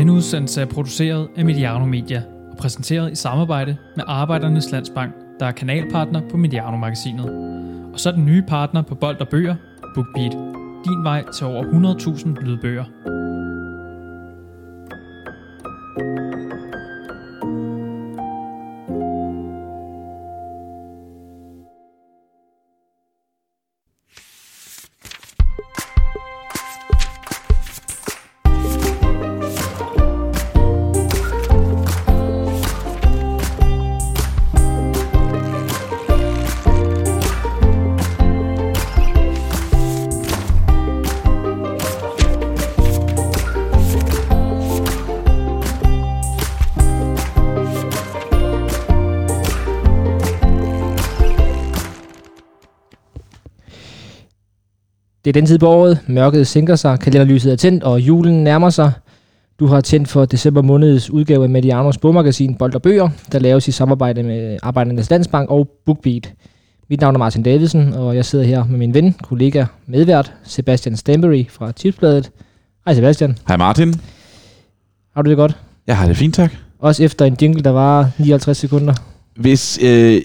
Denne udsendelse er produceret af Mediano Media og præsenteret i samarbejde med Arbejdernes Landsbank, der er kanalpartner på Mediano-magasinet. Og så er den nye partner på Bold og Bøger, BookBeat. Din vej til over 100.000 lydbøger. Det er den tid på året, mørket sænker sig, kalenderlyset er tændt, og julen nærmer sig. Du har tændt for december måneds udgave af Medianos bogmagasin Bold og Bøger, der laves i samarbejde med Arbejdernes Landsbank og BookBeat. Mit navn er Martin Davidsen, og jeg sidder her med min ven, kollega, medvært, Sebastian Stambury fra Tipsbladet. Hej Sebastian, Hej Martin. har du det godt? Jeg har det fint, tak. Også efter en jingle, der var 59 sekunder. Hvis, øh,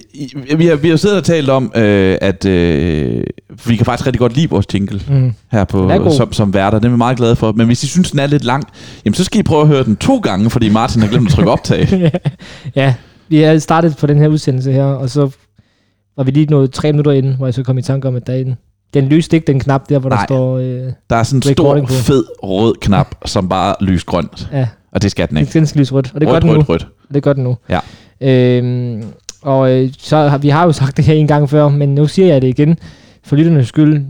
vi, har, vi har siddet og talt om, øh, at øh, vi kan faktisk rigtig godt lide vores jingle Mm. her på, som, som værter. Den er vi meget glade for. Men hvis I synes, den er lidt lang, jamen, så skal I prøve at høre den to gange, fordi Martin har glemt at trykke optag. ja, vi har startet på den her udsendelse her, og så var vi lige nået tre minutter inden, hvor jeg så kom i tanke om, at der er en, den lyste ikke den knap der, hvor der Nej. står... Øh, Der er sådan en stor, på. fed rød knap, som bare lyser grønt. ja, Og det skal den ikke. den skal lyse rødt, og det gør Rødt, den nu. rødt, rødt. Det gør den nu. Ja. Øhm, og øh, så har vi har jo sagt det her en gang før, men nu siger jeg det igen, for lytternes skyld.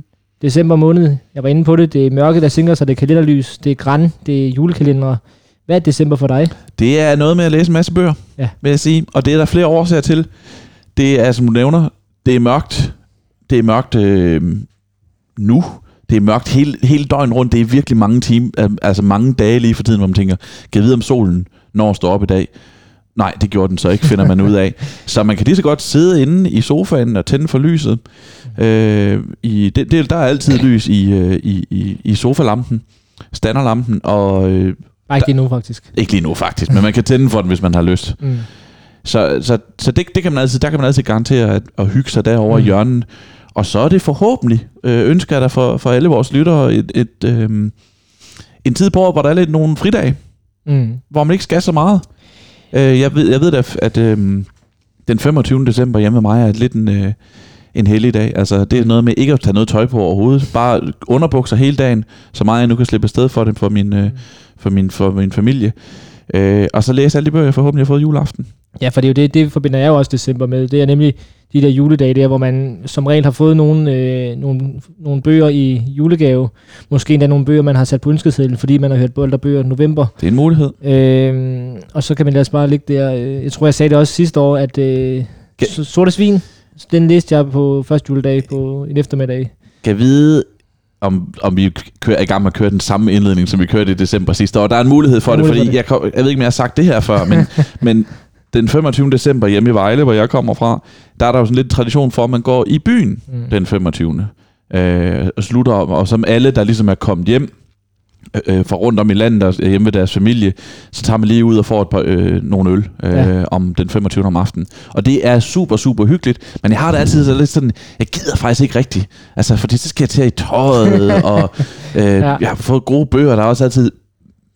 December måned, jeg var inde på det, det er mørke, der sænker sig, det er kalenderlys, det er græn, det er julekalendere. Hvad er december for dig? Det er noget med at læse en masse bøger, Ja. vil jeg sige. Og det er der flere årsager til. Det er, som du nævner, det er mørkt. Det er mørkt øh, nu. Det er mørkt hele, hele døgnet rundt. Det er virkelig mange timer, altså mange dage lige for tiden, hvor man tænker, kan jeg vide om solen når står op i dag? Nej, det gjorde den så ikke, finder man ud af. Så man kan lige så godt sidde inde i sofaen og tænde for lyset. Øh, i, det, det, der er altid lys i, øh, i, i, i sofalampen, standerlampen, og øh, Nej, ikke lige nu faktisk. ikke lige nu faktisk, men man kan tænde for den, hvis man har lyst. Mm. Så, så, så det, det kan man altid, der kan man altid garantere at, at hygge sig derovre mm. I hjørnet. Og så er det forhåbentlig, øh, ønsker jeg da for, for alle vores lyttere, et, et, øh, en tid på året, hvor der er lidt nogle fridage, Mm. hvor man ikke skal så meget. Øh, jeg, ved, jeg ved da, at øh, den 25. december hjemme med mig er lidt en, øh, en heldig dag. Altså, det er noget med ikke at tage noget tøj på overhovedet. Bare underbukser hele dagen, så meget jeg nu kan slippe afsted for det for min, øh, for min, for min familie. Øh, og så læse alle de bøger, jeg forhåbentlig har fået juleaften. Ja, for det er jo det, det forbinder jeg jo også december med. Det er nemlig de der juledage der, hvor man som regel har fået nogle, øh, nogle, nogle bøger i julegave. Måske endda nogle bøger, man har sat på ønskesedlen, fordi man har hørt bold og bøger i november. Det er en mulighed. Øhm, og så kan man ellers bare ligge der. øh, Jeg tror, jeg sagde det også sidste år, at øh, Kan- Sorte Svin, den læste jeg på første juledag på en eftermiddag. Kan vide, om, om vi kører, er i gang med at køre den samme indledning, som vi kørte i december sidste år. Der er en mulighed for det, mulighed fordi for jeg, kom, jeg ved ikke, om jeg har sagt det her før, men, men den 25. december hjemme i Vejle, hvor jeg kommer fra, der er der jo sådan lidt tradition for, at man går i byen Mm. den 25. Øh, og slutter, og som alle, der ligesom er kommet hjem øh, fra rundt om i landet og hjemme ved deres familie, så tager man lige ud og får et par, øh, nogle øl øh, Ja. om den 25. om aftenen. Og det er super, super hyggeligt, men jeg har det altid så lidt sådan, jeg gider faktisk ikke rigtigt. Altså, fordi så skal jeg til i tøjet, og øh, ja. jeg har fået gode bøger, der er også altid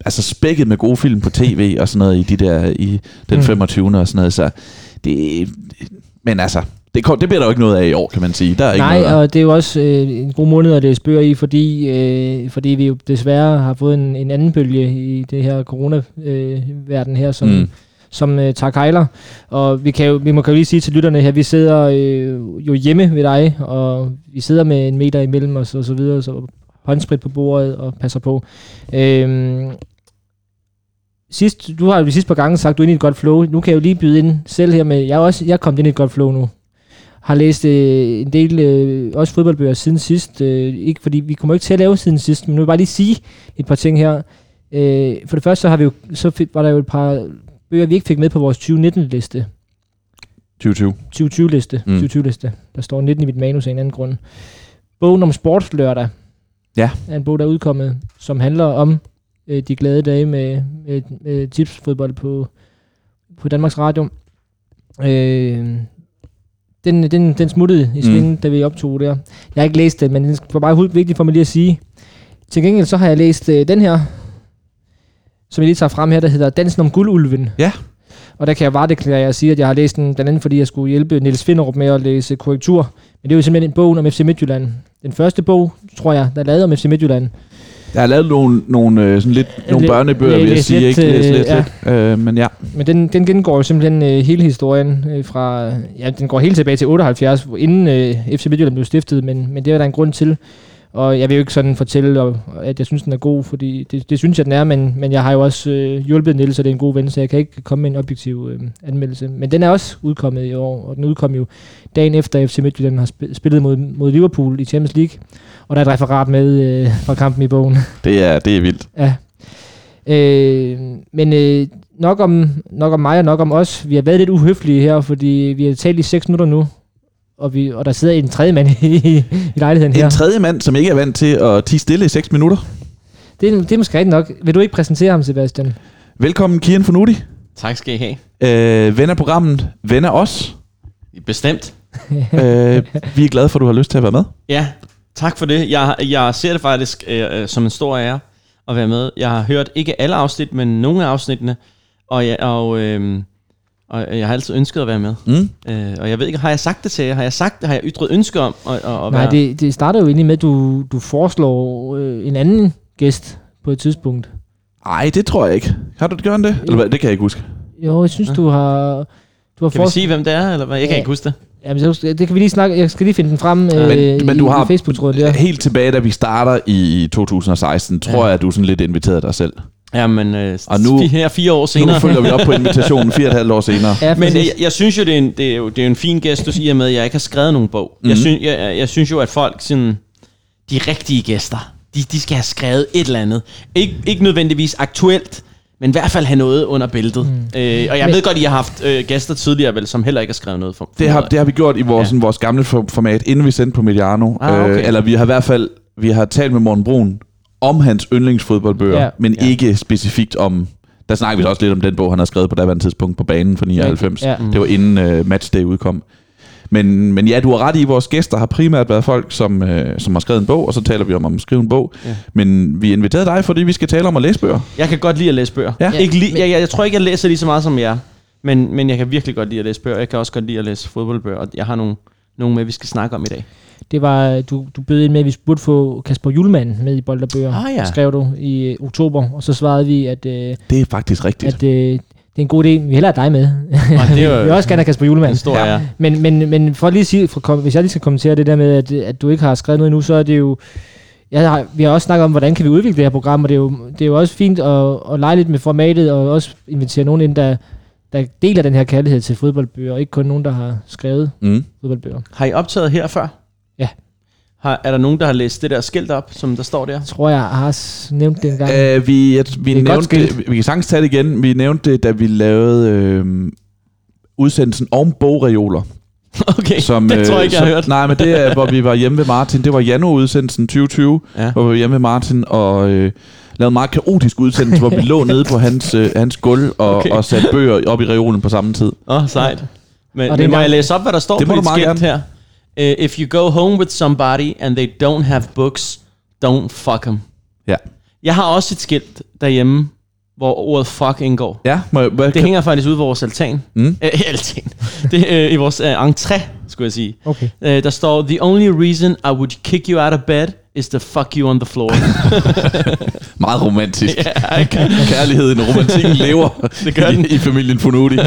altså spækket med gode film på tv og sådan noget i de der i den Mm. 25. og sådan noget, så det men altså det, kom, det bliver der jo ikke noget af i år, kan man sige. Der er ikke Nej, noget af. og det er jo også øh, en god måned at læse bøger i, fordi, øh, fordi vi jo desværre har fået en, en anden bølge i det her corona-verden her, som. Mm. som øh, tager kejler. Og vi, kan jo, vi må kan jo lige sige til lytterne her, vi sidder øh, jo hjemme ved dig, og vi sidder med en meter imellem os og så videre, så håndsprit på bordet og passer på. Øhm, sidst, du har jo de sidste par gange sagt, du er inde i et godt flow. Nu kan jeg jo lige byde ind selv her med, jeg er også jeg er kommet ind i et godt flow nu. Har læst øh, en del, øh, også fodboldbøger siden sidst. Øh, ikke fordi vi kommer ikke til at lave siden sidst, men nu vil jeg bare lige sige et par ting her. Øh, for det første så har vi jo, så fik, var der jo et par bøger, vi ikke fik med på vores 2019-liste. 2020. 2020-liste. Mm. 2020-liste. Der står 19 i mit manus af en anden grund. Bogen om sportslørdag Ja. er en bog, der er udkommet, som handler om øh, de glade dage med, med, med tipsfodbold på, på Danmarks Radio. Øh, den, den, den smuttede i svingen, mm. da vi optog der. Jeg har ikke læst det, men det var bare helt vigtigt for mig lige at sige. Til gengæld så har jeg læst øh, den her, som jeg lige tager frem her, der hedder Dansen om guldulven. Ja. Og der kan jeg bare deklarere at sige, at jeg har læst den, blandt andet fordi jeg skulle hjælpe Niels Finderup med at læse korrektur. Men det er jo simpelthen en bog om FC Midtjylland. Den første bog, tror jeg, der er lavet om FC Midtjylland. Jeg har lavet nogle, nogle, øh, sådan lidt, nogle Læ- børnebøger, vil jeg læs sige. lidt, Ikke? Læs øh, lidt, ja. lidt. Øh, men ja. Men den, den gengår jo simpelthen øh, hele historien øh, fra... Ja, den går helt tilbage til 78, hvor inden øh, FC Midtjylland blev stiftet, men, men det er der en grund til. Og jeg vil jo ikke sådan fortælle, at jeg synes, den er god, fordi det, det synes jeg, den er, men, men jeg har jo også øh, hjulpet Niels, og det er en god ven, så jeg kan ikke komme med en objektiv øh, anmeldelse. Men den er også udkommet i år, og den udkom jo dagen efter FC Midtjylland har sp- spillet mod, mod Liverpool i Champions League. Og der er et referat med øh, fra kampen i bogen. Det er, det er vildt. Ja. Øh, men øh, nok, om, nok om mig og nok om os. Vi har været lidt uhøflige her, fordi vi har talt i 6 minutter nu. Og, vi, og der sidder en tredje mand i, i lejligheden her. En tredje mand, som ikke er vant til at tige stille i 6 minutter. Det, er- det er måske rigtigt nok. Vil du ikke præsentere ham, Sebastian? Velkommen, Kian Fornuti. Tak skal I have. Øh, ven af programmet, ven af os. Bestemt. øh, vi er glade for, at du har lyst til at være med. Ja, tak for det. Jeg, jeg ser det faktisk øh, øh, som en stor ære at være med. Jeg har hørt ikke alle afsnit, men nogle af afsnittene, og jeg, og, øh, og jeg har altid ønsket at være med. Mm. Øh, og jeg ved ikke, har jeg sagt det til jer? Har jeg sagt det? Har jeg ytret ønske om at, at, at Nej, være... det, det starter jo egentlig med, at du, du foreslår øh, en anden gæst på et tidspunkt. Ej, det tror jeg ikke. Har du gjort det? Eller hvad? Det kan jeg ikke huske. Jo, jeg synes, Ja. du har... Du har Kan vi sige, hvem det er? Eller hvad? Jeg kan Ja. ikke huske det. Jamen, så, det kan vi lige snakke... Jeg skal lige finde den frem øh, Men- men i, du har- i Facebook-tråden der. Helt tilbage, da vi starter i 2016, tror Ja. jeg, at du sådan lidt inviterede dig selv. Jamen, øh, Og nu- nu, her fire år Nu senere. følger vi op på invitationen fire og et halvt år senere. Ja, Men præcis. jeg, jeg synes jo, det er en, det er jo, det er en fin gestus i og med, at jeg ikke har skrevet nogen bog. Mm-hmm. Jeg, Mhm. synes, jeg, jeg synes jo, at folk, sådan, de rigtige gæster, de, de skal have skrevet et eller andet. Ik, ikke nødvendigvis aktuelt, men i hvert fald have noget under bæltet. Mm. Øh, og jeg Men- ved godt, at I har haft øh, gæster tidligere, vel, som heller ikke har skrevet noget for, for Det har, det har vi gjort i vores, Ja. sådan, vores gamle for- format, inden vi sendte på Mediano. Ah, okay. øh, eller vi har i hvert fald vi har talt med Morten Brun om hans yndlingsfodboldbøger, Ja. men Ja. ikke specifikt om... Der snakker vi så også lidt om den bog, han har skrevet på daværende tidspunkt på banen for 99. Ja. Mm. Det var inden uh, matchday udkom. Men, men ja, du har ret i, at vores gæster har primært været folk, som, øh, som har skrevet en bog, og så taler vi om at skrive en bog. Ja. Men vi inviterede dig, fordi vi skal tale om at læse bøger. Jeg kan godt lide at læse bøger. Ja. Ikke li- jeg, jeg, jeg tror ikke, jeg læser lige så meget som jer. Men, men jeg kan virkelig godt lide at læse bøger. Jeg kan også godt lide at læse fodboldbøger. Og jeg har nogle, nogle med, vi skal snakke om i dag. Det var, du, du bød ind med, at vi burde få Kasper Julemand med i Bolderbøger. Ah, ja. Skrev du i øh, oktober, og så svarede vi, at, øh, Det er faktisk rigtigt. at øh, det er en god idé. Vi hellere dig med. Og det er jo vi vil også gerne have Kasper Julemand. stor Ja. Men, men, men for at lige sige, for, hvis jeg lige skal kommentere det der med, at, at du ikke har skrevet noget endnu, så er det jo... Jeg har, vi har også snakket om, hvordan kan vi udvikle det her program, og det er jo, det er jo også fint at, at lege lidt med formatet, og også invitere nogen ind, der, der deler den her kærlighed til fodboldbøger, og ikke kun nogen, der har skrevet Mm. fodboldbøger. Har I optaget her før? Ja. Har, er der nogen, der har læst det der skilt op, som der står der? Jeg tror, jeg har nævnt det en gang. Øh, vi, jeg, vi, Det nævnte det, vi kan sagtens tage det igen. Vi nævnte det, da vi lavede øh, udsendelsen om bogreoler. Okay, Som, det tror jeg ikke, jeg som, har hørt. Nej, men det er, hvor vi var hjemme ved Martin. Det var januar-udsendelsen 2020, Ja. hvor vi var hjemme ved Martin og øh, lavede en meget kaotisk udsendelse, hvor vi lå nede på hans, øh, hans gulv og, Okay. og satte bøger op i reolen på samme tid. Åh, oh, sejt. Men, Og det men må engang- jeg læse op, hvad der står Det må på du dit meget skilt her? Uh, if you go home with somebody, and they don't have books, don't fuck them. Ja. Jeg har også et skilt derhjemme, hvor ordet fuck indgår. Ja, må, må, Det hænger faktisk ude på vores altan. Mm. Øh, altan. Det, øh, I vores øh, entré, skulle jeg sige. Okay. Øh, der står, The only reason I would kick you out of bed is to fuck you on the floor. Meget romantisk. ja, ikke? Kærligheden og romantikken lever Det gør den. i, i familien Funuti.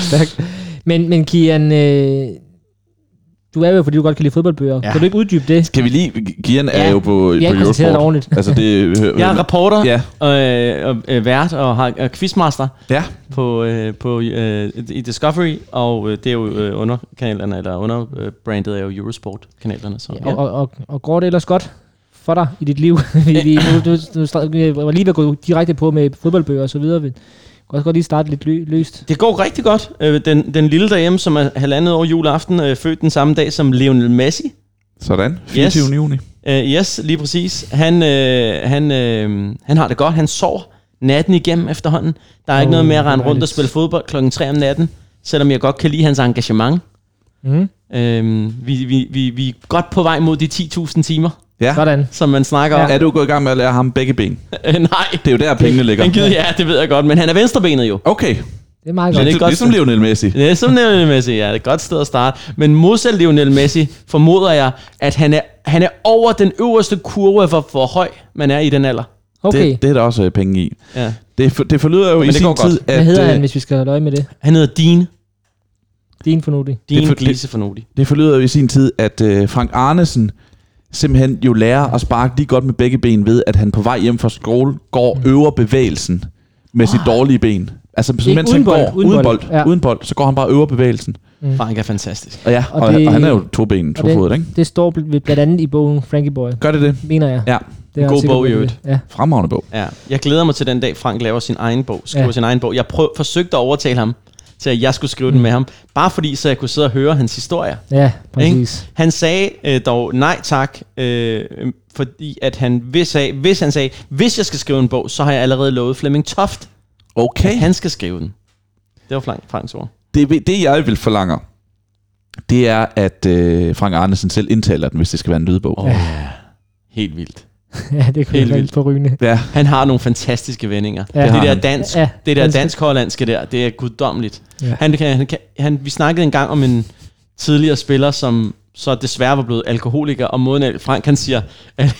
Stærkt. Men, men Kian, øh, du er jo, fordi du godt kan lide fodboldbøger. Ja. Ja. Kan du ikke uddybe det? Kan vi lige... Gian er Ja, jo på, har på Eurosport. ordentligt. Altså det... Jeg er reporter Ja, og, øh, og øh, vært og har øh, quizmaster ja. på, øh, på øh, i Discovery, og øh, det er jo øh, underkanalerne, eller underbrandet er jo Eurosport-kanalerne. Så, Ja. Og, og, og, og går det ellers godt for dig i dit liv? vi, vi, nu, du, du, du, jeg var lige ved at gå direkte på med fodboldbøger og så videre. Også godt lige starte lidt lø, løst. Det går rigtig godt. Øh, Den, den lille derhjemme, som er halvandet år juleaften, øh, født den samme dag som Lionel Messi. Sådan. 24. Yes. juni. Uh, yes, lige præcis. Han, uh, han, uh, han har det godt. Han sover natten igennem efterhånden. Der er oh, ikke noget med at rende rundt og spille fodbold klokken 3 om natten, selvom jeg godt kan lide hans engagement. Mm. Uh, vi, vi, vi, vi er godt på vej mod de 10.000 timer, Ja. Sådan. som man snakker om. Er du gået i gang med at lære ham begge ben? Uh, nej, Det er jo der, pengene ligger. han gider, ja, det ved jeg godt, men han er venstrebenet jo. Okay, Det er meget Men godt. det er godt. ligesom Lionel Messi. Det er som Lionel Messi, ja. Det er et godt sted at starte. Men modsat Lionel Messi, formoder jeg, at han er, han er over den øverste kurve for, hvor høj man er i den alder. Okay. Det, det er der også øh, penge i. Ja. Det, for, det forlyder jo i det sin går godt. tid, at... Hvad hedder øh, han, hvis vi skal holde øje med det? Han hedder Dean. Din fornudig. Dean for- det, Glise for Nodi. Det forlyder jo i sin tid, at øh, Frank Arnesen simpelthen jo lærer at sparke lige godt med begge ben ved, at han på vej hjem fra skole går Mm. øver bevægelsen med sit dårlige ben. Altså, så mens uden han bold, går uden uden bold. bold, Ja. uden bold, så går han bare og øver bevægelsen. Frank er fantastisk. Og ja, Og og, det- og han er jo to ben, to fod, ikke? Det står bl- blandt andet i bogen Frankie Boy, Gør det det? mener jeg. Ja. Det er jeg God bog i det øvrigt. Ja. Fremragende bog. Ja. Jeg glæder mig til den dag, Frank laver sin egen bog. Skriver ja. sin egen bog. Jeg prøv, forsøgte at overtale ham til, at jeg skulle skrive mm. den med ham. Bare fordi, så jeg kunne sidde og høre hans historier. Ja, præcis. Han sagde øh, dog nej tak, øh, fordi at han hvis, af, hvis han sagde, hvis jeg skal skrive en bog, så har jeg allerede lovet Flemming Toft, Okay. at han skal skrive den. Det var Frank, Franks ord. Det, det jeg vil forlange, det er, at øh, Frank Arnesen selv indtaler den, hvis det skal være en lydbog. Oh, ja. Helt vildt. Ja, det kunne Helt lidt forrygende. Ja, Han har nogle fantastiske vendinger. Ja. Det der dansk, Ja, det der dansk-hollandske der, det er guddommeligt. Ja. Han, kan, han, kan, han, vi snakkede engang om en tidligere spiller, som så desværre var blevet alkoholiker, og måden al- Frank han siger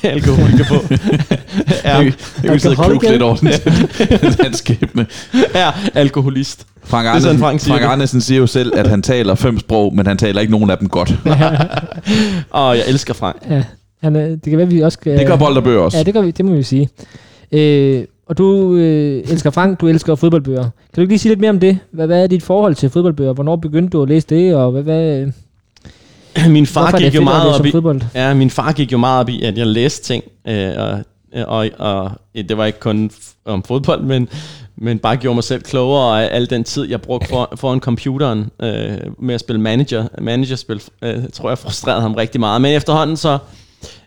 alkoholiker på, er, jeg vil sidde og lidt over den, skæbne. er alkoholist. Frank er sådan, Frank siger Frank. Arnesen siger jo selv, at han taler fem sprog, men han taler ikke nogen af dem godt. Og jeg elsker Frank. Ja. Han, er- det kan være, vi også skal... Det gør Bold og Bøger også. Ja, det, gør vi, det må vi sige. Øh, og du øh, elsker Frank, du elsker fodboldbøger. Kan du ikke lige sige lidt mere om det? Hvad, hvad er dit forhold til fodboldbøger? Hvornår begyndte du at læse det? Og hvad, hvad, Min far hvorfor er det gik jo fedt at meget læse op om i, fodbold? ja, min far gik jo meget op i, at jeg læste ting, øh, og, og, og det var ikke kun f- om fodbold, men, men bare gjorde mig selv klogere, og al den tid, jeg brugte for, foran computeren øh, med at spille manager, managerspil, øh, tror jeg frustrerede ham rigtig meget. Men efterhånden så,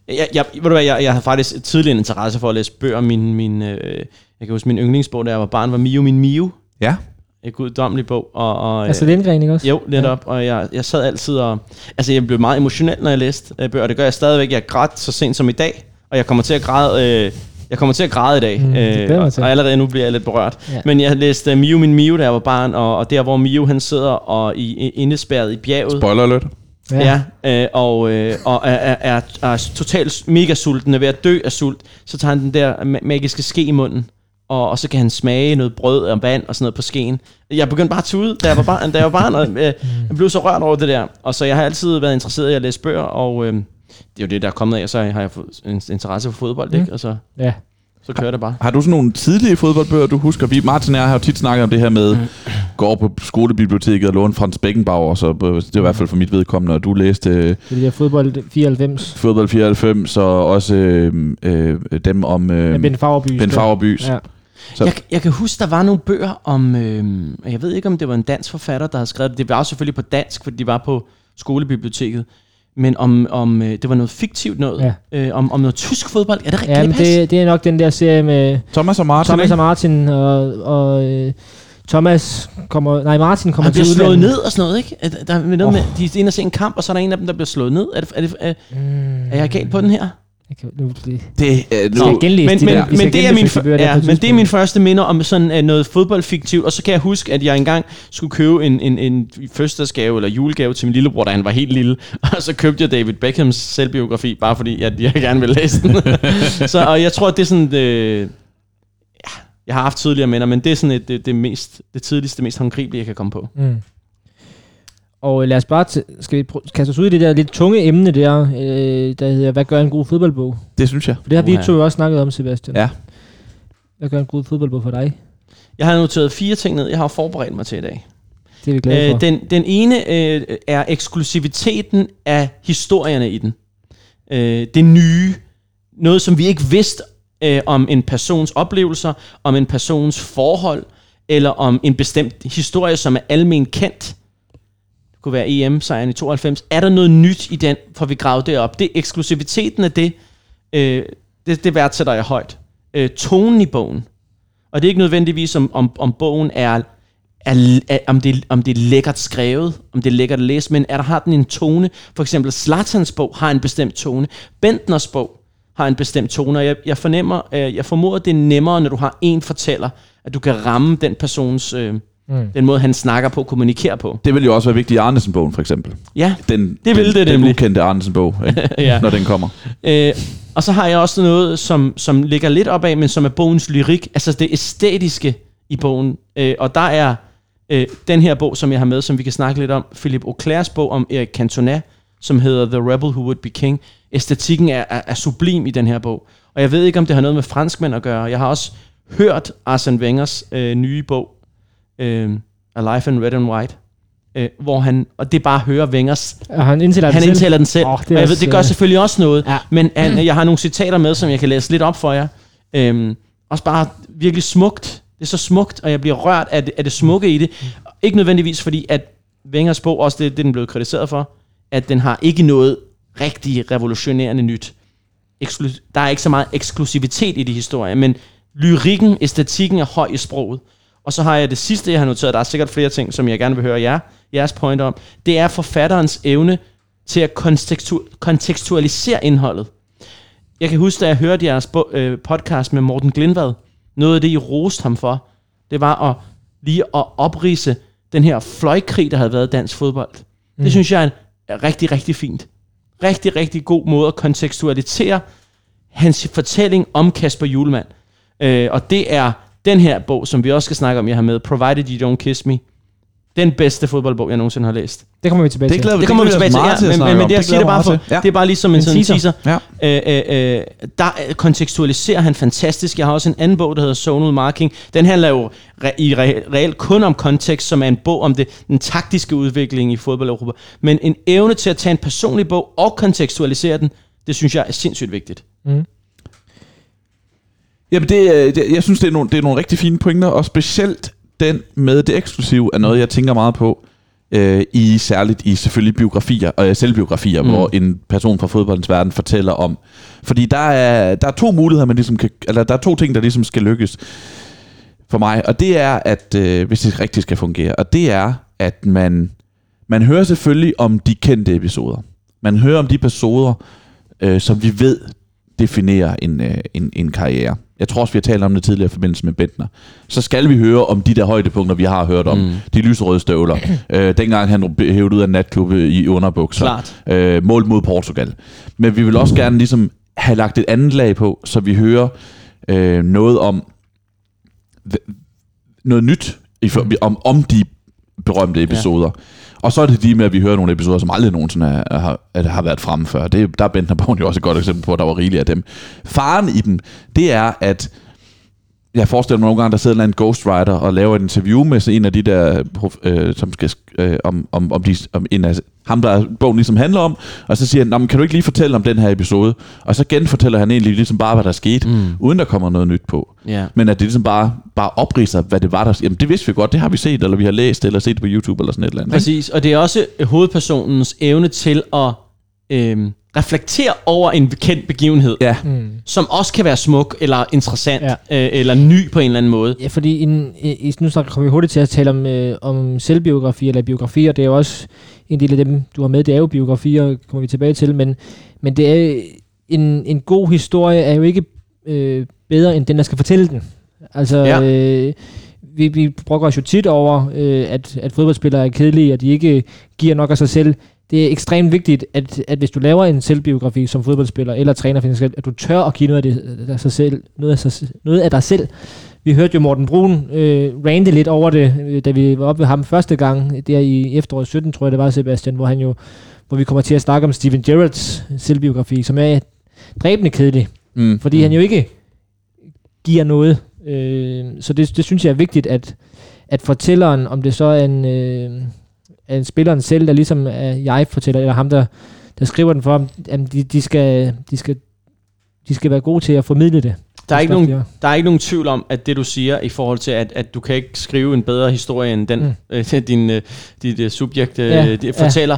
jeg, jeg, ved du hvad, jeg, jeg havde faktisk tidligere en interesse for at læse bøger. Min, min, øh, jeg kan huske, min yndlingsbog, da jeg var barn, var Mio min Mio. Ja. En guddommelig bog. Og, og, Altså Lindgren, ikke også? jo, netop. Og jeg, jeg sad altid og... Altså, jeg blev meget emotionel, når jeg læste øh, bøger. og Det gør jeg stadigvæk. Jeg græd så sent som i dag. Og jeg kommer til at græde... Øh, jeg kommer til at græde i dag. Mm, mig og, og allerede nu bliver jeg lidt berørt. Ja. Men jeg læste uh, Mio min Mio, da jeg var barn. Og, og der, hvor Mio han sidder og i, i, indespærret i bjerget. Spoiler alert. Ja, øh, og, øh, og er, er, er, er totalt mega sulten, er ved at dø af sult. Så tager han den der ma- magiske ske i munden, og, og så kan han smage noget brød og vand og sådan noget på skeen. Jeg begyndte bare at tude, da jeg var barn, da jeg var barn og, øh, jeg blev så rørt over det der. Og så jeg har altid været interesseret i at læse bøger, og øh, det er jo det, der er kommet af, så har jeg fået en interesse for fodbold, Mm. ikke? Og så, Ja. Så kører det bare. Har du sådan nogle tidlige fodboldbøger, du husker? Vi, Martin og jeg har jo tit snakket om det her med, gå over på skolebiblioteket og låne Frans Beckenbauer, så øh, det er i hvert fald for mit vedkommende, og du læste øh, Det er der fodbold 94. fodbold 94, og også øh, øh, dem om øh, Med Ben Fagerby. Ben Fagerbys. Ja. Så- Jeg, jeg kan huske, der var nogle bøger om, øh, jeg ved ikke om det var en dansk forfatter, der havde skrevet det. Det var også selvfølgelig på dansk, fordi de var på skolebiblioteket. Men om, om øh, det var noget fiktivt noget. Ja. Øh, om, om noget tysk fodbold. Er det rigtigt? Ja, men det, det er nok den der serie med Thomas og Martin, Thomas ikke? og Martin, og, og øh, Thomas kommer, nej Martin kommer Han bliver til slået udlandet. ned og sådan noget, ikke? Er Der, er noget Åh. med, de er inde og se en kamp, og så er der en af dem, der bliver slået ned. Er, det, er, det, er, Mm, er jeg galt på den her? Jeg kan, nu, det, Det, øh, nu, men, de men, der, men, det er min, bøger ja, men det er min første minder om sådan uh, noget fodboldfiktivt, og så kan jeg huske, at jeg engang skulle købe en, en, en fødselsdagsgave eller julegave til min lillebror, da han var helt lille, og så købte jeg David Beckhams selvbiografi, bare fordi at jeg gerne ville læse den. så og jeg tror, at det er sådan, øh, ja, jeg har haft tidligere minder, men det er sådan et, det, det, mest, det tidligste, mest håndgribelige, jeg kan komme på. Mm. Og øh, lad os bare, t- skal vi prø- kaste os ud i det der lidt tunge emne der, øh, der hedder, hvad gør en god fodboldbog? det synes jeg. For det har vi Uha. to jo også snakket om, Sebastian. Ja. Hvad gør en god fodboldbog for dig? Jeg har noteret fire ting ned, jeg har forberedt mig til i dag. Det er vi glade for. Øh, den, den ene øh, er eksklusiviteten af historierne i den. Øh, det nye. Noget, som vi ikke vidste øh, om en persons oplevelser, om en persons forhold, eller om en bestemt historie, som er almen kendt skulle være EM-sejren i 92. Er der noget nyt i den, for vi gravede det op? Det eksklusiviteten af det, øh, det, det værdsætter jeg højt. Øh, tonen i bogen. Og det er ikke nødvendigvis, om, om, om bogen er, er, er om, det, om det er lækkert skrevet, om det er lækkert at læse, men er der har den en tone. For eksempel Slatans bog har en bestemt tone. Bentners bog har en bestemt tone, og jeg, jeg fornemmer, øh, jeg formoder, det er nemmere, når du har en fortæller, at du kan ramme den persons, øh, mm. den måde, han snakker på, kommunikerer på. Det vil jo også være vigtigt i Arnesen-bogen, for eksempel. Ja, Den, Det vil den, det den nemlig. ukendte Arnesen-bog? Ja. når den kommer. Øh, og så har jeg også noget, som, som ligger lidt opad, men som er bogens lyrik, altså det æstetiske i bogen. Øh, og der er øh, den her bog, som jeg har med, som vi kan snakke lidt om, Philip Auclairs bog om Erik Cantona, som hedder The Rebel Who Would Be King. Æstetikken er, er, er sublim i den her bog. Og jeg ved ikke, om det har noget med franskmænd at gøre. Jeg har også hørt Arsene Wengers øh, nye bog, øh, A Life in Red and White, øh, hvor han, og det er bare at høre Wengers Og han indtaler han den selv. den selv. Oh, det og jeg ved, det gør øh, selvfølgelig også noget. Ja. Men han, jeg har nogle citater med, som jeg kan læse lidt op for jer. Øhm, også bare virkelig smukt. Det er så smukt, og jeg bliver rørt af det, af det smukke i det. Ikke nødvendigvis fordi, at Wengers bog, også det, det den blev kritiseret for, at den har ikke noget rigtig revolutionerende nyt. Eksklu- der er ikke så meget eksklusivitet i de historier, men lyrikken, æstetikken er høj i sproget. Og så har jeg det sidste, jeg har noteret, der er sikkert flere ting, som jeg gerne vil høre jer, jeres point om. Det er forfatterens evne til at kontekstu- kontekstualisere indholdet. Jeg kan huske, da jeg hørte jeres bo- øh, podcast med Morten Glindvad, noget af det, I roste ham for, det var at lige at oprise den her fløjkrig, der havde været dansk fodbold. Mm. Det synes jeg er, er rigtig, rigtig fint. Rigtig, rigtig god måde at kontekstualisere hans fortælling om Kasper Julemand. Øh, og det er den her bog, som vi også skal snakke om, jeg har med, Provided You Don't Kiss Me. Den bedste fodboldbog, jeg nogensinde har læst. Det kommer vi tilbage Det til. glæder Det kommer vi tilbage til, meget ja, til men, men, det, jeg siger det bare for, til. Ja. det er bare ligesom en, En sådan teaser. teaser. Øh, øh, øh, der øh, kontekstualiserer han fantastisk. Jeg har også en anden bog, der hedder Zonal Marking. Den handler jo re- i re- reelt kun om kontekst, som er en bog om det, den taktiske udvikling i fodbold Europa. Men en evne til at tage en personlig bog og kontekstualisere den, det synes jeg er sindssygt vigtigt. Mm. Jamen, det, øh, det, jeg synes, det er, nogle, det er nogle rigtig fine pointer, og specielt den med det eksklusive er noget, jeg tænker meget på, øh, i særligt i selvfølgelig biografier, og øh, selvbiografier, Mm. hvor en person fra fodboldens verden fortæller om. Fordi der er, der er to muligheder, man ligesom kan, eller der er to ting, der ligesom skal lykkes for mig, og det er, at øh, hvis det rigtig skal fungere, og det er, at man, man hører selvfølgelig om de kendte episoder. Man hører om de episoder, øh, som vi ved definerer en, øh, en, en karriere. Jeg tror også, vi har talt om det tidligere i forbindelse med Bentner. Så skal vi høre om de der højdepunkter, vi har hørt om. Mm. De lyserøde støvler. øh, dengang han hævet ud af natklubbe i underbukser. Klart. Øh, mål mod Portugal. Men vi vil også gerne ligesom have lagt et andet lag på, så vi hører øh, noget om noget nyt i, om, om de berømte episoder. Ja. Og så er det de med, at vi hører nogle episoder, som aldrig nogensinde er, har, er, har været fremme før. Det, der er Bentner jo også et godt eksempel på, at der var rigeligt af dem. Faren i dem, det er, at jeg forestiller mig nogle gange, der sidder en eller anden ghostwriter og laver et interview med så en af de der, øh, som skal, sk- øh, om, om, om, de, om en af ham, der bogen ligesom handler om, og så siger han, "Nå, men kan du ikke lige fortælle om den her episode? Og så genfortæller han egentlig ligesom bare, hvad der skete, Mm. uden der kommer noget nyt på. Ja. Men at det ligesom bare, bare opriser, hvad det var, der... Jamen, det vidste vi godt, det har vi set, eller vi har læst, eller set på YouTube, eller sådan et eller andet. ikke? Præcis, og det er også øh, hovedpersonens evne til at øhm, reflektere over en kendt begivenhed, Ja, Mm. som også kan være smuk, eller interessant, Ja. øh, eller ny på en eller anden måde. Ja, fordi en, i, nu kommer vi hurtigt til at tale om, øh, om selvbiografi eller biografier. Det er jo også en del af dem, du har med. Det er jo biografier, kommer vi tilbage til. Men, men det er en, en god historie er jo ikke øh, bedre end den, der skal fortælle den. Altså, Ja. ja. øh, vi, vi brokker os jo tit over, øh, at, at fodboldspillere er kedelige, og de ikke giver nok af sig selv. Det er ekstremt vigtigt, at, at hvis du laver en selvbiografi som fodboldspiller eller træner, at du tør at give noget af, det, af sig selv, noget af, sig, noget af dig selv. Vi hørte jo Morten Brun øh, rante lidt over det, øh, da vi var oppe ved ham første gang, der i efteråret 17, tror jeg det var, Sebastian, hvor han jo hvor vi kommer til at snakke om Steven Gerrards selvbiografi, som er dræbende kedelig, mm. fordi mm. han jo ikke giver noget. Øh, så det, det synes jeg er vigtigt, at, at fortælleren, om det så er en, øh, en spilleren selv, der ligesom er jeg-fortæller, eller ham, der, der skriver den for ham, jamen de, de, skal, de, skal, de skal være gode til at formidle det. Der er, ikke nogen, er. der er ikke nogen tvivl om, at det du siger i forhold til, at, at du kan ikke skrive en bedre historie end den, Mm. øh, din, øh, dit øh, subjekt øh, Ja, ja, fortæller.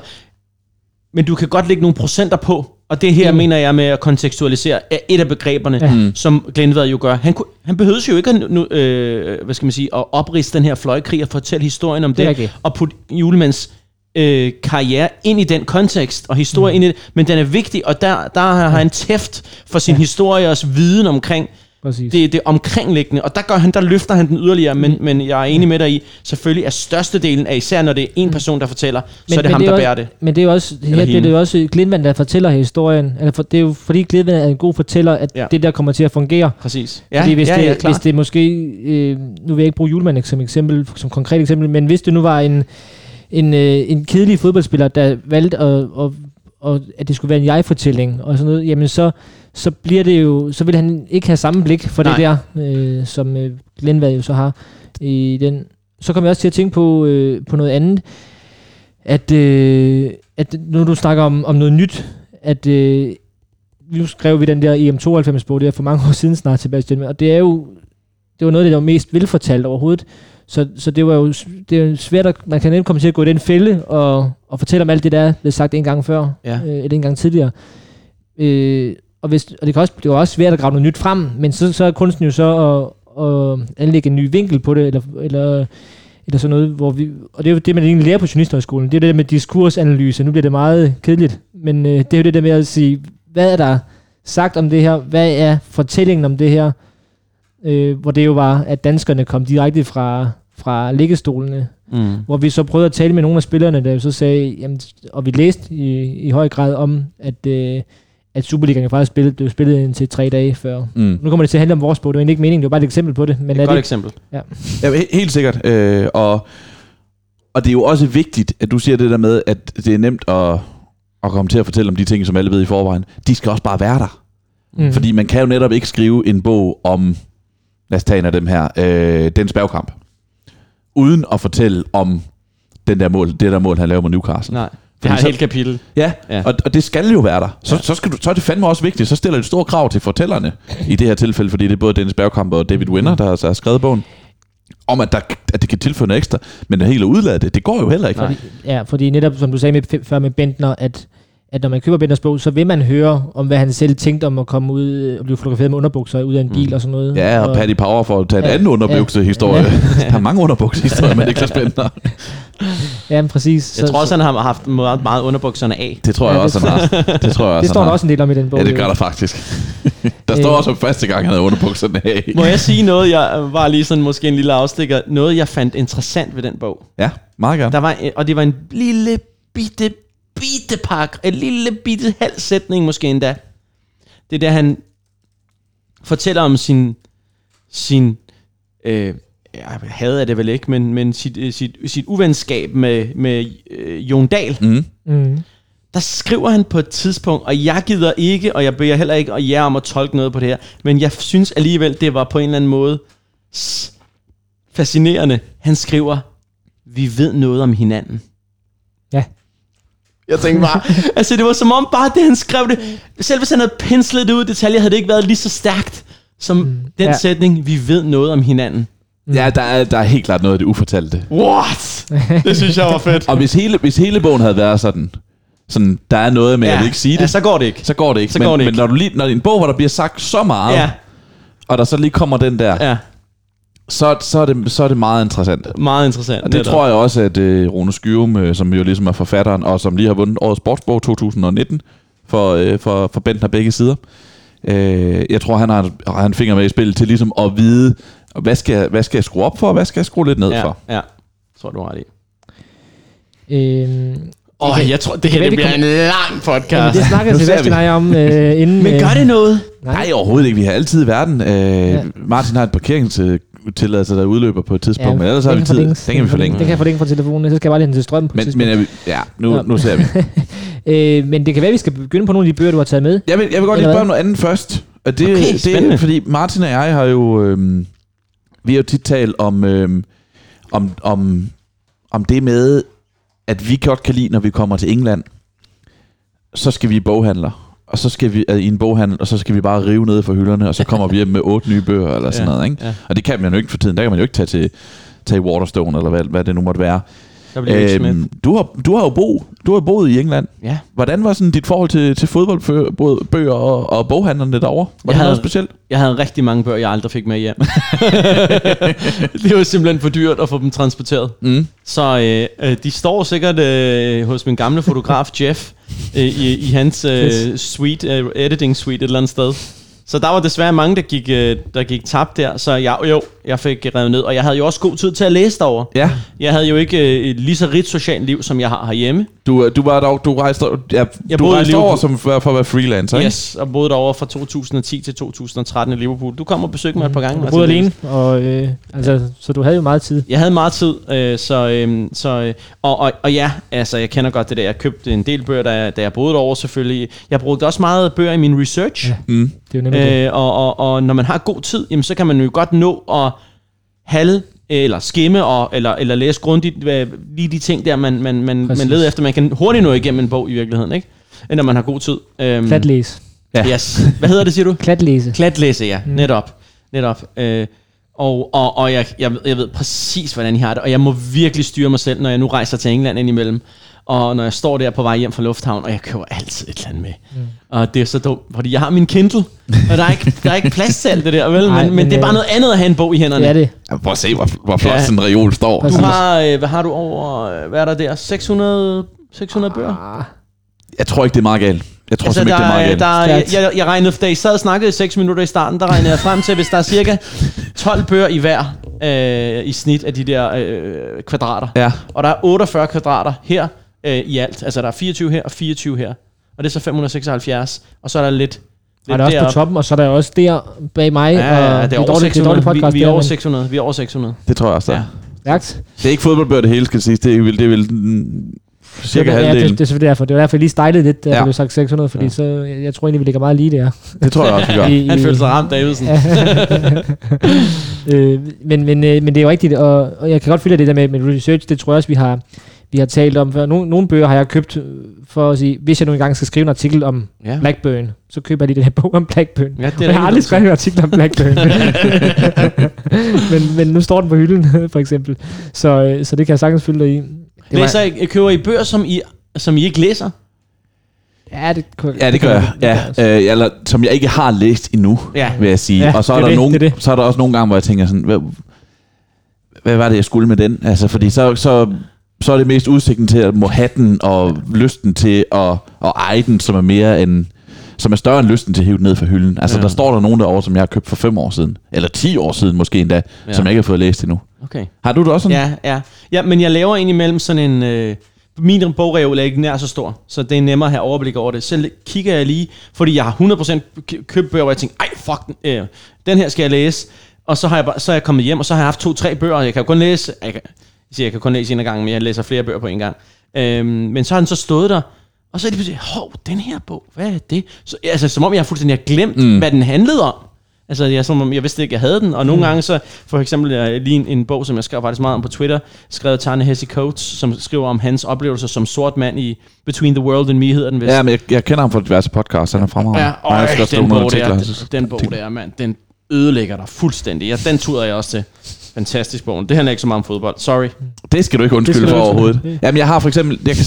Men du kan godt lægge nogle procenter på, Og det her Enig. mener jeg med at kontekstualisere er et af begreberne, Ja. ja. som Glenvad jo gør. Han, kunne, han behøvede jo ikke at, nu, øh, hvad skal man sige, at opriste den her fløjkrig og fortælle historien om Det det, og putte Julemands øh, karriere ind i den kontekst, og historie mm. ind i det. Men den er vigtig, og der, der har han tæft for sin ja. historie og viden omkring Præcis. det, det omkringliggende, og der, gør han, der løfter han den yderligere, men, men jeg er enig med dig i, selvfølgelig er størstedelen af, især når det er en person, der fortæller, så er det ham, der er bærer også, det. Men det er jo også, her, det, hende. det er jo også Glindvand, der fortæller historien. Eller for, det er jo fordi Glindvand er en god fortæller, at Ja. ja. det der kommer til at fungere. Præcis. Ja, fordi hvis, ja, det, ja, hvis det måske, øh, nu vil jeg ikke bruge Julemand som eksempel, som konkret eksempel, men hvis det nu var en, en, øh, en kedelig fodboldspiller, der valgte at, at, at, at det skulle være en jeg-fortælling og sådan noget, jamen så, så bliver det jo, så vil han ikke have samme blik for Nej. det der, øh, som øh, Glindvad jo så har i den. Så kommer jeg også til at tænke på, øh, på noget andet, at, øh, at nu du snakker om, om noget nyt, at øh, nu skrev vi den der EM92-bog, det er for mange år siden snart, Sebastian, og det er jo det var noget der var mest velfortalt overhovedet. Så, så det var jo det er svært, at man kan nemt komme til at gå i den fælde og, og fortælle om alt det, der er blevet sagt en gang før, Ja. øh, eller en gang tidligere. Øh, og, hvis, og det, kan også, det var også svært at grave noget nyt frem, men så, så er kunsten jo så at, at anlægge en ny vinkel på det, eller, eller, eller sådan noget, hvor vi, og det er jo det, man egentlig lærer på journalisthøjskolen, det er det der med diskursanalyse, nu bliver det meget kedeligt, men øh, det er jo det der med at sige, hvad er der sagt om det her, hvad er fortællingen om det her, øh, hvor det jo var, at danskerne kom direkte fra, fra liggestolene, Mm. hvor vi så prøvede at tale med nogle af spillerne, der jo så sagde, jamen, og vi læste i, i høj grad om, at, øh, at Superligaen faktisk spillet, blev spillet indtil tre dage før. Mm. Nu kommer det til at handle om vores bog, det var egentlig ikke meningen, det var bare et eksempel på det. Men Det er et godt det, eksempel. Ja, he- helt sikkert. Øh, og, og det er jo også vigtigt, at du siger det der med, at det er nemt at, at komme til at fortælle om de ting, som alle ved i forvejen. De skal også bare være der. mm, Fordi man kan jo netop ikke skrive en bog om, lad os tage en af dem her, øh, den spærgekamp, uden at fortælle om den der mål, det der mål, han laver med Newcastle. Nej. Det har et så- helt kapitel. Ja, Ja. ja. Og, og det skal jo være der. Så, Ja. ja. så, skal du, så er det fandme også vigtigt. Så stiller det store krav til fortællerne i det her tilfælde, fordi det er både Dennis Bergkamp og David Winner, der har, har skrevet bogen, om at, der, at det kan tilføre noget ekstra. Men det hele udlade det, det går jo heller ikke. Nej. Ja, fordi netop, som du sagde med, før med Bentner, at, at når man køber Bentners bog, så vil man høre om, hvad han selv tænkte om at komme ud og blive fotograferet med underbukser ud af en bil Mm. og sådan noget. Ja, og Paddy Power for at tage en Ja, anden underbuksehistorie. ja. Der er mange underbuksehistorier med Niklas Bentner. Ja, men præcis. Jeg tror også, han har haft meget, meget underbukserne af. Det tror Ja, jeg det også, han har. Det tror jeg også, det står der også en del om i den bog. Ja, det gør der faktisk. Der står Øh. også om første gang, han havde underbukserne af. Må jeg sige noget, jeg var lige sådan måske en lille afstikker, noget jeg fandt interessant ved den bog. Ja, meget gerne. Der var, og det var en lille bitte, bitte pak, en lille bitte halv sætning måske endda. Det er der, han fortæller om sin, sin øh, jeg havde det vel ikke, men, men sit, øh, sit, sit uvenskab med, med øh, Jon Dahl. Mm. Mm. Der skriver han på et tidspunkt, og jeg gider ikke, og jeg beder heller ikke at jer om at tolke noget på det her, men jeg synes alligevel, det var på en eller anden måde fascinerende. Han skriver, vi ved noget om hinanden. Ja. Jeg tænkte bare, altså det var som om bare det, han skrev det, selv hvis han havde penslet det ud i detaljer, havde det ikke været lige så stærkt som mm, den ja. sætning, vi ved noget om hinanden. Ja, der er, der er helt klart noget af det ufortalte. What? Det synes jeg var fedt. Og hvis hele, hvis hele bogen havde været sådan, sådan der er noget med, ja. jeg vil ikke sige det, Ja, så går det ikke. så går det ikke. Så men, går det men ikke. når, du lige, når en bog, hvor der bliver sagt så meget, Ja, og der så lige kommer den der, ja, så, så, er det, så er det meget interessant. meget interessant. Og det tror jeg også, at uh, Rune Skyrum, uh, som jo ligesom er forfatteren, og som lige har vundet årets sportsbog 2019 for, uh, for, for Bentner begge sider, uh, jeg tror, han har, har en finger med i spillet til ligesom at vide, hvad skal, jeg- hvad skal jeg skrue op for, og hvad skal jeg skrue lidt ned ja, for. ja. Tror du har ret i. Øhm, Åh, oh, jeg tror, det her det bliver vi en lang podcast. jamen, det ser Sebastian og jeg om øh, inden... Men øh, gør det noget? Nej, overhovedet ikke. Vi har altid i verden. Øh, Ja. Martin har et parkeringstilladelse, der udløber på et tidspunkt, ja, men ellers har vi tid. Den kan vi forlænge. Den kan jeg forlænge fra telefonen, så skal jeg bare lige hen til strøm på Men, men jeg vil, ja, nu, Ja. nu ser vi. Øh, men det kan være, at vi skal begynde på nogle af de bøger, du har taget med. Jeg vil, jeg vil godt lige Eller spørge om noget andet først. Og det, Okay, det spændende. er, fordi Martin og jeg har jo... Øhm, vi har jo tit talt om, øhm, om, om, om det med, at vi godt kan lide, når vi kommer til England, så skal vi i boghandler. Og så skal vi øh, i en boghandel, og så skal vi bare rive ned for hylderne, og så kommer vi hjem med otte nye bøger, eller sådan Ja, noget. Ikke? ja. Og det kan man jo ikke for tiden. Der kan man jo ikke tage til, tage Waterstone, eller hvad, hvad det nu måtte være. Øhm, du, har, du har jo bo du har boet i England. Ja. Hvordan var sådan dit forhold til, til fodboldbøger og, og boghandlerne derovre? Var Jeg det havde- noget specielt? Jeg havde rigtig mange bøger, jeg aldrig fik med hjem. det var simpelthen for dyrt at få dem transporteret. Mm. Så øh, øh, de står sikkert øh, hos min gamle fotograf Jeff i, i hans øh, suite, øh, editing suite et eller andet sted. Så der var desværre mange, der gik, øh, der gik tabt der. Så jeg, jo, jeg fik revet ned. Og jeg havde jo også god tid til at læse derovre. Ja, Jeg havde jo ikke øh, et lige så rigt socialt liv, som jeg har herhjemme. du, du var dog, du rejste, ja, Jeg du rejste over som, for, for at være freelancer, ikke? Yes, og boede derovre fra 2010 til 2013 i Liverpool. Du kom og besøgte mig et par gange. Du boede alene, og, øh, altså, så du havde jo meget tid. Jeg havde meget tid, øh, så, øh, så øh, og, og, og ja, altså jeg kender godt det der. Jeg købte en del bøger, da jeg, da jeg boede derovre selvfølgelig. Jeg brugte også meget bøger i min research. Ja. Mm. Det er jo nemlig det. Øh, og, og, og når man har god tid, jamen, så kan man jo godt nå at halve eller skimme og, eller, eller læse grundigt hvad, lige de ting der, man, man, man, Præcis. man leder efter. Man kan hurtigt nå igennem en bog i virkeligheden, ikke? End Når man har god tid. Øhm, Klatlæse. Ja. Yes. Hvad hedder det, siger du? Klatlæse. Klatlæse, ja. Mm. Netop. Netop. Øh, og og, og jeg, jeg, jeg ved præcis, hvordan I har det. Og jeg må virkelig styre mig selv, når jeg nu rejser til England indimellem. Og når jeg står der på vej hjem fra lufthavn, og jeg køber altid et eller andet med. Mm. Og det er så dumt, fordi jeg har min Kindle, og der er ikke, der er ikke plads til alt det der, vel? Nej, men, men, men, det er bare øh, noget andet at have en bog i hænderne. Det er det. Ja, prøv at se, hvor, hvor flot Ja. sådan en reol står. Du har, øh, hvad har du over, øh, hvad er der der? 600, 600 bøger? Ah, Jeg tror ikke, det er meget galt. Jeg tror Altså, simpelthen der, ikke, det er meget galt. der, er- Stærkt. jeg, jeg regnede, da I sad og snakkede i 6 minutter i starten, der regnede jeg frem til, hvis der er cirka 12 bøger i hver øh, i snit af de der øh, kvadrater. Ja, Og der er 48 kvadrater her øh, i alt. Altså der er 24 her og 24 her. Og det er så 576. Og så er der lidt... og der er også på deroppe. toppen, og så er der også der bag mig. Ja, og ja, det er over det er 600. dårligt podcast. vi, vi, er over men 600. Vi er over 600. det tror jeg også, der. Ja. Ja. Stærkt. Det er ikke fodboldbøger, det hele skal siges. Det er vel, det er vel cirka ja, det, halvdelen. det, det, er selvfølgelig derfor. Det var derfor, jeg lige stejlede lidt, da Ja. ja. blev sagt 600, fordi Ja. så, jeg, jeg tror egentlig, vi ligger meget lige der. Det tror jeg også, vi gør. I- Han følte sig ramt, Davidsen. øh, men, men, øh, men det er jo rigtigt, og, og jeg kan godt følge det der med, med research, det tror jeg også, vi har, vi har talt om før. Nogle, nogle bøger har jeg købt øh, for at sige, hvis jeg nu engang skal skrive en artikel om Ja. Blackburn, så køber jeg lige den her bog om Blackburn. Ja, det Det jeg har aldrig skrevet en artikel om Blackburn. men, men nu står den på hylden, for eksempel. Så, øh, så det kan jeg sagtens følge dig i. Det var- Læser I, køber I bøger, som I, som I ikke læser? Ja, det, kunne- Ja, det gør jeg. Ja, øh, eller, som jeg ikke har læst endnu, Ja. vil jeg sige. Ja, og så er, er der det, nogle, det er det. så er der også nogle gange, hvor jeg tænker sådan, hvad, hvad var det, jeg skulle med den? Altså, fordi så, så, så er det mest udsigten til at må have den, og lysten til at, at eje den, som er mere end som er større end lysten til at hive den ned fra hylden. Altså, Ja. der står der nogen derovre, som jeg har købt for fem år siden, eller 10 år siden måske endda, Ja. som jeg ikke har fået læst endnu. Okay. Har du det også sådan? Ja, ja. ja, men jeg laver indimellem sådan en... Øh, min bogreol er ikke nær så stor, så det er nemmere at have overblik over det. Så kigger jeg lige, fordi jeg har 100% k- købt bøger, hvor jeg tænker, ej, fuck, den, øh, den her skal jeg læse. Og så, har jeg bare, så er jeg kommet hjem, og så har jeg haft to-tre bøger, og jeg kan jo kun læse... Jeg kan, siger, jeg kan kun læse en af gangen, men jeg læser flere bøger på en gang. Øhm, men så har den så stået der, og så er det pludselig, hov, den her bog, hvad er det? Så, altså, som om jeg har fuldstændig har glemt, mm. Hvad den handlede om. Altså, jeg, som om jeg vidste ikke, jeg havde den. Og nogle mm. gange så, for eksempel øh, lige en, en bog, som jeg skrev faktisk meget om på Twitter, skrevet Tarne Hesse Coates, som skriver om hans oplevelser som sort mand i Between the World and Me, hedder den vist. Ja, men jeg, jeg kender ham fra diverse podcasts, han er fremragende. Ja, øj, skrevet den bog der, jeg den, den bog der, mand, den ødelægger dig fuldstændig. Ja, den tuder jeg også til. Fantastisk bog. Det handler ikke så meget om fodbold. Sorry. Det skal du ikke undskylde for overhovedet. Jamen, jeg har for eksempel... Jeg kan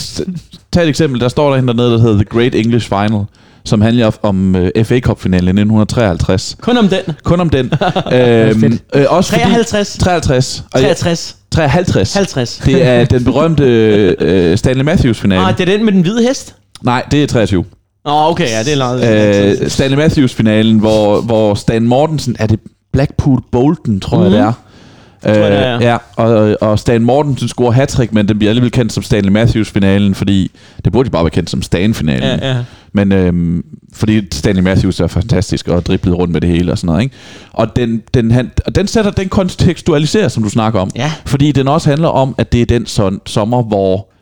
tage et eksempel. Der står der dernede, der hedder The Great English Final, som handler om uh, FA Cup-finalen i 1953. Kun om den. Kun om den. øhm, øh, også fordi- 53. 53. Og jeg- 63. 53. 50. Det er den berømte uh, Stanley Matthews-finale. Ah, det er den med den hvide hest? Nej, det er 23. Åh, oh, okay, ja, det er langt. Øh, Stanley Matthews-finalen, hvor, hvor Stan Mortensen... Er det Blackpool Bolton, tror jeg, Mhm. det er. Jeg, er, ja. ja, og, og Stan Mortensen scorer hat men den bliver alligevel kendt som Stanley Matthews-finalen, fordi det burde jo bare være kendt som Stan-finalen. ja, ja. Men øhm, fordi Stanley Matthews er fantastisk og driblet rundt med det hele og sådan noget. Ikke? Og, den, den, han, og den sætter den kontekstualiserer, som du snakker om. Ja. Fordi den også handler om, at det er den son, sommer, hvor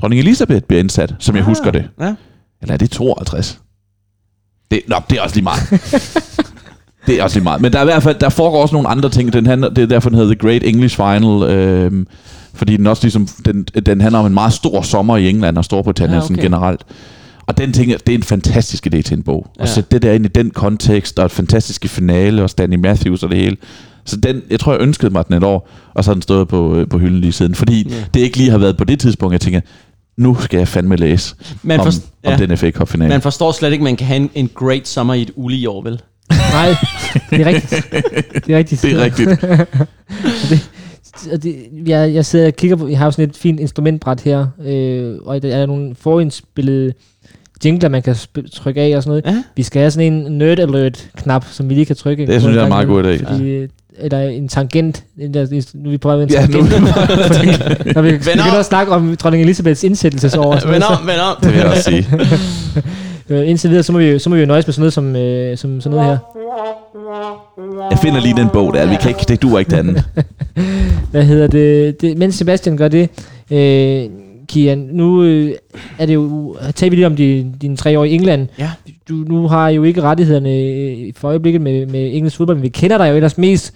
dronning Elisabeth bliver indsat, som jeg Ah. husker det. Ja. Eller er det 52? Det, nå, det er også lige meget. det er også lige meget. Men der er i hvert fald, der foregår også nogle andre ting. Den handler, det er derfor, den hedder The Great English Final. Øhm, fordi den også ligesom, den, den handler om en meget stor sommer i England og Storbritannien Ja, ja, okay. sådan generelt. Og den ting, det er en fantastisk idé til en bog. Ja. Ja. At sætte det der ind i den kontekst, og et fantastiske finale, og Stanley Matthews og det hele. Så den, jeg tror, jeg ønskede mig den et år, og så har den stået på, øh, på hylden lige siden. Fordi Ja. det ikke lige har været på det tidspunkt, jeg tænker, nu skal jeg fandme læse Man, om, forst- om den FA Cup finale. man forstår slet ikke, man kan have en, en great summer i et ulige år, vel? Nej, det er rigtigt. Det er rigtigt. Det er rigtigt. Og det, jeg, jeg sidder og kigger på, jeg har jo sådan et fint instrumentbræt her, øh, og der er nogle forindspillede jingler, man kan trykke af og sådan noget. Ja. Vi skal have sådan en nerd alert-knap, som vi lige kan trykke. Det synes jeg er en meget god idé. Fordi, Eller en tangent. En der, nu er vi prøver en Ja, nu tangent. Når vi begynder at snakke om dronning Elisabeths indsættelsesår. Vend om, vend om. det vil jeg også sige. øh, indtil videre, så må vi, jo- så må vi jo nøjes med sådan noget som, øh, som sådan noget her. Jeg finder lige den bog der. Vi kan ikke, det duer ikke det andet. Hvad hedder det? det mens Sebastian gør det, øh, Kian, nu øh, er det jo, taler vi lige om de, dine tre år i England. Ja. Du, nu har jo ikke rettighederne øh, for øjeblikket med, med engelsk fodbold, men vi kender dig jo ellers mest.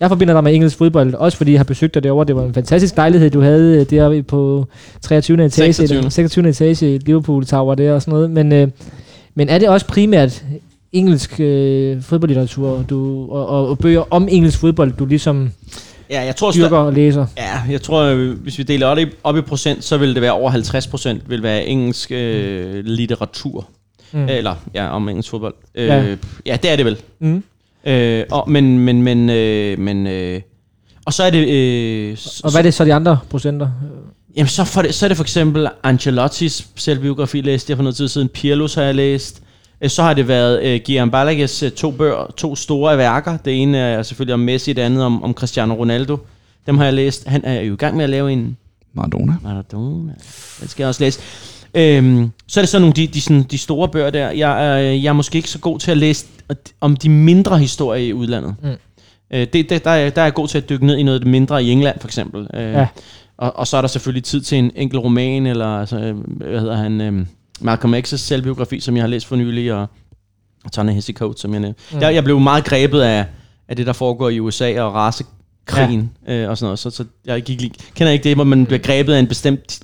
Jeg forbinder dig med engelsk fodbold, også fordi jeg har besøgt dig derovre. Det var en fantastisk lejlighed, du havde øh, deroppe på 23. etage, 26.. eller 26. etage i Liverpool Tower der og sådan noget. Men, øh, men er det også primært engelsk øh, fodboldlitteratur du, og, og, og bøger om engelsk fodbold, du ligesom Ja, jeg tror, dyrker og læser? Ja, jeg tror, øh, hvis vi deler op i, op i procent, så vil det være over 50 procent vil være engelsk øh, litteratur. Mm. Mm. Eller, ja, om engelsk fodbold. Øh, Ja. ja. ja, det er det vel. Mm. Øh, og, men, men, men, øh, men, øh, og så er det... Øh, Og hvad er det så de andre procenter? Jamen, så, for det, så er det for eksempel Ancelottis selvbiografi, læste jeg for noget tid siden. Pirlos har jeg læst. Øh, Så har det været øh, Guillaume Balagues øh, to bøger, to store værker. Det ene er selvfølgelig om Messi, det andet om, om Cristiano Ronaldo. Dem har jeg læst. Han er jo i gang med at lave en Maradona. Maradona. Den skal jeg også læse. Øhm, så er det så nogle de, de, sådan, de store bøger der. Jeg er, jeg er måske ikke så god til at læse om de mindre historier i udlandet. Mm. Øh, det, det, der, er, der er jeg god til at dykke ned i noget mindre i England, for eksempel. Øh, Ja. og, og så er der selvfølgelig tid til en enkelt roman, eller altså, øh, hvad hedder han, øh, Malcolm X's selvbiografi, som jeg har læst for nylig, og, Ta-Nehisi Coates, som jeg nævnte. Mm. Jeg, jeg blev meget grebet af, af det, der foregår i USA, og racekrigen, ja. øh, og sådan noget. Så, så jeg gik kender ikke det, hvor man bliver grebet af en bestemt...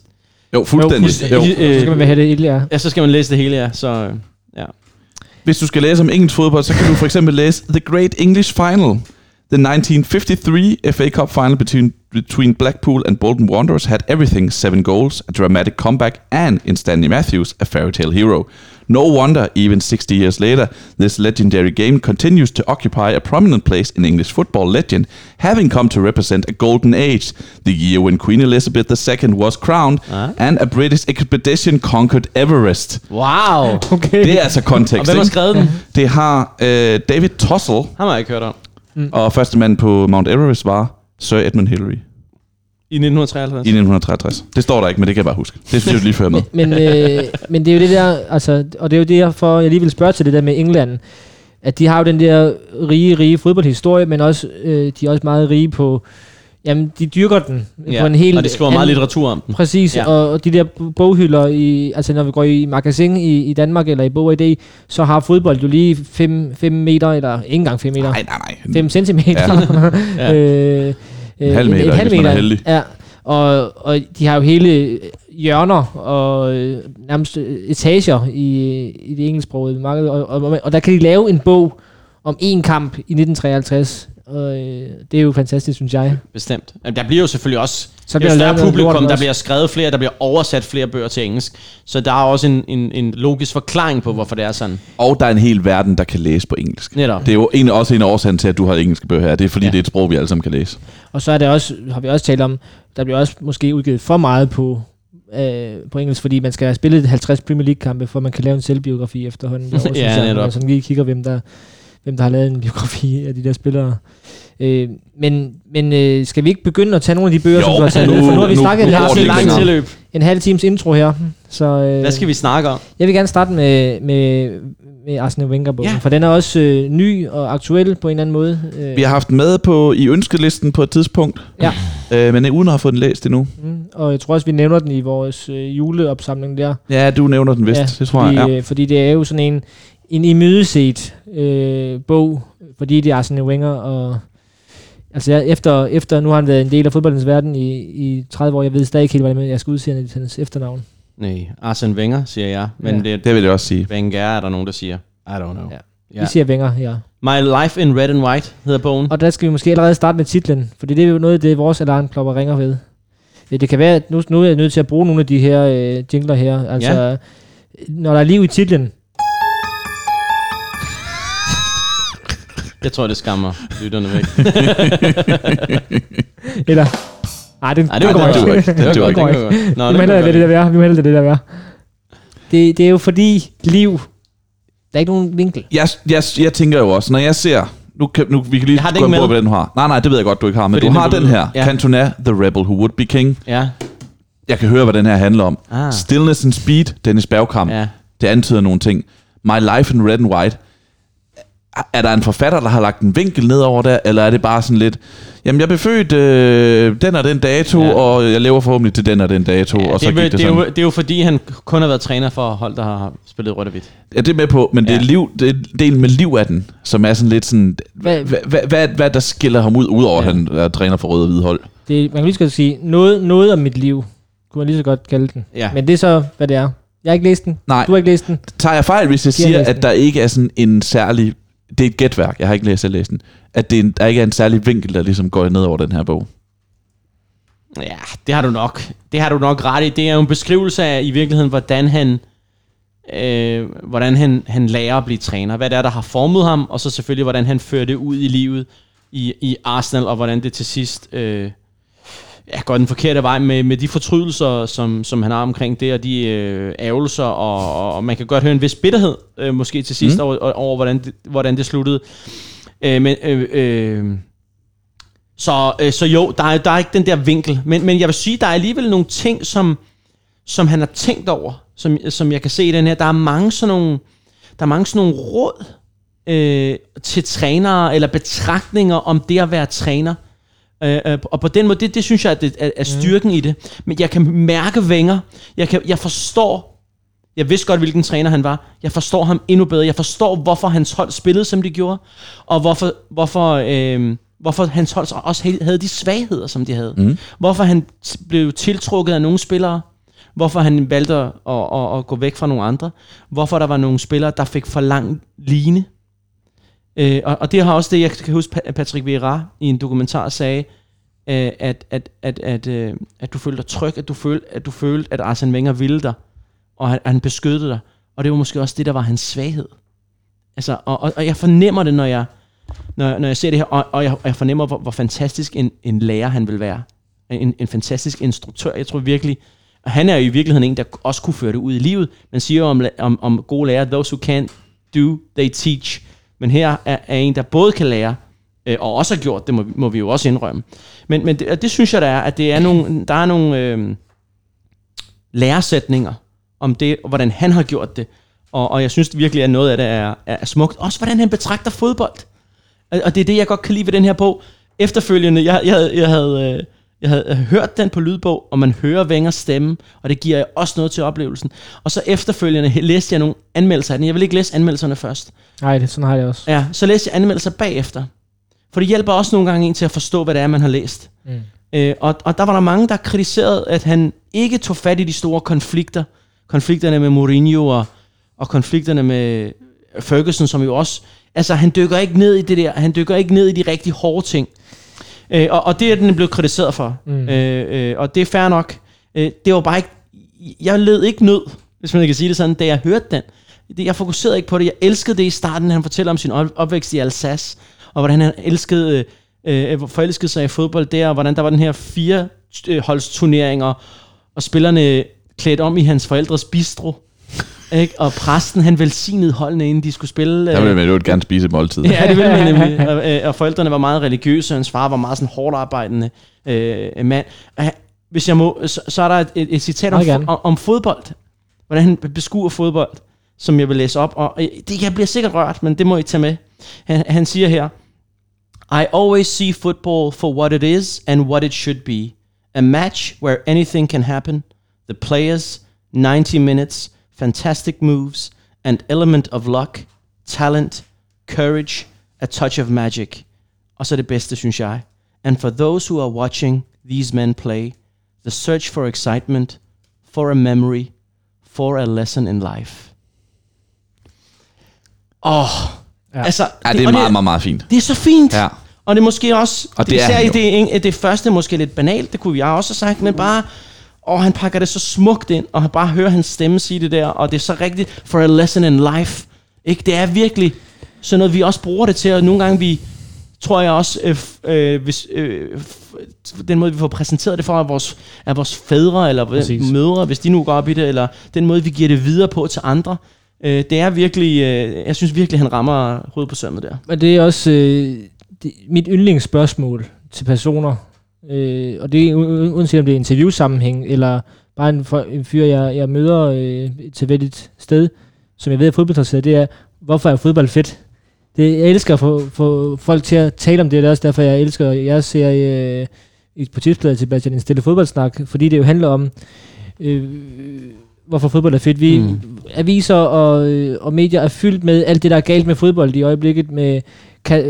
Jo, fuldstændig. Jo, Jo. Så skal man have det ilde, ja. Ja, så skal man læse det hele, ja. Så, øh, ja. Hvis du skal læse om engelsk fodbold, så kan du for eksempel læse The Great English Final. The 1953 FA Cup final between, between Blackpool and Bolton Wanderers had everything seven goals, a dramatic comeback, and in Stanley Matthews, a fairy tale hero. No wonder, even 60 years later, this legendary game continues to occupy a prominent place in English football legend, having come to represent a golden age, the year when Queen Elizabeth II was crowned, Ah. and a British expedition conquered Everest. Wow! Okay. Det er altså Og kontekst, hvem har skrevet den? Det har øh, David Tossell, Ham har jeg ikke hørt om. og første mand på Mount Everest var Sir Edmund Hillary I 1953. i 1963. Det står der ikke, men det kan jeg bare huske. Det synes jeg lige fører med. Men, øh, men det er jo det der, altså, og det er jo det, jeg, for, jeg lige vil spørge til det der med England, at de har jo den der rige, rige fodboldhistorie, men også, øh, de er også meget rige på, jamen, de dyrker den Ja, på en helt og de skriver meget litteratur om den. Præcis, ja. Ja. og, og de der boghylder, i, altså når vi går i magasin i, i Danmark eller i Bog og ID, så har fodbold jo lige 5 meter, eller ikke engang 5 meter, Nej, nej, nej. 5 centimeter. Ja. øh, En halv meter, en halv hvis man er meter. heldig. Ja, og, og de har jo hele hjørner og øh, nærmest øh, etager i, i det engelsksprogede marked, og, og, og der kan de lave en bog om en kamp i 1953, og øh, det er jo fantastisk, synes jeg. Bestemt. Der bliver jo selvfølgelig også Så er bliver jo der større publikum, der også. bliver skrevet flere, der bliver oversat flere bøger til engelsk. Så der er også en, en, en logisk forklaring på, hvorfor det er sådan. Og der er en hel verden, der kan læse på engelsk. Netop. Det er jo en, også en af årsagen til, at du har engelske bøger her. Det er fordi, ja. Det er et sprog, vi alle sammen kan læse. Og så er det også, har vi også talt om, der bliver også måske udgivet for meget på, øh, på engelsk, fordi man skal have spillet 50 Premier League-kampe, for man kan lave en selvbiografi efterhånden. derovre, Ja, netop. man sådan lige kigger, hvem der, hvem der har lavet en biografi af de der spillere. Øh, men men øh, skal vi ikke begynde at tage nogle af de bøger, Jo, som du har taget nu-? For nu har vi nu- snakket nu et langt længere. tilløb. en halv times intro her. Så, øh, Hvad skal vi snakke om? Jeg vil gerne starte med, med, med Arsene Wenger-bogen, Ja. for den er også øh, ny og aktuel på en eller anden måde. Øh, Vi har haft den med på, i ønskelisten på et tidspunkt, Ja. øh, men uden at have fået den læst endnu. mm, og jeg tror også, vi nævner den i vores øh, juleopsamling der. Ja, du nævner den vist, ja, det tror fordi, jeg. Ja. øh, fordi det er jo sådan en, en imødeset øh, bog, fordi det er Arsene Wenger, og altså jeg, efter, efter, nu har han været en del af fodboldens verden i, i 30 år, jeg ved stadig ikke helt, hvordan jeg skal udse hans efternavn. Nej, Arsene Wenger, siger jeg. Men Ja. det Det vil jeg også sige. Wenger er der nogen, der siger. I don't know. Ja. Ja. Vi siger Wenger, ja. My Life in Red and White hedder bogen. Og der skal vi måske allerede starte med titlen, fordi det er jo noget, det vores alarmklopper ringer ved. det kan være, at nu, nu er jeg nødt til at bruge nogle af de her øh, jingler her. Altså, ja. når der er liv i titlen, Jeg tror, det skammer lytterne væk. eller... Ej, det, Nej, det var går godt. det var ikke. ikke. Det var Det godt. Det. Nå, Vi må hellere lade det der være. Vi hellere lade det der være. Det, det er jo fordi liv... Der er ikke nogen vinkel. Jeg, jeg, jeg tænker jo også, når jeg ser... Nu kan, nu, vi kan lige det gå på, hvad den har. Nej, nej, det ved jeg godt, du ikke har. Men Fordi du den har blev- den her. ja. Cantona, The Rebel Who Would Be King. Ja, Jeg kan høre, hvad den her handler om. Ah. Stillness and Speed, Dennis Bergkamp. ja. Det antyder nogle ting. My Life in Red and White. Er der en forfatter, der har lagt en vinkel ned over der, eller er det bare sådan lidt, jamen jeg blev født øh, den og den dato, Ja. ja. og jeg lever forhåbentlig til den og den dato, ja og så det, er, gik det, det er sådan. jo, det er jo fordi, han kun har været træner for hold, der har spillet rødt og hvidt. Ja, det er med på, men det er, Ja. liv, det er delen med liv af den, som er sådan lidt sådan, Hvad- hvad, hvad, hvad, hvad der skiller ham ud, udover Ja. at han er træner for røde og hvide hold? Det, man kan lige så godt sige, noget, noget af mit liv, kunne man lige så godt kalde den. Ja. Men det er så, hvad det er. Jeg har ikke læst den. Nej. Du har ikke læst den. Tager jeg fejl, hvis jeg Giver siger, at der ikke er sådan en særlig... Det er et gætværk, jeg har ikke læst, jeg læst den. At det er en, der ikke er en særlig vinkel, der ligesom går ned over den her bog. Ja, det har du nok. Det har du nok ret i. Det er jo en beskrivelse af i virkeligheden, hvordan han, øh, hvordan han, han lærer at blive træner. Hvad det er, der har formet ham, og så selvfølgelig, hvordan han fører det ud i livet i, i Arsenal, og hvordan det til sidst øh, ja, går den forkerte vej med, med de fortrydelser, som, som han har omkring det, og de øh, ærgelser, og, og man kan godt høre en vis bitterhed, øh, måske til sidst, mm. over, over hvordan, det, hvordan det sluttede. Øh, men... Øh, øh, så, øh, så jo, der er, der er ikke den der vinkel. Men, men jeg vil sige, der er alligevel nogle ting, som, som han har tænkt over, som, som jeg kan se i den her. Der er mange sådan nogle, der er mange sådan nogle råd øh, til trænere, eller betragtninger om det at være træner. Øh, øh, og på den måde, det, det synes jeg er, det, er, er styrken mm. i det. Men jeg kan mærke Wenger. Jeg, kan, jeg forstår, jeg vidste godt, hvilken træner han var. Jeg forstår ham endnu bedre. Jeg forstår, hvorfor hans hold spillede, som de gjorde. Og hvorfor, hvorfor, øh, hvorfor hans hold så også havde- de svagheder, som de havde. Mm. Hvorfor han blev tiltrukket af nogle spillere. Hvorfor han valgte at, at, at, at gå væk fra nogle andre. Hvorfor der var nogle spillere, der fik for lang line. Øh, og, og det har også det, jeg kan huske, Patrick Vieira i en dokumentar sagde, øh, at, at, at, at, øh, at du følte dig tryg, at du følte, at du følte, at Arsene Wenger ville dig, og han, han beskyttede dig. Og det var måske også det, der var hans svaghed. Altså, og, og, og jeg fornemmer det, når jeg, når, når jeg ser det her, og, og jeg, og jeg fornemmer, hvor, hvor fantastisk en, en lærer han vil være. En, en fantastisk instruktør. Jeg tror virkelig, og han er jo i virkeligheden en, der også kunne føre det ud i livet. Man siger jo om, om, om gode lærere, those who can do, they teach. Men her er, er en, der både kan lære, øh, og også har gjort det, må, må vi jo også indrømme. Men, men det, og det synes jeg, der er, at det er nogle, der er nogle øh, læresætninger om det, og hvordan han har gjort det. Og, og jeg synes virkelig, at noget af det er, er smukt. Også hvordan han betragter fodbold. Og, og det er det, jeg godt kan lide ved den her bog. Efterfølgende, jeg, jeg, jeg, havde, øh, jeg havde hørt den på lydbog, og man hører Wengers stemme, og det giver også noget til oplevelsen. Og så efterfølgende læste jeg nogle anmeldelser af den. Jeg vil ikke læse anmeldelserne først. Nej, det, sådan har jeg også. Ja, så læste jeg anmeldelser bagefter. For det hjælper også nogle gange en til at forstå, hvad det er, man har læst. Mm. Øh, og, og der var der mange, der kritiserede, at han ikke tog fat i de store konflikter. Konflikterne med Mourinho og, og konflikterne med Ferguson, som jo også... Altså, han dykker ikke ned i det der. Han dykker ikke ned i de rigtig hårde ting. Øh, og, og det er den blevet kritiseret for. Mm. Øh, øh, og det er fair nok. Øh, det var bare ikke... Jeg led ikke nød, hvis man kan sige det sådan, da jeg hørte den. Jeg fokuserede ikke på det. Jeg elskede det i starten, han fortæller om sin op- opvækst i Alsace, og hvordan han elskede, øh, øh, forelskede sig i fodbold der, og hvordan der var den her fire øh, holdsturneringer, og spillerne klædt om i hans forældres bistro. Ikke? Og præsten, han velsignede holdene, inden de skulle spille. Der øh, vil man jo gerne spise måltid. Ja, det ville man nemlig. Og, øh, og forældrene var meget religiøse, og hans far var meget sådan hårdt arbejdende øh, mand. Hvis jeg må, så, så er der et, et, et citat om, om, om fodbold. Hvordan han beskuer fodbold, som jeg vil læse op. Og øh, det jeg bliver sikkert rørt, men det må I tage med. Han, han siger her, I always see football for what it is and what it should be. A match where anything can happen. The players, 90 minutes, fantastic moves, an element of luck, talent, courage, a touch of magic. Og så det bedste, synes jeg. And for those who are watching these men play, the search for excitement, for a memory, for a lesson in life. Åh, oh, Ja. altså... Ja, det er og meget, meget, meget fint. det er så fint. Ja. Og det er måske også, Og det er især han i det, det, det første måske lidt banalt, det kunne jeg også have sagt, men bare, og han pakker det så smukt ind, og han bare hører hans stemme sige det der, og det er så rigtigt for a lesson in life. Ikke? Det er virkelig sådan noget, vi også bruger det til, og nogle gange vi, tror jeg også, øh, øh, hvis, øh, den måde, vi får præsenteret det for af vores, af vores fædre eller Præcis. mødre, hvis de nu går op i det, eller den måde, vi giver det videre på til andre. Øh, det er virkelig, øh, jeg synes virkelig, han rammer hovedet på sømmet der. Men det er også øh, det, mit yndlingsspørgsmål til personer, øh, og det er uanset om det er interviewsammenhæng, eller bare en, for, en fyr, jeg, jeg møder øh, til et sted, som jeg ved er fodboldinteresseret, det er, hvorfor er fodbold fedt? Det, jeg elsker at få, få folk til at tale om det, det er også derfor, jeg elsker jeres serie øh, i- på tipsbladet til Bastian, en stille fodboldsnak, fordi det jo handler om, øh, hvorfor fodbold er fedt. Vi, Mm. Aviser og, øh, og medier er fyldt med alt det, der er galt med fodbold i øjeblikket, med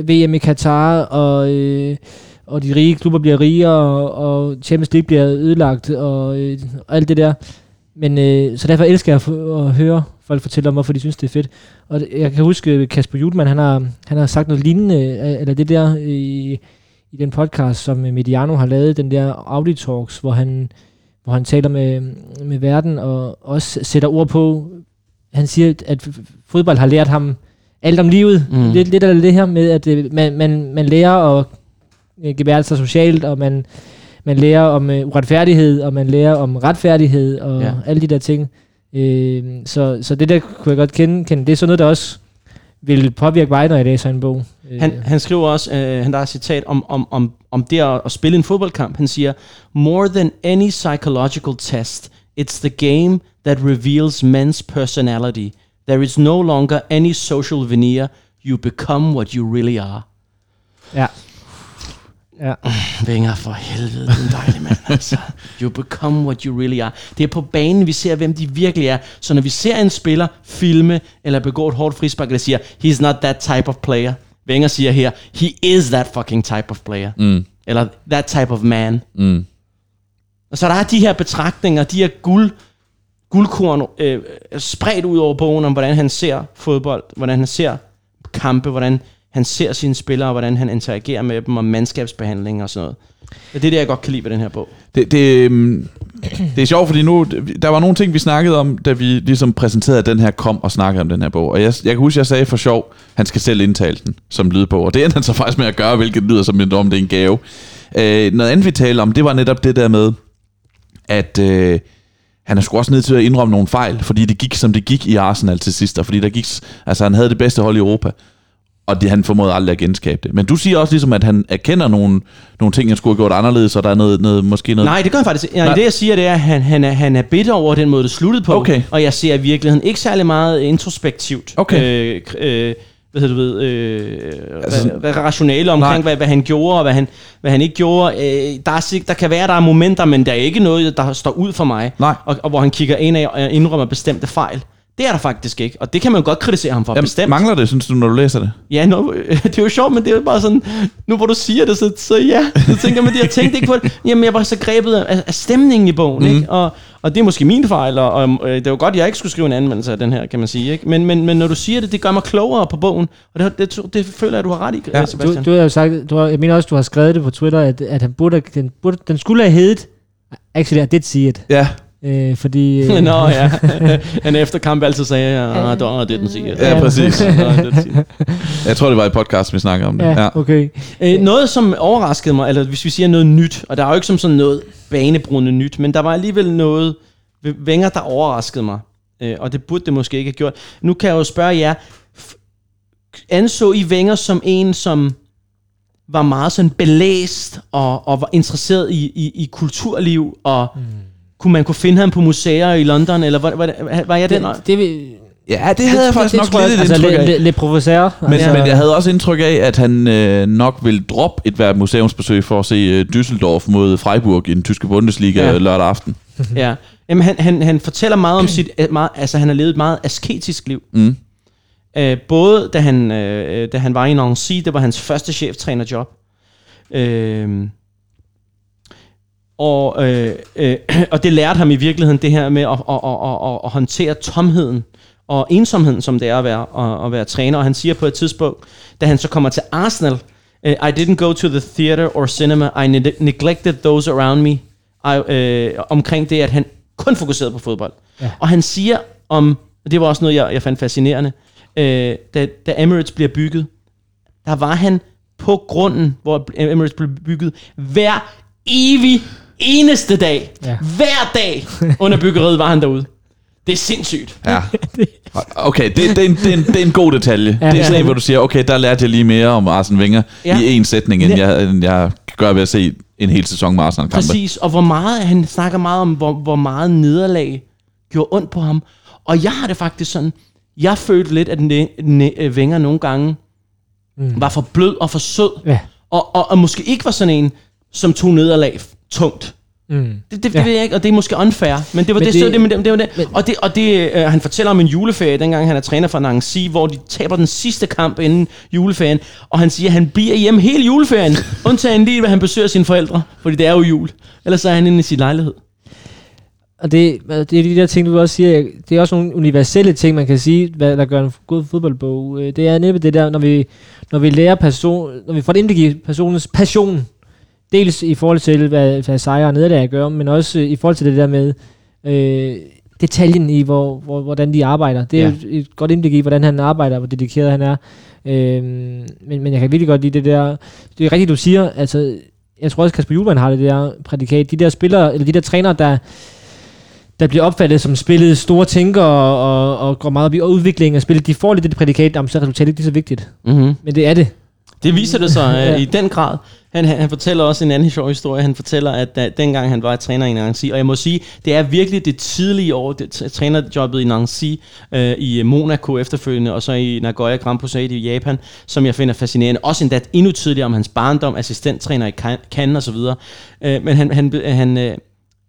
VM i Katar, og, øh, og de rige klubber bliver rigere, og, og Champions League bliver ødelagt, og, øh, og alt det der. Men øh, så derfor elsker jeg at, høre folk fortælle om, hvorfor de synes, det er fedt. Og jeg kan huske øh, Kasper Julemand, han har, han har sagt noget lignende, øh, eller det der i, i den podcast, som øh, Mediano har lavet, den der Audi Talks, hvor han, hvor han taler med, med verden, og også sætter ord på, han siger, at fodbold har lært ham alt om livet. Mm. Lidt, lidt af det her med, at øh, man, man, man lærer at øh, gebære sig socialt, og man, man lærer om øh, uretfærdighed, og man lærer om retfærdighed, og Ja. ja. alle de der ting. Øh, så, så det der kunne jeg godt kende, kende. Det er sådan noget, der også vil påvirke mig, når jeg læser en bog. Øh, Han, han skriver også, øh, han der er et citat om, om, om, om det at, at spille en fodboldkamp. Han siger, More than any psychological test, it's the game that reveals men's personality. There is no longer any social veneer. You become what you really are. Ja. Ja. Vinger for helvede, det er en dejlig mand, altså. You become what you really are. Det er på banen, vi ser, hvem de virkelig er. Så når vi ser en spiller filme eller begå et hårdt frispark, der siger, he's not that type of player. Wenger siger her, he is that fucking type of player. Mm. Eller that type of man. Mm. Og så der er de her betragtninger, de her guld, guldkorn øh, spredt ud over bogen om, hvordan han ser fodbold, hvordan han ser kampe, hvordan han ser sine spillere, og hvordan han interagerer med dem, og mandskabsbehandling og sådan noget. Det er det, jeg godt kan lide ved den her bog. Det, det, øhm, det er sjovt, fordi nu, der var nogle ting, vi snakkede om, da vi ligesom præsenterede at den her, kom og snakkede om den her bog. Og jeg, jeg kan huske, jeg sagde for sjov, han skal selv indtale den som lydbog. Og det endte han så faktisk med at gøre, hvilket lyder som en om det er en gave. Øh, noget andet, vi talte om, det var netop det der med, at øh, han er sgu også nødt til at indrømme nogle fejl, fordi det gik, som det gik i Arsenal til sidst, og fordi der gik, altså han havde det bedste hold i Europa, og det, han formåede aldrig at genskabe det. Men du siger også ligesom, at han erkender nogle, nogle ting, han skulle have gjort anderledes, og der er noget, noget måske noget... Nej, det gør han faktisk. Nej. det jeg siger, det er, at han, han, er, han er bitter over den måde, det sluttede på. Okay. Og jeg ser i virkeligheden ikke særlig meget introspektivt. Okay. Øh, øh, hvad hedder du ved, øh, Altså sådan- altså, rationale omkring, hvad, hvad han gjorde, og hvad han, hvad han ikke gjorde. Øh, der, er, der kan være, der er momenter, men der er ikke noget, der står ud for mig. Nej. Og, og hvor han kigger ind af og indrømmer bestemte fejl. Det er der faktisk ikke, og det kan man jo godt kritisere ham for, Jamen, bestemt. mangler det, synes du, når du læser det? Ja, nu, det er jo sjovt, men det er jo bare sådan, nu hvor du siger det, så, så ja, så tænker man, jeg tænkte ikke på det. Jamen, jeg var så grebet af, af stemningen i bogen, mm. ikke? Og, og det er måske min fejl, og, og øh, det var godt, jeg ikke skulle skrive en anmeldelse af den her, kan man sige, ikke? Men, men, men når du siger det, det gør mig klogere på bogen, og det, det, det, det føler jeg, du har ret i, Ja. Du, Sebastian. du har jo sagt, du har, jeg mener også, du har skrevet det på Twitter, at, at han burde, den, burde, den skulle have heddet, actually, I did see it, Ja, øh, fordi... Øh, Nå ja, han efter kamp altid sagde, ah, det det, den siger. Ja, præcis. Nå, det siger. jeg tror, det var i podcast, vi snakkede om det. Ja, okay. Øh, noget, som overraskede mig, eller hvis vi siger noget nyt, og der er jo ikke som sådan noget banebrydende nyt, men der var alligevel noget ved Wenger, der overraskede mig. Øh, og det burde det måske ikke have gjort. Nu kan jeg jo spørge jer, anså I Wenger som en, som var meget sådan belæst og, og var interesseret i, i, i kulturliv, og mm. Kunne man kunne finde ham på museer i London, eller var, var, var jeg den? Det, det, Ja, det havde jeg faktisk nok tror lidt altså, indtryk af. le, le professeur. Men, altså, men jeg havde også indtryk af, at han øh, nok ville droppe et hvert museumsbesøg for at se øh, Düsseldorf mod Freiburg i den tyske Bundesliga Ja. lørdag aften. Ja. Jamen, han, han, han fortæller meget om sit, øh, meget, altså han har levet et meget asketisk liv. Mm. Øh, både da han, øh, da han var i Nancy, det var hans første cheftrænerjob. Øh, og, øh, øh, og det lærte ham i virkeligheden det her med at, at, at, at, at håndtere tomheden og ensomheden, som det er at være, at, at være træner. Og han siger på et tidspunkt, da han så kommer til Arsenal, Uh, I didn't go to the theater or cinema. I ne- neglected those around me. I, uh, omkring det, at han kun fokuserede på fodbold. Ja. Og han siger om, og det var også noget, jeg, jeg fandt fascinerende, uh, da, da Emirates bliver bygget, der var han på grunden, hvor Emirates blev bygget, hver evig eneste dag. Ja. Hver dag under byggeriet var han derude. Det er sindssygt. Ja. Okay, det, det, er en, det, er en, det er en god detalje. Ja, det er ja. sådan en, hvor du siger, okay, der lærte jeg lige mere om Arsene Wenger Ja. i en sætning, end Ja. jeg, end jeg gør ved at se en hel sæson med Arsenal-kampe. Præcis, og hvor meget, han snakker meget om, hvor, hvor meget nederlag gjorde ondt på ham. Og jeg har det faktisk sådan, jeg følte lidt, at ne- ne- Wenger nogle gange mm. var for blød og for sød, Ja. og, og, og måske ikke var sådan en, som tog nederlag tungt. Mm. Det, det, Ja. det ved jeg ikke, og det er måske unfair, men det var Men det, det- det, det, det, det, var det. men- Og det, og det øh, han fortæller om en juleferie, dengang han er træner for Nancy, hvor de taber den sidste kamp inden juleferien, og han siger, at han bliver hjemme hele juleferien, undtagen lige, hvad han besøger sine forældre, fordi det er jo jul. Ellers så er han inde i sin lejlighed. Og det, det er de der ting, du også siger, det er også nogle universelle ting, man kan sige, hvad der gør en god fodboldbog. Øh, Det er næppe det der, når vi, når vi lærer person, når vi får et indblik i personens passion, dels i forhold til, hvad, hvad sejre og nederlag gør, men også i forhold til det der med øh, detaljen i, hvor, hvor, hvordan de arbejder. Det er Ja. et godt indblik i, hvordan han arbejder, hvor dedikeret han er. Øh, men, men jeg kan virkelig godt lide det der, det er rigtigt, du siger, altså, jeg tror også, Kasper Julemand har det der prædikat. De der spillere, eller de der trænere, der, der bliver opfattet som spillet store tænker og, og, og går meget op i udviklingen af spillet, de får lidt det prædikat, om så er resultatet ikke lige så vigtigt. Mm-hmm. Men det er det. Det viser det sig Ja. ja. i den grad. Han, han, han fortæller også en anden sjov historie. Han fortæller, at da, dengang han var træner i Nancy, og jeg må sige, det er virkelig det tidlige år, det, trænerjobbet i Nancy, øh, i Monaco efterfølgende, og så i Nagoya Grand Prix i Japan, som jeg finder fascinerende. Også endda endnu tidligere om hans barndom, assistenttræner i Can- Cannes og så videre. Øh, men han, han, han, øh,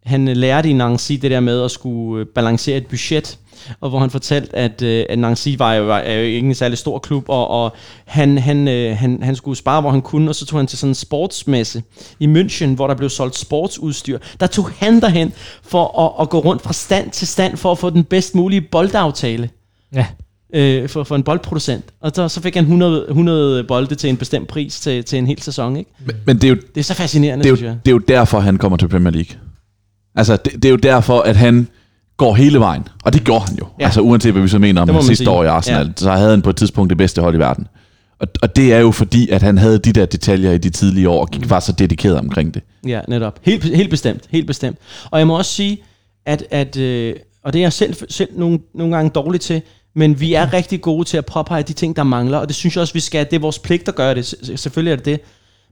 han lærte i Nancy det der med at skulle øh, balancere et budget, og hvor han fortalte, at, øh, at Nancy var jo, var, er jo ikke en særlig stor klub, og, og han, han, øh, han, han skulle spare, hvor han kunne, og så tog han til sådan en sportsmesse i München, hvor der blev solgt sportsudstyr. Der tog han derhen for at, at gå rundt fra stand til stand, for at få den bedst mulige boldaftale Ja. øh, for, for en boldproducent. Og så, så fik han 100, 100 bolde til en bestemt pris til, til en hel sæson. Ikke? Men, men det er jo Det er så fascinerende, det er, synes jo, jeg. det er jo derfor, han kommer til Premier League. Altså, det, det er jo derfor, at han går hele vejen. Og det gjorde han jo. Ja. Altså, uanset hvad vi så mener om hans sidste sige. år i Arsenal, Ja. så havde han på et tidspunkt det bedste hold i verden. Og, og det er jo fordi, at han havde de der detaljer i de tidlige år, og gik var så dedikeret omkring det. Ja, netop. Helt, helt bestemt. Helt bestemt. Og jeg må også sige, at, at øh, og det er jeg selv, selv nogle, nogle gange dårlig til, men vi er rigtig gode til at påpege de ting, der mangler, og det synes jeg også, vi skal. Det er vores pligt at gøre det. Selvfølgelig er det det.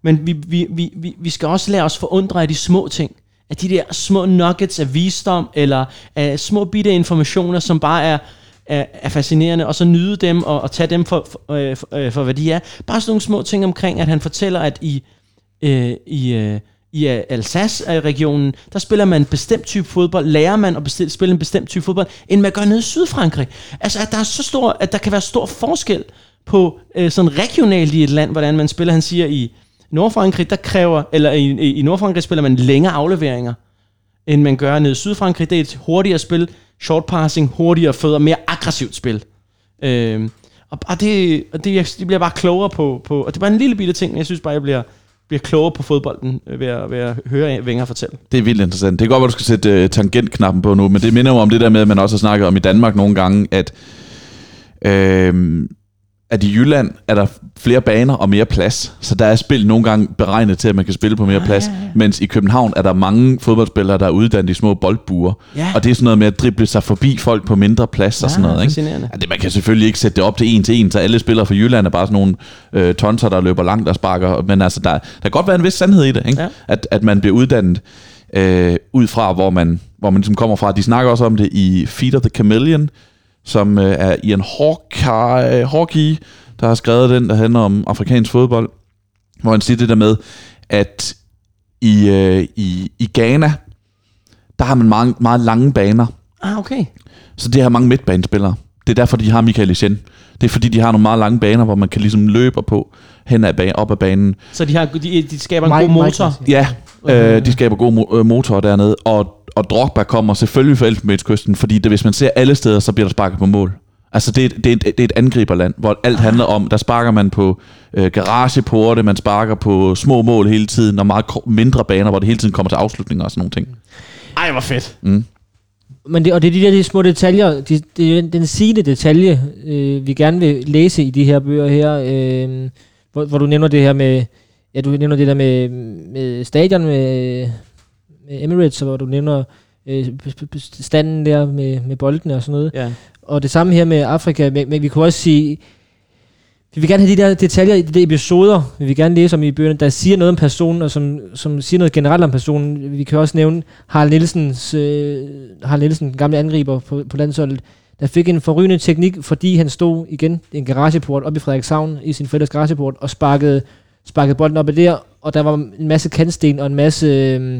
Men vi, vi, vi, vi, vi skal også lade os forundre af de små ting. Af de der små nuggets af visdom, eller af små bitte informationer, som bare er, er, er fascinerende, og så nyde dem, og, og tage dem for, for, øh, for, øh, for, hvad de er. Bare sådan nogle små ting omkring, at han fortæller, at i, øh, i, øh, i Alsace-regionen, øh, der spiller man en bestemt type fodbold, lærer man at bestil- spille en bestemt type fodbold, end man gør nede i Sydfrankrig. Altså, at der er så stor, at der kan være stor forskel på øh, sådan regionalt i et land, hvordan man spiller. Han siger, i Nordfrankrig, der kræver, eller i, i, Nordfrankrig spiller man længere afleveringer, end man gør nede i Sydfrankrig. Det er et hurtigere spil, short passing, hurtigere fødder, mere aggressivt spil. Øh, og, og, det, og det, jeg, det bliver bare klogere på, på, og det er bare en lille bitte ting, men jeg synes bare, jeg bliver, bliver klogere på fodbolden ved at, ved at høre Wenger fortælle. Det er vildt interessant. Det er godt at du skal sætte uh, tangentknappen på nu, men det minder jo om det der med, at man også har snakket om i Danmark nogle gange, at, øh, at i Jylland er der flere baner og mere plads. Så der er spil nogle gange beregnet til, at man kan spille på mere Ah, plads. ja, ja. Mens i København er der mange fodboldspillere, der er uddannet i små boldbuer. Ja. Og det er sådan noget med at drible sig forbi folk på mindre plads og sådan noget. Ikke? Ja, det, man kan selvfølgelig ikke sætte det op til en til en, så alle spillere fra Jylland er bare sådan nogle øh, tonser, der løber langt og sparker. Men altså, der, der kan godt være en vis sandhed i det, ikke? Ja. At, at man bliver uddannet øh, ud fra, hvor man, hvor man ligesom kommer fra. De snakker også om det i Feed of the Chameleon, som øh, er Ian Hawkeye, Hawkeye, der har skrevet den, der handler om afrikansk fodbold, hvor han siger det der med, at i, øh, i, i Ghana, der har man meget, meget lange baner, Ah, okay. så det har mange midtbanespillere. Det er derfor, de har Michael Essien. Det er fordi, de har nogle meget lange baner, hvor man kan ligesom løbe på hen ad banen, op ad banen. Så de, har, de, de skaber en Mike- god motor. Mike- Ja, øh, de skaber gode mo- øh, motorer dernede. Og, og Drogba kommer selvfølgelig fra Elfenbenskysten, fordi det, hvis man ser alle steder, så bliver der sparket på mål. Altså, det er, det, er et, det er et angriberland, hvor alt handler om, der sparker man på øh, garageporte, man sparker på små mål hele tiden, og meget mindre baner, hvor det hele tiden kommer til afslutninger og sådan nogle ting. Ej, hvor fedt. Mm. Men det, og det er de der de små detaljer, de, det er den sigende detalje, øh, vi gerne vil læse i de her bøger her, øh, hvor, hvor du nævner det her med, ja, du nævner det der med, med stadion, med, med Emirates, hvor du nævner øh, standen der med, med boldene og sådan noget. Ja. Og det samme her med Afrika, men, men vi kunne også sige, vi vil gerne have de der detaljer i de der episoder, vi vil gerne læse om i bøgerne, der siger noget om personen, og som, som siger noget generelt om personen. Vi kan også nævne Harald Nielsens, øh, Harald Nielsen, den gamle angriber på, på landsholdet, der fik en forrygende teknik, fordi han stod igen i en garageport op i Frederikshavn, i sin forældres garageport, og sparkede, sparkede bolden op ad der, og der var en masse kantsten og en masse, øh,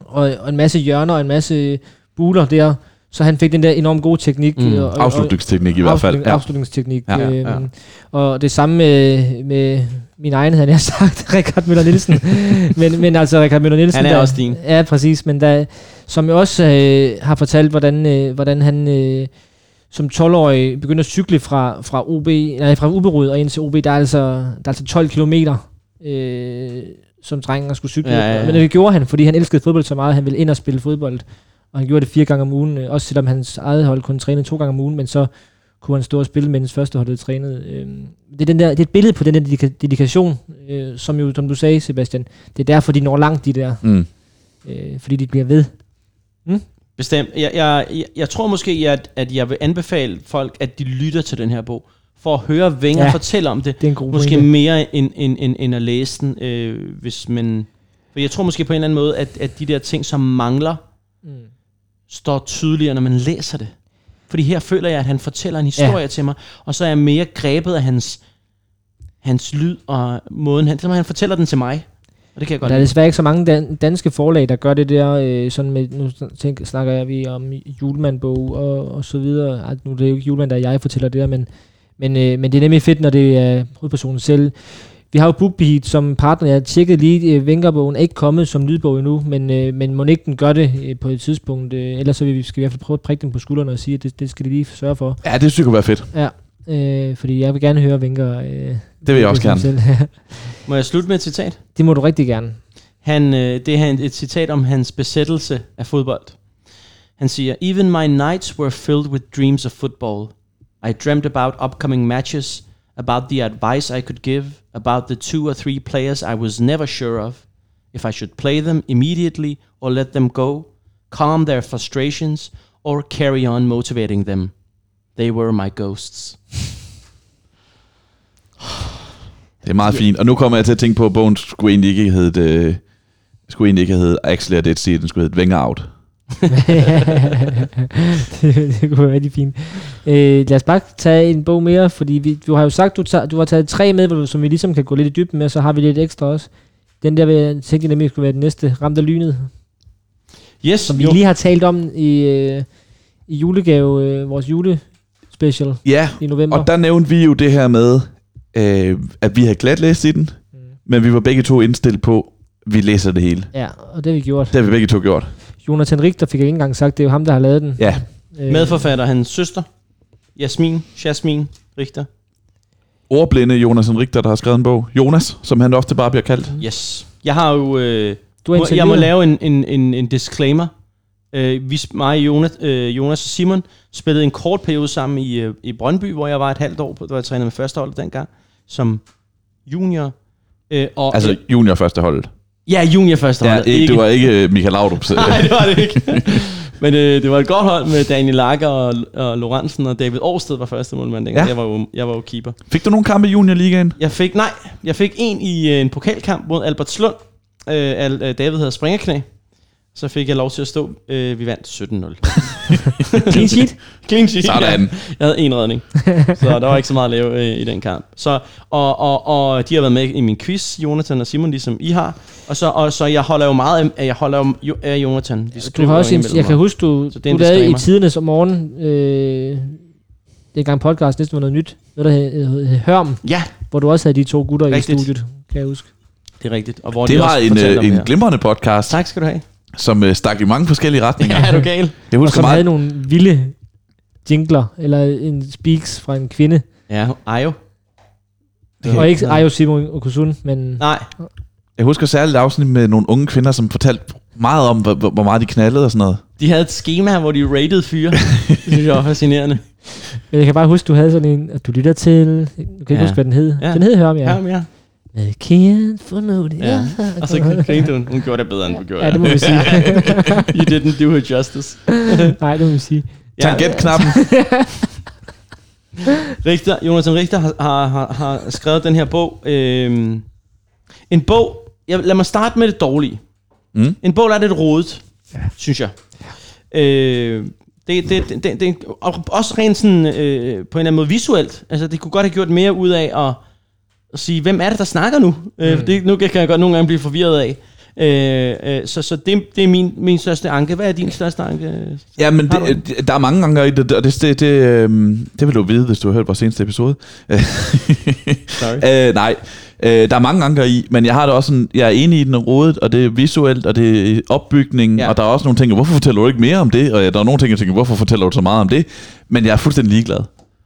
og, og en masse hjørner og en masse buler der, så han fik den der enormt gode teknik. Mm. og, og, Afslutningsteknik i hvert fald. Afslutning, Ja. Afslutningsteknik. Ja, Ja, ja. øhm, Og det samme med, med min egen, havde jeg sagt, Richard Møller Nielsen. men, men altså Richard Møller Nielsen. Han er der, også din. Ja, præcis. Men der, som jeg også øh, har fortalt, hvordan, øh, hvordan han øh, som 12-årig begyndte at cykle fra, fra, OB, nej, fra Uberud og ind til OB. Der er altså, der er altså 12 kilometer, øh, som drengen skulle cykle. Ja, ja, ja. Men det gjorde han, fordi han elskede fodbold så meget. Han ville ind og spille fodbold. Og han gjorde det fire gange om ugen, øh, også selvom hans eget hold kun trænede to gange om ugen, men så kunne han stå og spille, mens første holdet trænede. Øhm, det, er den der, det er et billede på den der dedika- dedikation, øh, som jo, som du sagde, Sebastian, det er derfor, de når langt, de der, Mm. øh, fordi de bliver ved. Bestemt. Jeg, jeg, jeg, jeg tror måske, at, at jeg vil anbefale folk, at de lytter til den her bog, for at høre Wenger Ja. fortælle om det. Det er en god Måske pointe. mere end, end, end, end at læse den, øh, hvis man... For jeg tror måske på en eller anden måde, at, at de der ting, som mangler, Mm. står tydeligere, når man læser det. Fordi her føler jeg, at han fortæller en historie ja. til mig, og så er jeg mere grebet af hans, hans lyd og måden, han, han fortæller den til mig. Og det kan jeg godt der er desværre ikke så mange dan- danske forlag, der gør det der, øh, sådan med, nu tænk, snakker jeg vi om julemandbog og, og så videre. Ej, nu er det jo ikke julemand, der jeg fortæller det her, men, men, øh, men det er nemlig fedt, når det er hovedpersonen selv. Vi har jo BookBeat som partner. Jeg tjekkede lige, øh, Vengerbogen er ikke kommet som lydbog endnu, men, øh, men må ikke den gør det øh, på et tidspunkt. Øh, ellers så vil vi, skal vi i hvert fald prøve at prikke dem på skuldrene og sige, at det, det skal de lige sørge for. Ja, det synes jeg kunne være fedt. Ja, øh, fordi jeg vil gerne høre Wenger. Øh, Det vil jeg også gerne. Selv. Må jeg slutte med et citat? det må du rigtig gerne. Han, øh, det er et citat om hans besættelse af fodbold. Han siger, Even my nights were filled with dreams of football. I dreamt about upcoming matches, about the advice I could give, about the two or three players I was never sure of, if I should play them immediately or let them go, calm their frustrations, or carry on motivating them. They were my ghosts. Det er meget fint. Og nu kommer jeg til at tænke på, at bogen skulle egentlig ikke hedde, øh, skulle egentlig ikke hedde I Did See It, den skulle hedde Wenger Out. det, det kunne være rigtig fint. Øh, lad os bare tage en bog mere, fordi vi, du har jo sagt, du, tager, du har taget tre med, hvor du, som vi ligesom kan gå lidt i dybden med, så har vi lidt ekstra også. Den der, vil jeg tænke nemlig skulle være den næste, Ramt af lynet, Yes, som vi jo. lige har talt om i, øh, i julegave, øh, vores julespecial Ja, i november. og der nævnte vi jo det her med, øh, at vi havde glat læst i den, Mm. men vi var begge to indstillet på, at vi læser det hele. Ja, og det har vi gjort. Det har vi begge to gjort. Jonathan Richter fik jeg ikke engang sagt, det er jo ham, der har lavet den. Ja, Øh, Medforfatter, hans søster, Jasmin, Jasmin Richter. ordblinde Jonas Richter, der har skrevet en bog. Jonas, som han ofte bare bliver kaldt. Yes. Jeg har jo... Øh, du må, jeg må lave en, en, en, en disclaimer. Øh, vi, mig, Jonas, øh, Jonas og Simon spillede en kort periode sammen i, øh, i Brøndby, hvor jeg var et halvt år, på, hvor jeg trænede med første hold dengang, som junior. Øh, og, Altså junior første holdet. ja, junior første Ja, hold. ikke, det var ikke øh, Michael Laudrup. Nej, det var det ikke. Men øh, det var et godt hold med Daniel Lager og, og Lorentzen, og David Årsted var første målmand dengang. Ja. Jeg, var jo, jeg var jo keeper. Fik du nogle kampe i juniorligaen? Jeg fik, nej, jeg fik en i øh, en pokalkamp mod Albertslund. Øh, Al, øh, David havde springerknæ. Så fik jeg lov til at stå. Øh, vi vandt 17-0. Clean sheet? Clean sheet. Sådan. Ja. Jeg havde en redning. Så der var ikke så meget at lave øh, i den kamp. Så, og, og, og de har været med i min quiz, Jonathan og Simon, ligesom I har. Og så, og så jeg holder jo meget af, jeg holder jo af Jonathan. Vi Du har også en, imellem jeg kan huske, du, det du lavede i tidernes om morgenen, øh, dengang podcast næsten var noget nyt, noget der hed, hed, hed Hørm, Ja, hvor du også havde de to gutter Rigtigt. i studiet, kan jeg huske. det er rigtigt. Og hvor Det de var også en, øh, det en glimrende podcast, Tak skal du have. Som øh, stak i mange forskellige retninger. Ja, er du gal? Jeg Og husker som havde meget, nogle vilde jingler, eller en speaks fra en kvinde. Ja, Ayo. Det Og ikke Ayo Simon Okusun, men... Nej, Jeg husker særligt afsnit med nogle unge kvinder, som fortalte meget om, hvor, hvor- meget de knaldede og sådan noget. de havde et schema, hvor de rated fyre. det synes jeg var fascinerende. Men jeg kan bare huske, du havde sådan en, at du lytter til... Du kan ikke Ja. huske, hvad den hed. Ja. Den hed Hør om jer. Ja, ja. Med Kian Fornude. Ja. Og så grinte hun. Hun gjorde det bedre, end du gjorde. Ja, det må vi sige. you didn't do her justice. Nej, det må vi sige. Tangentknappen. Richter, Jonathan Richter har, har, har, skrevet den her bog. Øhm, en bog, jeg, lad mig starte med det dårlige. Mm. En bog, der er lidt rodet, ja. synes jeg. Øh, det, det, det, det, det, og også rent sådan, øh, på en eller anden måde visuelt. Altså, det kunne godt have gjort mere ud af at, at sige, hvem er det, der snakker nu? Mm. Øh, det, nu kan jeg godt nogle gange blive forvirret af. Øh, øh, så så det, det er min, min største anke. Hvad er din største anke? Ja, men det, det, der er mange gange i det, og det, det, det, øhm, det vil du vide, hvis du har hørt vores seneste episode. Sorry. øh, nej, øh, der er mange gange i, men jeg har det også sådan, jeg er enig i den rodet, og det er visuelt, og det er opbygningen, Ja. ja. og der er også nogle ting, hvorfor fortæller du ikke mere om det? Og der er nogle ting, jeg tænker, hvorfor fortæller du så meget om det? Men jeg er fuldstændig ligeglad.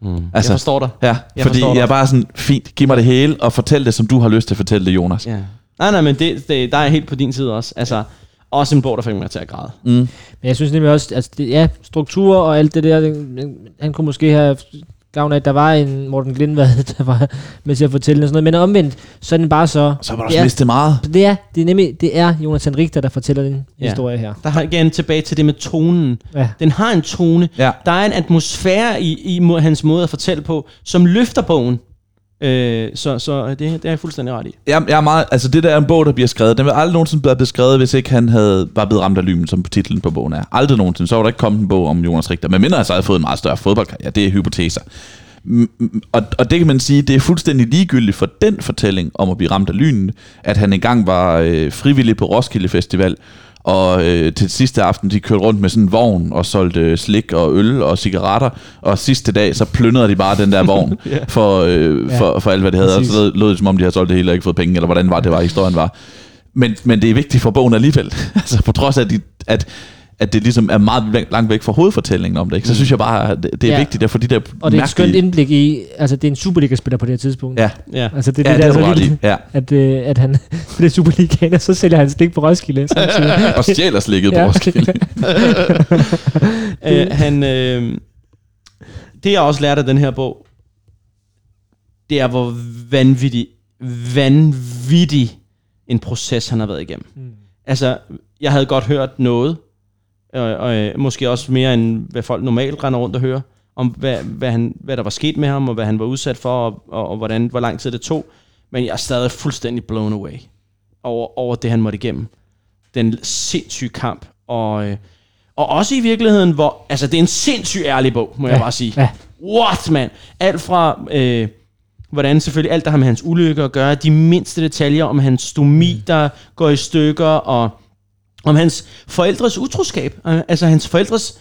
Mm. Altså- jeg forstår dig. Ja, Jeg fordi forstår jeg er bare sådan, fint, giv mig det hele, og fortæl det, som du har lyst til at fortælle det, Jonas. Ja. Nej, nej, men det, det, der er jeg helt på din side også. Altså, også en bog, der fik mig til at græde. Mm. Men jeg synes nemlig også, altså det, ja, struktur og alt det der, det, han kunne måske have gavn af, at der var en Morten Glindvad, der var med til at fortælle og sådan noget. Men omvendt, så er den bare så... Så var der det også mistet meget. det er, det er nemlig, det er Jonathan Richter, der fortæller den Ja. historie her. Der har igen tilbage til det med tonen. Ja. Den har en tone. Ja. Der er en atmosfære i, i hans måde at fortælle på, som løfter bogen. Øh, så så øh, det, det er jeg fuldstændig ret i. Jeg, jeg er meget, altså det der er en bog, der bliver skrevet, den vil aldrig nogensinde blive beskrevet, hvis ikke han havde, var blevet ramt af lymen, som titlen på bogen er. Aldrig nogensinde. Så var der ikke kommet en bog om Jonas Richter. Men mindre han så havde fået en meget større fodboldkarriere. Det er hypoteser. Og, og det kan man sige, det er fuldstændig ligegyldigt for den fortælling om at blive ramt af lynen, at han engang var øh, frivillig på Roskilde Festival, og øh, til sidste aften, de kørte rundt med sådan en vogn og solgte øh, slik og øl og cigaretter, og sidste dag, så plyndrede de bare den der vogn Ja. for, øh, Ja, for, for alt, hvad det havde. Og så lød, lød det, som om de havde solgt det hele og ikke fået penge, eller hvordan var det, var historien var. Men, men det er vigtigt for bogen alligevel. altså på trods af, at, de, at, at det ligesom er meget lang- langt væk fra hovedfortællingen om det, ikke? så synes jeg bare, at det, det er Ja. vigtigt, at for de der Og det er et skønt indblik i, altså det er en Superliga-spiller på det her tidspunkt. Ja, Ja. Altså det, ja, er det det, er der du er så vildt, Ja. at, øh, at han bliver Superligaen, og så sælger han stik på Roskilde. samtidig. Og stjæler slikket på Ja. Roskilde. Øh, han, øh, det jeg også lærte af den her bog, det er hvor vanvittig, vanvittig en proces han har været igennem. Mm. Altså, jeg havde godt hørt noget, og, og øh, måske også mere end hvad folk normalt render rundt og hører, om hvad, hvad, han, hvad der var sket med ham, og hvad han var udsat for, og, og, og hvordan, hvor lang tid det tog. Men jeg er stadig fuldstændig blown away over, over det, han måtte igennem. Den sindssyge kamp, og, øh, og også i virkeligheden, hvor, altså det er en sindssygt ærlig bog, må ja, jeg bare sige. ja. What, man? Alt fra, øh, hvordan selvfølgelig alt, der har med hans ulykke at gøre, de mindste detaljer om hans stomi, der går i stykker, og om hans forældres utroskab. Øh, altså hans forældres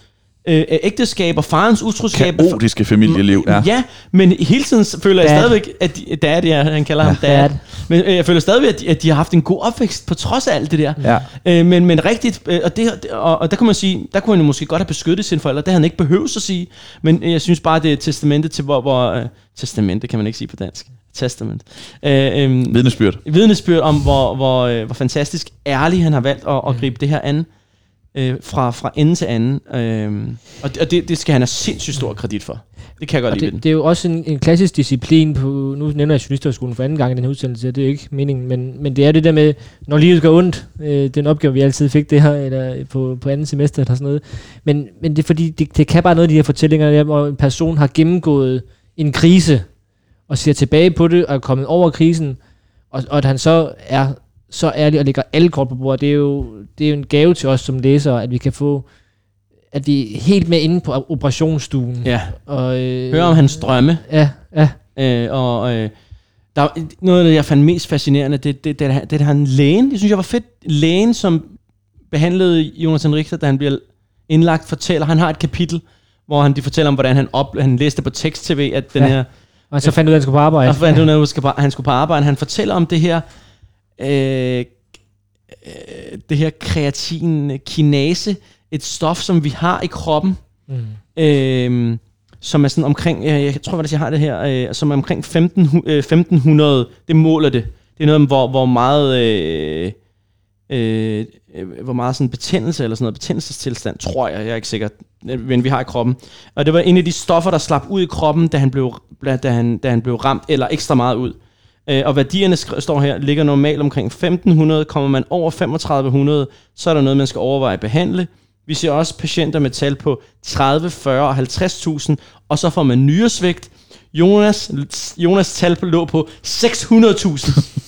øh, ægteskab og farens utroskab. Kaotiske familieliv, ja. Ja, men hele tiden føler jeg Dad. stadigvæk, at de, dad, ja, han kalder ham dad. Dad. Men øh, jeg føler stadigvæk, at de, at de har haft en god opvækst på trods af alt det der. Ja. Øh, men, men rigtigt, øh, og, det, og, og der kunne man sige, der kunne han jo måske godt have beskyttet sine forældre, det havde han ikke behøvet at sige, men øh, jeg synes bare, det er testamentet til, hvor, hvor øh, testamente kan man ikke sige på dansk, testament. Øh, øh, Vidnesbyrd. vidnesbyrd om, hvor, hvor, øh, hvor fantastisk ærlig han har valgt at, at gribe det her an, øh, fra, fra ende til anden. Øh, og det, og det, det skal han have sindssygt stor kredit for. Det kan jeg godt Og lide det, det er jo også en, en klassisk disciplin på, nu nævner jeg journalisterskolen for anden gang i den her udsendelse, det er ikke meningen, men, men det er det der med, når livet går ondt, øh, den opgave vi altid fik det her, eller på, på anden semester eller sådan noget, men, men det er fordi, det, det kan bare noget af de her fortællinger, der, hvor en person har gennemgået en krise, og ser tilbage på det, og er kommet over krisen, og, og at han så er så ærlig og lægger alle kort på bordet, det er jo, det er jo en gave til os som læsere, at vi kan få, at vi er helt med inde på operationsstuen. Ja. Og, øh, Hør om hans drømme, Ja, ja. Øh, og øh, der, er noget af det, jeg fandt mest fascinerende, det, det, det, det, det han lægen. Det synes jeg var fedt. Lægen, som behandlede Jonathan Richter, da han bliver indlagt, fortæller, han har et kapitel, hvor han de fortæller om, hvordan han, op, han læste på tekst-tv, at den Ja. her, Og så fandt du ud af, at han skulle på arbejde. og så fandt ud af, at han skulle på arbejde. Han fortæller om det her, øh, øh, det her kreatin kinase, et stof, som vi har i kroppen, Mm. øh, som er sådan omkring, jeg, jeg tror faktisk, jeg har det her, øh, som er omkring 15, øh, 1500, det måler det. Det er noget, om, hvor, hvor meget... Øh, øh, hvor meget sådan betændelse eller sådan noget betændelsestilstand, tror jeg, jeg er ikke sikker, men vi har i kroppen. Og det var en af de stoffer, der slap ud i kroppen, da han blev, da han, da han blev ramt, eller ekstra meget ud. Øh, og værdierne står her, ligger normalt omkring 1500, kommer man over 3500, så er der noget, man skal overveje at behandle. Vi ser også patienter med tal på 30, 40 og 50.000, og så får man nyresvigt. Jonas, Jonas tal lå på 600.000.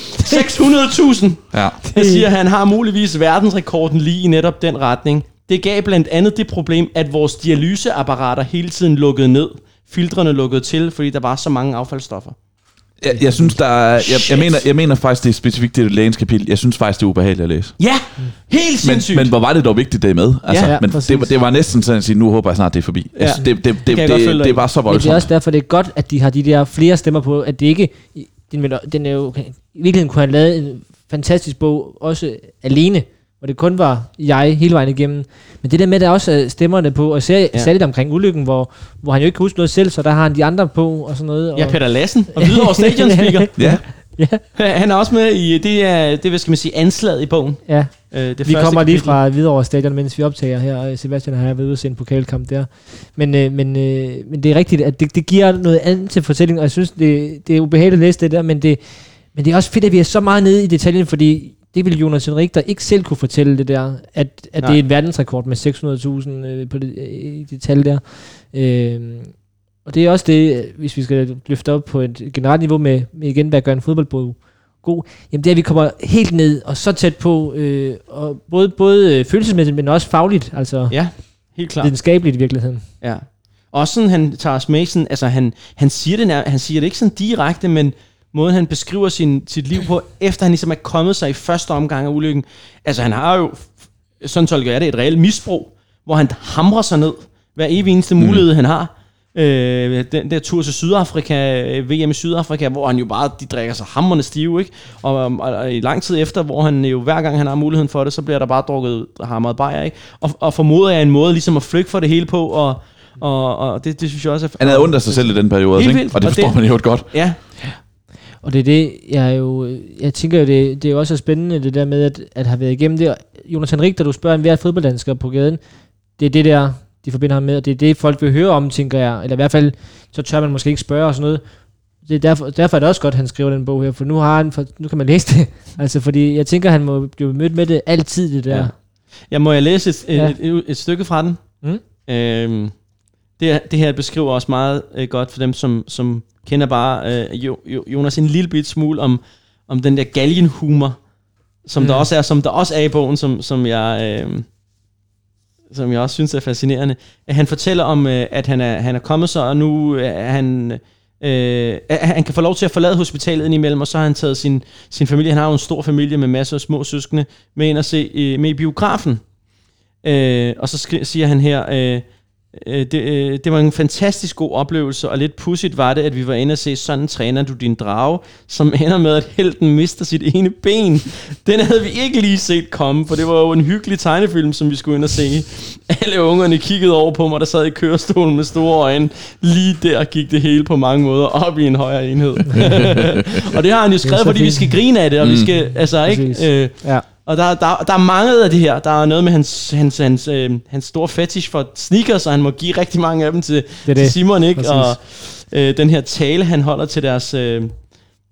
600.000! Ja. Det siger, han har muligvis verdensrekorden lige i netop den retning. Det gav blandt andet det problem, at vores dialyseapparater hele tiden lukkede ned. Filtrene lukkede til, fordi der var så mange affaldsstoffer. Jeg, jeg synes, der er, jeg, jeg, mener, jeg mener faktisk, det er specifikt det lægens kapitel. Jeg synes faktisk, det er ubehageligt at læse. Ja, helt Men, sindssygt. men hvor var det dog vigtigt, det er med? Altså, Ja, men præcis. det, var- det var næsten sådan at sige, nu håber jeg snart, det er forbi. Ja. Ja. Det, det, det, det, det, i. det var så Men det er voldsomt. også derfor, det er godt, at de har de der flere stemmer på, at det ikke... Den, vil- den er jo, I virkeligheden kunne have lavet en fantastisk bog, også alene, hvor det kun var jeg hele vejen igennem. Men det der med, at der også er stemmerne på, og ser, Ja. særligt omkring ulykken, hvor, hvor han jo ikke kan huske noget selv, så der har han de andre på og sådan noget. Og, Ja, Peter Lassen og Hvidovre Stadion Speaker. Ja, ja, Han er også med i, det er, det hvad skal man sige, anslaget i bogen. ja. Øh, det Vi kommer lige kapitel. fra Hvidovre Stadion, mens vi optager her. og Sebastian har været ude og se en pokalkamp der. Men, øh, men, øh, men det er rigtigt, at det, det giver noget andet til fortællingen, og jeg synes, det, det er ubehageligt at læse det der, men det, men det er også fedt, at vi er så meget nede i detaljen, fordi det ville Jonas Henrik der ikke selv kunne fortælle det der, at, at Nej. det er en verdensrekord med 600.000 øh, på det, øh, det tal der. Øh, og det er også det, hvis vi skal løfte op på et generelt niveau med, med igen, hvad gør en fodboldbog god, jamen det er, at vi kommer helt ned og så tæt på, øh, og både, både øh, følelsesmæssigt, men også fagligt, altså Ja, helt klart. videnskabeligt i virkeligheden. Ja. Også sådan, han tager os med sådan, altså han, han, siger det nær, han siger det ikke sådan direkte, men måden han beskriver sin, sit liv på, efter han ligesom er kommet sig i første omgang af ulykken. Altså han har jo, sådan tolker jeg det, et reelt misbrug, hvor han hamrer sig ned hver evig eneste mulighed, han har. Øh, den der tur til Sydafrika, øh, VM i Sydafrika, hvor han jo bare, de drikker sig hammerne stive, ikke? Og, og, og i lang tid efter, hvor han jo hver gang han har muligheden for det, så bliver der bare drukket hamret bajer, ikke? Og, og formoder jeg en måde ligesom at flygte for det hele på, og, og, og det, det synes jeg også er... han havde ondt af sig selv i den periode, vildt. ikke? og det Og forstår det- man jo godt. Ja, Og det er det, jeg jo, jeg tænker jo, det, det er jo også spændende, det der med, at, at have været igennem det. Jonas Henrik, da du spørger en hver fodbolddansker på gaden, det er det der, de forbinder ham med, og det er det, folk vil høre om, tænker jeg. Eller i hvert fald, så tør man måske ikke spørge og sådan noget. Det er derfor, derfor er det også godt, at han skriver den bog her, for nu, har han, for, nu kan man læse det. altså, fordi jeg tænker, han må blive mødt med det altid, det der. Ja. Ja, må jeg læse et, Ja. et, et, et stykke fra den? Mm. Øhm, det, det her beskriver også meget øh, godt for dem, som, som kender bare øh, jo, jo, Jonas en lille bit smule om, om den der galgenhumor, som, Mm. der også er, som der også er i bogen, som, som jeg... Øh, som jeg også synes er fascinerende. At Han fortæller om, øh, at han er, han er kommet så, og nu er han... Øh, han kan få lov til at forlade hospitalet indimellem, og så har han taget sin, sin familie, han har jo en stor familie med masser af små søskende, med ind og se øh, med i biografen. Øh, og så skri- siger han her, øh, øh, det, øh, det var en fantastisk god oplevelse, og lidt pudsigt var det, at vi var inde og se, sådan træner du din drage, som ender med, at helten mister sit ene ben. Den havde vi ikke lige set komme, for det var jo en hyggelig tegnefilm, som vi skulle ind og se. Alle ungerne kiggede over på mig, der sad i kørestolen med store øjne. Lige der gik det hele på mange måder op i en højere enhed. og det har han jo skrevet, fordi vi skal grine af det, og mm. vi skal, altså ikke... Øh, Ja. Og der, der, der er mange af det her. Der er noget med hans, hans, hans, øh, hans store fetish for sneakers, og han må give rigtig mange af dem til, Det er til det. Simon, ikke? Præcis. Og øh, den her tale, han holder til deres, øh,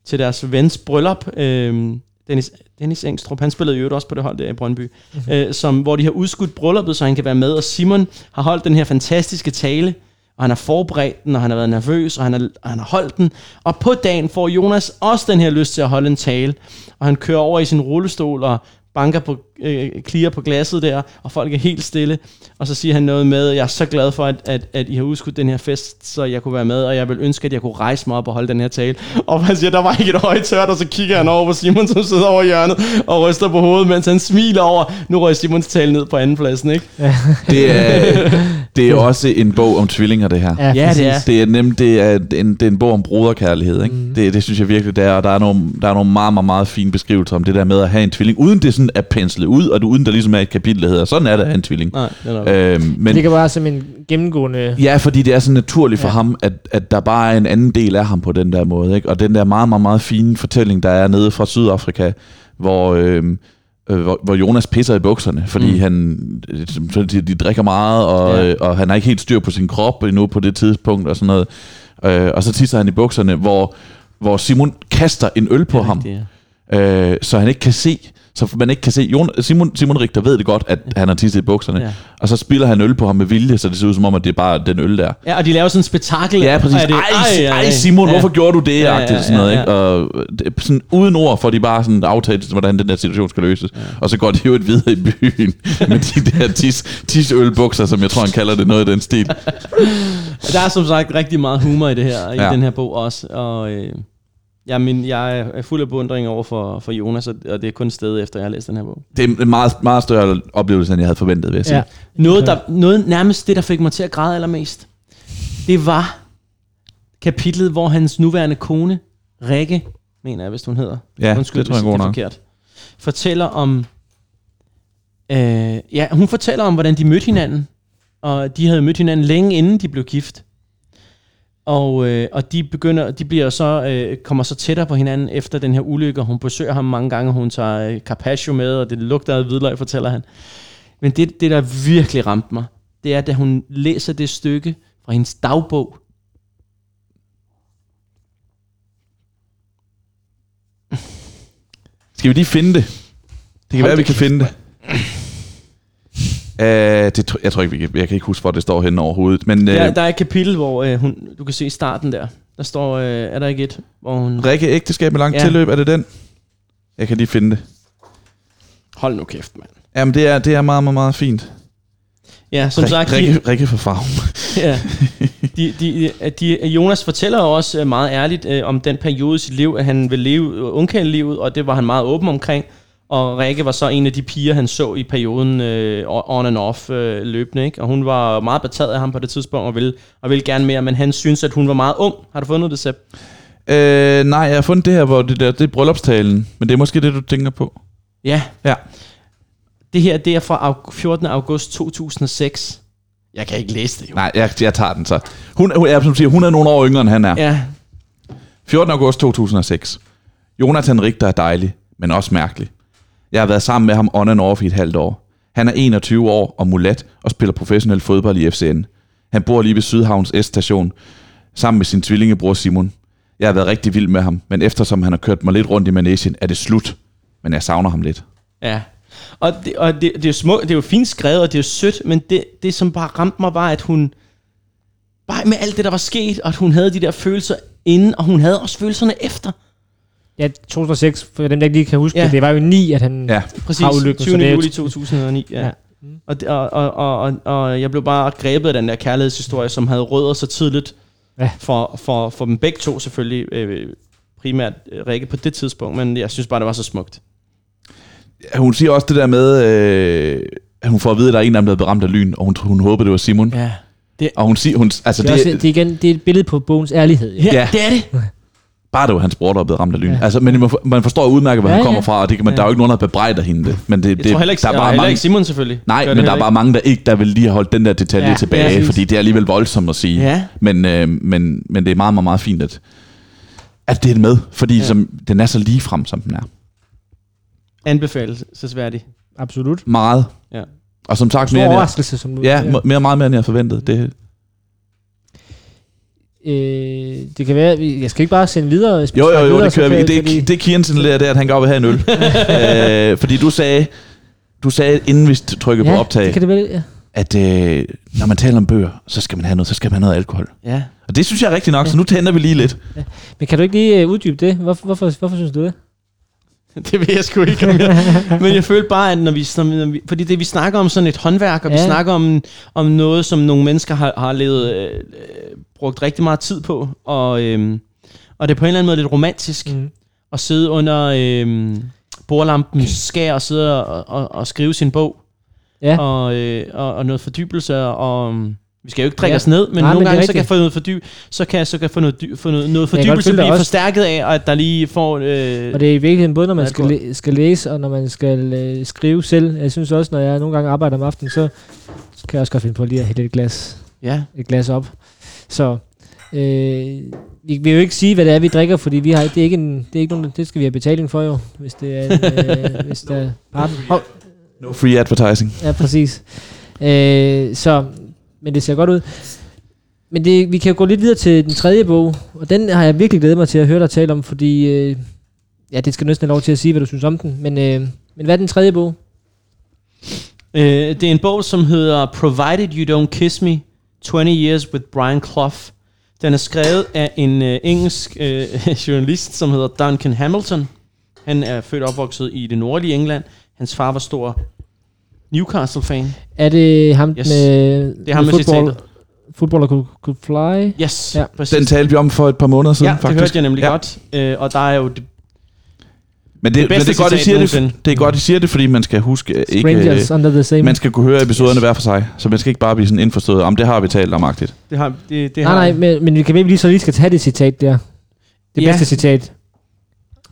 til deres vens bryllup, øh, Dennis, Dennis Engstrup, han spillede jo også på det hold der i Brøndby, mm-hmm. øh, som, hvor de har udskudt brylluppet, så han kan være med, og Simon har holdt den her fantastiske tale, og han har forberedt den, og han har været nervøs, og han har, og han har holdt den. Og på dagen får Jonas også den her lyst til at holde en tale, og han kører over i sin rullestol og banker på, øh, klirer på glasset der, og folk er helt stille. Og så siger han noget med, jeg er så glad for, at, at, at I har udskudt den her fest, så jeg kunne være med, og jeg vil ønske, at jeg kunne rejse mig op og holde den her tale. Og han siger, der var ikke et øje tørt, og så kigger han over på Simon, som sidder over hjørnet og ryster på hovedet, mens han smiler over. Nu røg Simons tale ned på anden pladsen, ikke? Det er, Det er også en bog om tvillinger, det her. Ja, Ja, det er. Det er nemt, det er en, det er en bog om broderkærlighed, ikke? Mm. Det, det synes jeg virkelig, det er, og der er, nogle, der er nogle meget, meget, meget fine beskrivelser om det der med at have en tvilling, uden det sådan er penslet ud, og uden der ligesom er et kapitel, der hedder, sådan er det at have en tvilling. Nej, det. Øhm, Men, det kan bare som en gennemgående... ja, fordi det er så naturligt for Ja. ja. ham, at, at der bare er en anden del af ham på den der måde, ikke? Og den der meget, meget, meget fine fortælling, der er nede fra Sydafrika, hvor... Øhm, øh, hvor, hvor Jonas pisser i bukserne, fordi Mm. han, de, de drikker meget, og, Ja. ja. og han har ikke helt styr på sin krop endnu på det tidspunkt, og sådan noget. Øh, og så tisser han i bukserne, hvor, hvor Simon kaster en øl på ham, rigtigt, ja. øh, så han ikke kan se, så man ikke kan se. Jon, Simon, Simon Richter ved det godt, at han har tisset i bukserne, Ja. ja. og så spiller han øl på ham med vilje, så det ser ud som om, at det er bare den øl der. Ja, og de laver sådan en spektakel. Ja, præcis. Er det- Ej, ej, ej, Simon, Ja. hvorfor gjorde du det? Ja, Ja, ja, ja, sådan noget, ja, ikke? Og det, sådan uden ord får de bare sådan aftalt, hvordan den der situation skal løses. Ja. Og så går de jo et videre i byen med de der tis, tisølbukser, som jeg tror, han kalder det noget i den stil. Der er som sagt rigtig meget humor i det her, i Ja. den her bog også. Og øh, ja, men jeg er fuld af beundring over for, for Jonas, og det er kun sted efter, jeg har læst den her bog. Det er en meget, meget større oplevelse, end jeg havde forventet, vil jeg sige. Ja. Noget, der, noget nærmest det, der fik mig til at græde allermest, det var kapitlet, hvor hans nuværende kone, Rikke, mener jeg, hvis hun hedder. Ja, Undskyld, det tror jeg det er nok. forkert. Fortæller om... Øh, ja, hun fortæller om, hvordan de mødte hinanden. Og de havde mødt hinanden længe inden de blev gift. Og, øh, og de begynder, de bliver så, øh, kommer så tættere på hinanden efter den her ulykke. og Hun besøger ham mange gange, hun tager øh, Carpaccio med, og det lugter af hvidløg, fortæller han. Men det, det, der virkelig ramte mig, det er, da hun læser det stykke fra hendes dagbog. Skal vi lige finde det? Det kan Hold være, vi da kan finde det. Uh, det tr- jeg tror ikke, vi kan, jeg kan ikke huske, hvor det står henne overhovedet. Men uh, Der, der er et kapitel, hvor øh, hun, du kan se starten der. Der står, øh, er der ikke et, hvor hun... Rikke ægteskab med langt Ja. ja. tilløb, er det den? Jeg kan lige finde det. Hold nu kæft, mand. Jamen, det er, det er meget, meget, meget fint. Ja, som Rikke, sagt, de, Rikke, Rikke for farven. ja, de, de, de, Jonas fortæller også øh, meget ærligt øh, om den periode i sit liv, at han vil leve øh, ungkarlivet, og det var han meget åben omkring. Og Rikke var så en af de piger, han så i perioden øh, on and off øh, løbende, ikke? Og hun var meget betaget af ham på det tidspunkt, og ville, og ville gerne mere, men han synes, at hun var meget ung. Har du fundet det, Sepp? Øh, nej, jeg har fundet det her, hvor det, der, det er bryllupstalen. Men det er måske det, du tænker på. Ja. Ja. Det her, det er fra au- 14. august 2006. Jeg kan ikke læse det, jo. Nej, jeg, jeg tager den så. Hun, hun, er, som siger, hun er nogle år yngre, end han er. Ja, 14. august 2006. Jonathan Richter er dejlig, men også mærkelig. Jeg har været sammen med ham on and off i et halvt år. Han er 21 år og mulat og spiller professionel fodbold i FCN. Han bor lige ved Sydhavns S-station sammen med sin tvillingebror Simon. Jeg har været rigtig vild med ham, men eftersom han har kørt mig lidt rundt i manesien, er det slut. Men jeg savner ham lidt. ja. Og, det, og det, det, er jo smukt, det er jo fint skrevet, og det er jo sødt, men det, det som bare ramte mig, var, at hun... Bare med alt det, der var sket, og at hun havde de der følelser inden, og hun havde også følelserne efter. Ja, 2006, for dem, der ikke lige kan huske Ja. ja. det, det var jo 9, at han... Ja, Præcis, Har ulykken, så 20. det er- juli 2009, ja. Ja. Og, det- og, og, og, og, og jeg blev bare grebet af den der kærlighedshistorie, som havde rødder så tidligt Ja. for, for, for dem begge to selvfølgelig, øh, primært øh, Rikke på det tidspunkt, men jeg synes bare, det var så smukt. hun siger også det der med, øh, at hun får at vide, at der er en af dem, der er blevet ramt af lyn, og hun, hun håbede, det var Simon. Ja, Og hun siger, hun, altså Det er, også, det, er igen, det er et billede på bogens ærlighed. Ja. ja, Ja. det er det. Bare det var hans bror, der er blevet ramt af lyn. Ja. Ja. Altså, men man for- man forstår udmærket, hvor ja, Ja, han kommer ja. fra, og det kan man, Ja. der er jo ikke nogen, der bebrejder hende det. Men det, Jeg det, tror heller ikke, der er bare heller mange, ikke Simon selvfølgelig. nej, men der er bare mange, der ikke der vil lige have holdt den der detalje Ja, ja, tilbage, fordi det er alligevel voldsomt at sige. Ja. Men, øh, men, men det er meget, meget, meget fint, at, at det er med, fordi Ja. ja. som, den er så lige frem, som den er. Anbefalesværdig. Absolut. Meget. Ja. Og som sagt, Stor mere, end jeg, overraskelse, som du ja, siger. mere, meget mere, end jeg havde forventet. Det, Øh, det kan være, vi- jeg skal ikke bare sende videre. jo, jo, jo, videre, det kører vi. Det, det, det Kian signalerer, det er, at han går op og have en øl. øh, fordi du sagde, du sagde, inden vi trykkede ja, på optag, det kan det vel, ja. at øh, når man taler om bøger, så skal man have noget, så skal man have noget alkohol. Ja. Og det synes jeg er rigtigt nok, så nu tænder vi lige lidt. Men kan du ikke lige øh, uddybe det? Hvorfor, hvorfor, hvorfor synes du det? Det ved jeg sgu ikke, jeg, men jeg følte bare, at når vi, når vi fordi det vi snakker om sådan et håndværk, og ja. vi snakker om, om noget, som nogle mennesker har, har levet, øh, brugt rigtig meget tid på, og, øh, og det er på en eller anden måde lidt romantisk, mm. At sidde under øh, bordlampens skær og sidde og, og, og skrive sin bog, Ja. og, øh, og, og noget fordybelse, og, Vi skal jo ikke drikke Ja. os ned, men Nej, nogle men gange så kan jeg få noget, fordyb, så kan jeg så kan få noget, dy, få noget, noget fordybelse blive også. forstærket af, at der lige får... Øh, Og det er i virkeligheden både, når man skal, læ- skal læse, og når man skal øh, skrive selv. Jeg synes også, når jeg nogle gange arbejder om aftenen, så kan jeg også godt finde på lige at hælde et glas, ja, et glas op. Så øh, vi vil jo ikke sige, hvad det er, vi drikker, fordi vi har, det, er ikke en, det, er ikke nogen, det skal vi have betaling for jo, hvis det er, en, øh, hvis der er partner. Hov, No free advertising. Ja, præcis. Øh, så, men det ser godt ud. Men det, vi kan jo gå lidt videre til den tredje bog, og den har jeg virkelig glædet mig til at høre dig tale om, fordi, øh, ja, det skal næsten have lov til at sige, hvad du synes om den, men, øh, men hvad er den tredje bog? Øh, det er en bog, som hedder Provided You Don't Kiss Me, 20 Years with Brian Clough. Den er skrevet af en øh, engelsk øh, journalist, som hedder Duncan Hamilton. Han er født og opvokset i det nordlige England. Hans far var stor Newcastle-fan. Er det ham Yes. med, Det er ham med football, citatet. Footballer could, could fly? Yes, Ja. præcis. Den talte vi om for et par måneder siden, ja, det faktisk. hørte jeg nemlig Ja. godt. Øh, og der er jo det, Men det, Det men det er godt, I siger det, nogensinde. det er godt, I siger det, fordi man skal huske øh, ikke... Strangers Øh, under the same... man skal kunne høre episoderne hver for sig, så man skal ikke bare blive sådan indforstået om, det har vi talt om agtigt. det har, det, det nej, har, nej, men, men vi kan vel lige så lige skal tage det citat der. Det Ja. bedste citat.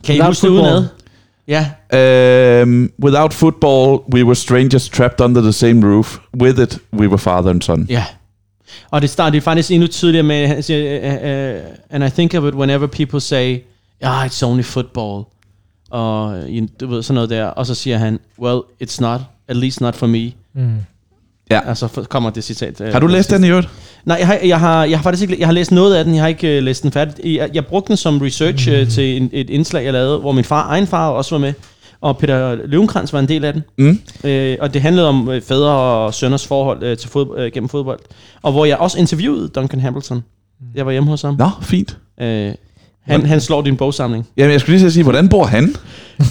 Kan I huske det udenad? Ja, Um, without football, we were strangers trapped under the same roof. With it, we were father and son. Ja. Og det starter det er faktisk endnu tydeligere med, at han siger, uh, uh, and I think of it whenever people say, yeah, it's only football. Og you- du ved, sådan noget der. Og så siger han, well, it's not, at least not for me. Mm. Ja. Altså for- kommer det citat. øh, Har du læst den i øvrigt? Nej, jeg har, jeg har, jeg har faktisk ikke, jeg har læst noget af den, jeg har ikke uh, læst den færdig. Jeg, jeg brugte den som research uh, til en, et indslag, jeg lavede, hvor min far, egen far også var med, og Peter Løvenkrantz var en del af den. Mm. Øh, og det handlede om øh, fædre og sønners forhold øh, til fod, øh, gennem fodbold. Og hvor jeg også interviewede Duncan Hamilton. Jeg var hjemme hos ham. Nå, fint. Øh, han, han slår din bogsamling. Jamen, jeg skulle lige sige, hvordan bor han?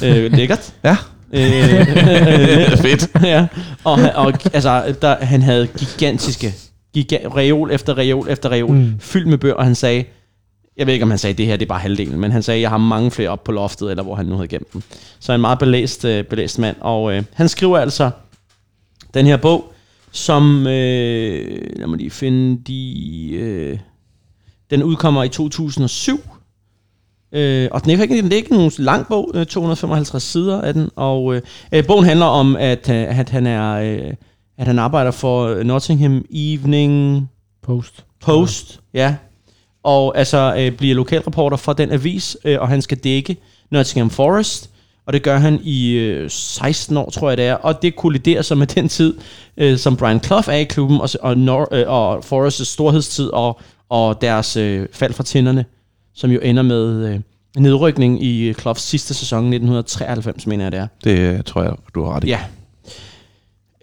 Øh, lækkert. Ja. Øh, Fedt. ja. Og, og altså, der, han havde gigantiske, giga, reol efter reol efter reol, Mm. fyldt med bøger, og han sagde, jeg ved ikke, om han sagde, det her det er bare halvdelen, men han sagde, jeg har mange flere op på loftet, eller hvor han nu havde gemt dem. Så en meget belæst, øh, belæst mand, og øh, han skriver altså den her bog, som, øh, lad mig lige finde de, øh, den udkommer i 2007, Øh, og den er ikke, det er ikke nogen lang bog, øh, 255 sider af den, og øh, øh, bogen handler om, at, øh, at han er øh, at han arbejder for Nottingham Evening Post. Post, ja, og altså øh, bliver lokalreporter for den avis, øh, og han skal dække Nottingham Forest, og det gør han i øh, 16 år, tror jeg det er, og det kolliderer så med den tid, øh, som Brian Clough er i klubben, og, og, Nor- øh, og Forests storhedstid, og, og deres øh, fald fra tinderne, som jo ender med øh, nedrykning i øh, Cloughs sidste sæson, 1993, mener jeg det er. Det øh, tror jeg, du har ret i. Ja.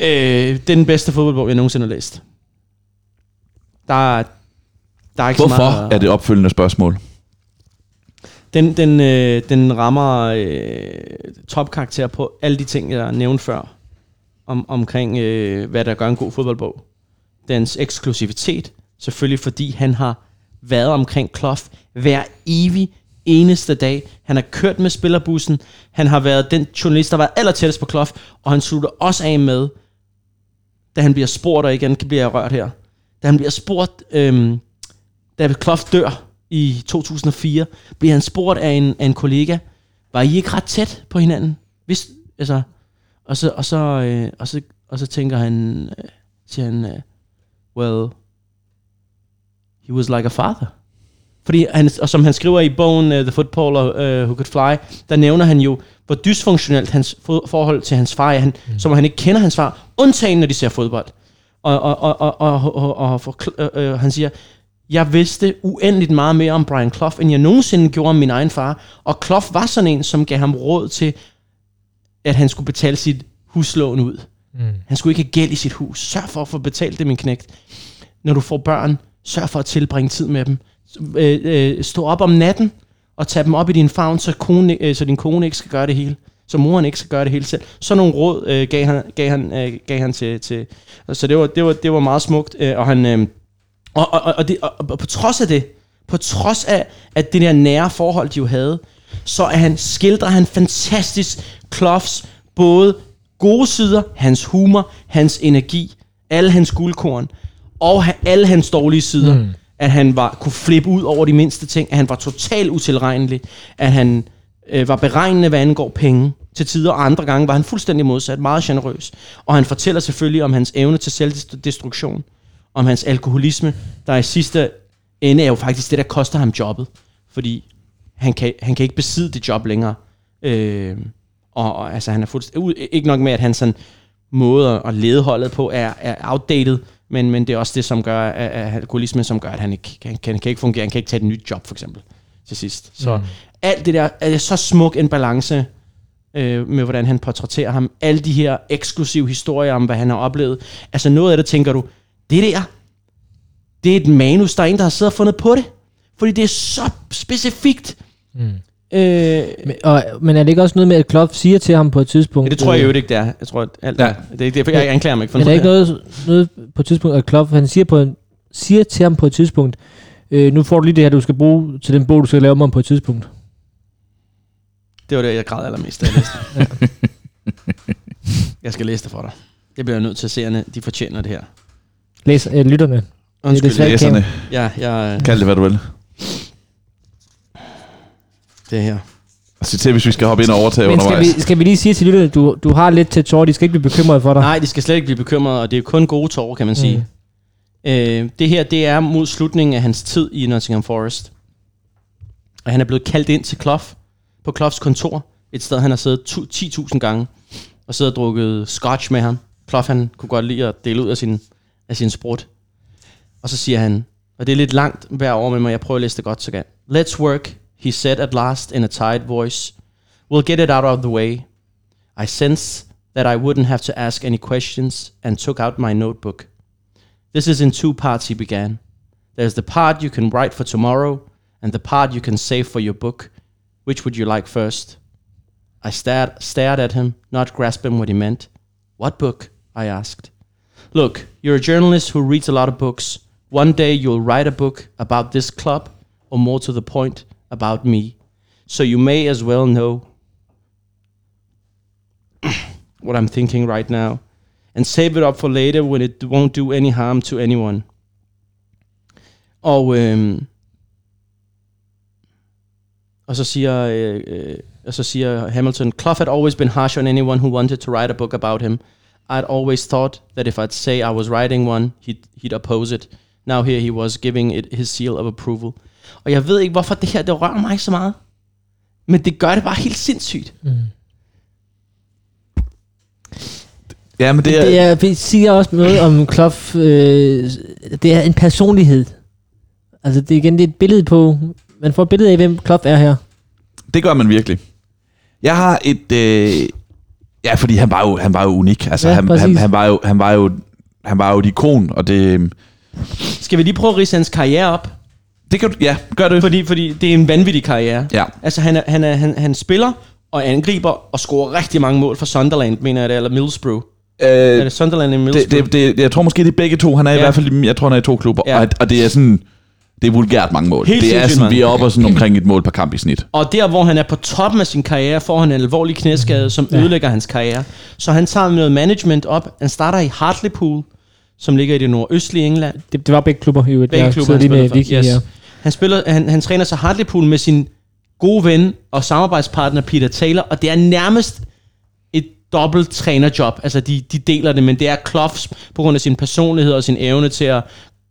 Øh, det er den bedste fodboldbog, jeg nogensinde har læst. Der er, der er ikke så Hvorfor meget... er det opfølgende spørgsmål? Den, den, øh, den rammer øh, topkarakter på alle de ting, jeg nævnte før, om, omkring øh, hvad der gør en god fodboldbog. Dens eksklusivitet, selvfølgelig fordi han har været omkring Kloff hver evig eneste dag. Han har kørt med spillerbussen. Han har været den journalist, der været aller tættest på Kloff, og han slutter også af med, da han bliver spurgt, og igen bliver jeg rørt her, da han bliver spurgt, øhm, da Kloft dør i 2004, bliver han spurgt af en, af en kollega, var I ikke ret tæt på hinanden? Hvis, altså, og, så, og, så, øh, og, så, og så tænker han, øh, siger han, øh, well, he was like a father. Fordi han, og som han skriver i bogen uh, The Footballer uh, Who Could Fly, der nævner han jo, hvor dysfunktionelt hans fo- forhold til hans far er, han, mm. som han ikke kender hans far, undtagen når de ser fodbold. Og, og, og, og, og, og, og for, øh, øh, han siger, jeg vidste uendeligt meget mere om Brian Clough, end jeg nogensinde gjorde om min egen far. Og Clough var sådan en, som gav ham råd til, at han skulle betale sit huslån ud. Mm. Han skulle ikke have gæld i sit hus. Sørg for at få betalt det, min knægt. Når du får børn, sørg for at tilbringe tid med dem. Øh, øh, stå op om natten og tage dem op i din favn, så, kone, øh, så din kone ikke skal gøre det hele. Så moren ikke skal gøre det hele selv. Så nogle råd øh, gav han, gav han, øh, gav han til, til... Så det var, det var, det var meget smukt. Øh, og han... Øh, og, og, og, det, og, og på trods af det, på trods af, at det der nære forhold, de jo havde, så er han, skildrer han fantastisk Cloughs både gode sider, hans humor, hans energi, alle hans guldkorn. og ha- alle hans dårlige sider. Mm. At han var, kunne flippe ud over de mindste ting, at han var totalt utilregnelig, at han øh, var beregnende, hvad angår penge til tider, og andre gange var han fuldstændig modsat, meget generøs. Og han fortæller selvfølgelig om hans evne til selvdestruktion, om hans alkoholisme, der i sidste ende er jo faktisk det, der koster ham jobbet. Fordi han kan, han kan ikke besidde det job længere. Øh, og, og altså, han er fuldstændig... Ikke nok med, at han sådan, måde at lede holdet på er, er outdated, men, men det er også det, som gør, at, at alkoholisme, som gør, at han ikke kan, kan, kan ikke fungere. Han kan ikke tage et nyt job, for eksempel, til sidst. Så mm. alt det der er så smuk en balance øh, med, hvordan han portrætterer ham. Alle de her eksklusive historier om, hvad han har oplevet. Altså noget af det, tænker du, det der, det er et manus, der er en, der har siddet og fundet på det. Fordi det er så specifikt. Mm. Øh, Men, og, men er det ikke også noget med, at Klopp siger til ham på et tidspunkt? Ja, det tror jeg øh, jo ikke, det er. Jeg tror, at alt Ja. det, er- det, er- jeg anklager mig ikke for Men er der noget. ikke noget, noget på et tidspunkt, at Klopp, han siger, på en, siger til ham på et tidspunkt, øh, nu får du lige det her, du skal bruge til den bog, du skal lave om på et tidspunkt. Det var det, jeg græd allermest, da jeg læste. Jeg skal læse det for dig. Det bliver jeg nødt til at seerne. De fortjener det her. Læs øh, lytterne. Undskyld. Det, ikke Læserne, ja, jeg, kald det hvad du vil. Det her. Sig til, hvis vi skal hoppe ind og overtage Men skal undervejs. vi, skal vi lige sige til lytterne, du, du har lidt til tår, de skal ikke blive bekymrede for dig. Nej, de skal slet ikke blive bekymrede, og det er kun gode tårer, kan man sige. Mm. Øh, det her, det er mod slutningen af hans tid i Nottingham Forest. Og han er blevet kaldt ind til Clough, på Cloughs kontor. Et sted, han har siddet tu- 10.000 gange, og siddet og drukket scotch med ham. Clough, han kunne godt lide at dele ud af sin, af sin sprut. Og så siger han, og det er lidt langt hver år med mig, jeg prøver at læse det godt så godt. Let's work, he said at last in a tired voice. We'll get it out of the way. I sensed that I wouldn't have to ask any questions and took out my notebook. This is in two parts, he began. There's the part you can write for tomorrow, and the part you can save for your book. Which would you like first? I stared, stared at him, not grasping what he meant. What book? I asked. Look, you're a journalist who reads a lot of books. One day you'll write a book about this club, or more to the point, about me. So you may as well know what I'm thinking right now and save it up for later when it won't do any harm to anyone. Og, øhm, og så siger, øh, og så siger Hamilton, Clough had always been harsh on anyone who wanted to write a book about him. I'd always thought that if I'd say I was writing one, he'd, he'd oppose it. Now here he was giving it his seal of approval. Og jeg ved ikke, hvorfor det her det rører mig så meget. Men det gør det bare helt sindssygt. Ja, men det er... Det, er, det siger også noget om Klopp. Øh, det er en personlighed. Altså det er igen det er et billede på... Man får et billede af, hvem Klopp er her. Det gør man virkelig. Jeg har et... Øh, ja, fordi han var jo, han var jo unik. Altså, Ja, han, præcis. han, han, var jo, han, var jo, han var jo et ikon, og det... Skal vi lige prøve at rise hans karriere op? Det kan du... Ja, gør det. Fordi, fordi det er en vanvittig karriere. Ja. Altså, han, er, han, er, han, han spiller og angriber og scorer rigtig mange mål for Sunderland, mener jeg det, eller Middlesbrough. Er Øh, det Sunderland eller Middlesbrough? det, det, det, jeg tror måske, det er begge to. Han er ja. i Ja. hvert fald... Jeg tror, han er i to klubber. Ja. Og, og det er sådan... Det er vulgært mange mål. Helt det er sådan, vi er oppe og sådan omkring et mål per kamp i snit. Og der, hvor han er på toppen af sin karriere, får han en alvorlig knæskade, som Ja. ødelægger hans karriere. Så han tager noget management op. Han starter i Hartlepool, som ligger i det nordøstlige England. Det, det var begge klubber i øvrigt. Begge klubber, han lige med spillede Vicky for. her. Han, spiller, han, han træner sig Hartlepool med sin gode ven og samarbejdspartner Peter Taylor, og det er nærmest et dobbelt trænerjob. Altså, de, de deler det, men det er Cloughs på grund af sin personlighed og sin evne til at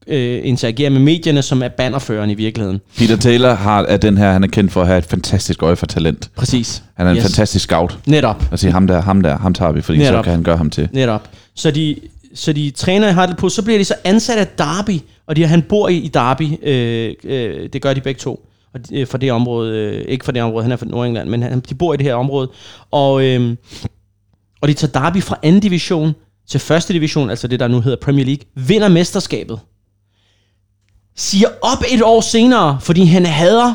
øh, interagere med medierne, som er bannerføreren i virkeligheden. Peter Taylor har, er den her, han er kendt for at have et fantastisk øje for talent. Præcis. Han er en Yes. fantastisk scout. Netop. Sige, ham der, ham der, ham tager vi, fordi så Netop. kan han gøre ham til. Netop. Så de, så de træner i Hartlepool, så bliver de så ansat af Derby, og de, han bor i, i Derby. Øh, øh, det gør de begge to. Og de, øh, for det område, øh, ikke for det område, han er fra Nordengland, men han, de bor i det her område. Og, øh, og de tager Derby fra anden division til første division, altså det der nu hedder Premier League, vinder mesterskabet. Siger op et år senere, fordi han hader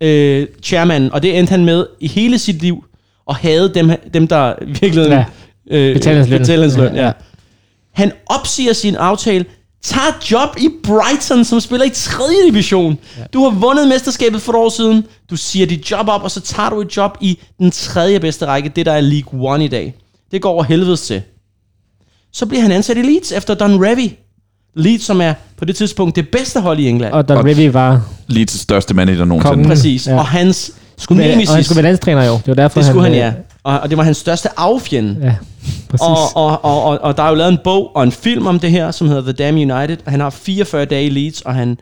øh, chairman, og det endte han med i hele sit liv, og havde dem, dem der virkelig Ja. øh, Betale hans løn. hans ja. ja. Han opsiger sin aftale, tager et job i Brighton, som spiller i 3. division. Ja. Du har vundet mesterskabet for et år siden. Du siger dit job op, og så tager du et job i den tredje bedste række, det der er League One i dag. Det går over helvedes til. Så bliver han ansat i Leeds efter Don Revy. Leeds, som er på det tidspunkt det bedste hold i England. Og Don Og- Revy var Leeds største manager nogensinde. Kongen. Præcis. Ja. Og hans skulle være, og han nemesis, skulle være landstræner jo. Det var derfor, det skulle han, øh, ja. Og, og det var hans største affjende. Ja, præcis. Og, og, og, og, og der er jo lavet en bog og en film om det her, som hedder The Damn United. Og han har 44 dage i Leeds, og han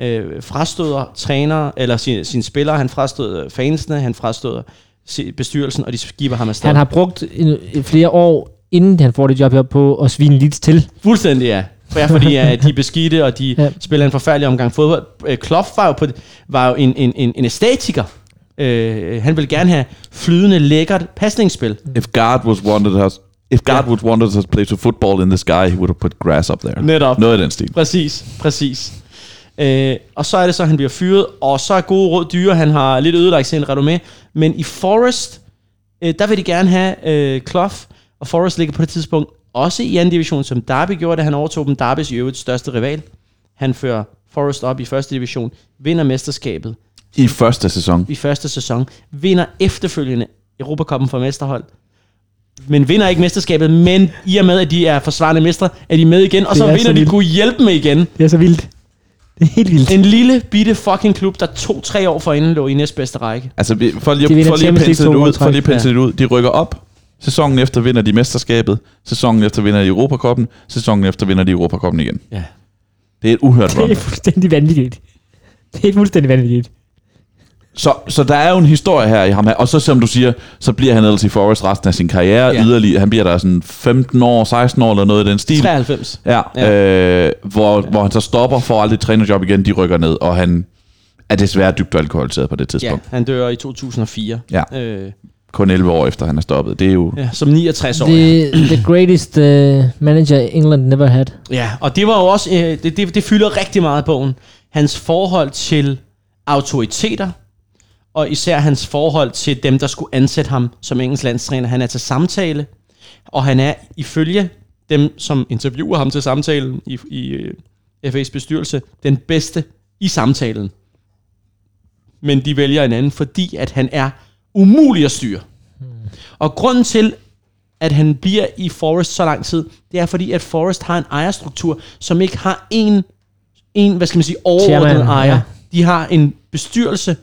øh, frastøder træner eller sine, sine spillere, han frastøder fansene, han frastøder bestyrelsen, og de giver ham afsted. han har brugt en, flere år, inden han får det job her, på at svine lidt til. Fuldstændig, ja. For ja, fordi ja, de er beskidte, og de Ja. ja. spiller en forfærdelig omgang fodbold. Øh, Klopp var jo, på, var jo en, en, en, en æstetiker. Øh, han ville gerne have flydende, lækkert pasningsspil. If God was wanted us, if God Ja. was wanted us to play to football in the sky, he would have put grass up there. Netop. Noget af den stil. Præcis, præcis. Øh, og så er det så, at han bliver fyret, og så er gode råd dyre. Han har lidt ødelagt sin renommé. Men i Forest, øh, der vil de gerne have øh, Clough, og Forest ligger på det tidspunkt også i anden division, som Derby gjorde, da han overtog dem. Derbys i øvrigt største rival. Han fører Forest op i første division, vinder mesterskabet I første sæson. i første sæson, vinder efterfølgende Europacupen for mesterhold, men vinder ikke mesterskabet, men i og med, at de er forsvarende mestre, er de med igen, og så er vinder så de kunne hjælpe med igen. Det er så vildt. Det er helt vildt. En lille bitte fucking klub, der to-tre år forinden lå i næstbedste række. Altså, vi- for lige, De for lige at pensle det ud, for lige at pensle det ud. De rykker op. Sæsonen efter vinder de mesterskabet. Sæsonen efter vinder de Europacupen. Sæsonen efter vinder de Europacupen igen. Ja. Det er et uhørt Det er fuldstændig vanvittigt. Det er fuldstændig vanvittigt. Så, så der er jo en historie her i ham her. Og så som du siger, så bliver han ellers i Forest resten af sin karriere. Ja. Ja. Yderligere, han bliver der sådan 15 år, 16 år eller noget i den stil. 93. Ja, ja. Øh, hvor, hvor han så stopper, får aldrig trænerjob igen, de rykker ned, og han er desværre dybt alkoholiseret på det Ja, tidspunkt. han dør i 2004. Ja. Øh, Kun 11 år efter han er stoppet. Det er jo... ja som 69 år. The, the greatest uh, manager England never had. Ja, og det var jo også, øh, det, det, det fylder rigtig meget i bogen. Hans forhold til autoriteter, og især hans forhold til dem, der skulle ansætte ham som engelsk landstræner. Han er til samtale, og han er ifølge dem, som interviewer ham til samtalen i, i øh, FA's bestyrelse, den bedste i samtalen. Men de vælger en anden, fordi at han er umulig at styre. Og grunden til, at han bliver i Forest så lang tid, det er fordi, at Forest har en ejerstruktur, som ikke har en, en hvad skal man sige, overordnet Chairman, ejer. ja. De har en bestyrelse,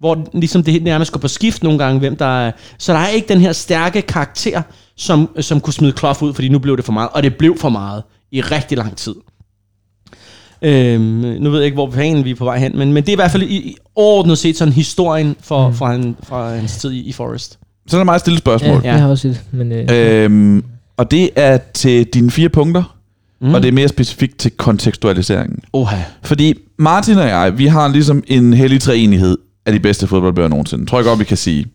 hvor ligesom det nærmest går på skift nogle gange, hvem der er. Så der er ikke den her stærke karakter, som, som kunne smide Kloff ud, fordi nu blev det for meget. Og det blev for meget i rigtig lang tid. Øhm, nu ved jeg ikke, hvor fanden vi er på vej hen, men, men det er i hvert fald i, i overordnet set sådan historien for, mm. fra, han, fra hans tid i, i Forest. Så er der meget stille spørgsmål. Ja, det har jeg også et. Men, øh, Øhm, og det er til dine fire punkter, Mm. mm. og det er mere specifikt til kontekstualiseringen. Oha. Fordi Martin og jeg, vi har ligesom en hellig træenighed af de bedste fodboldbøger nogensinde. Tror jeg godt, vi kan sige.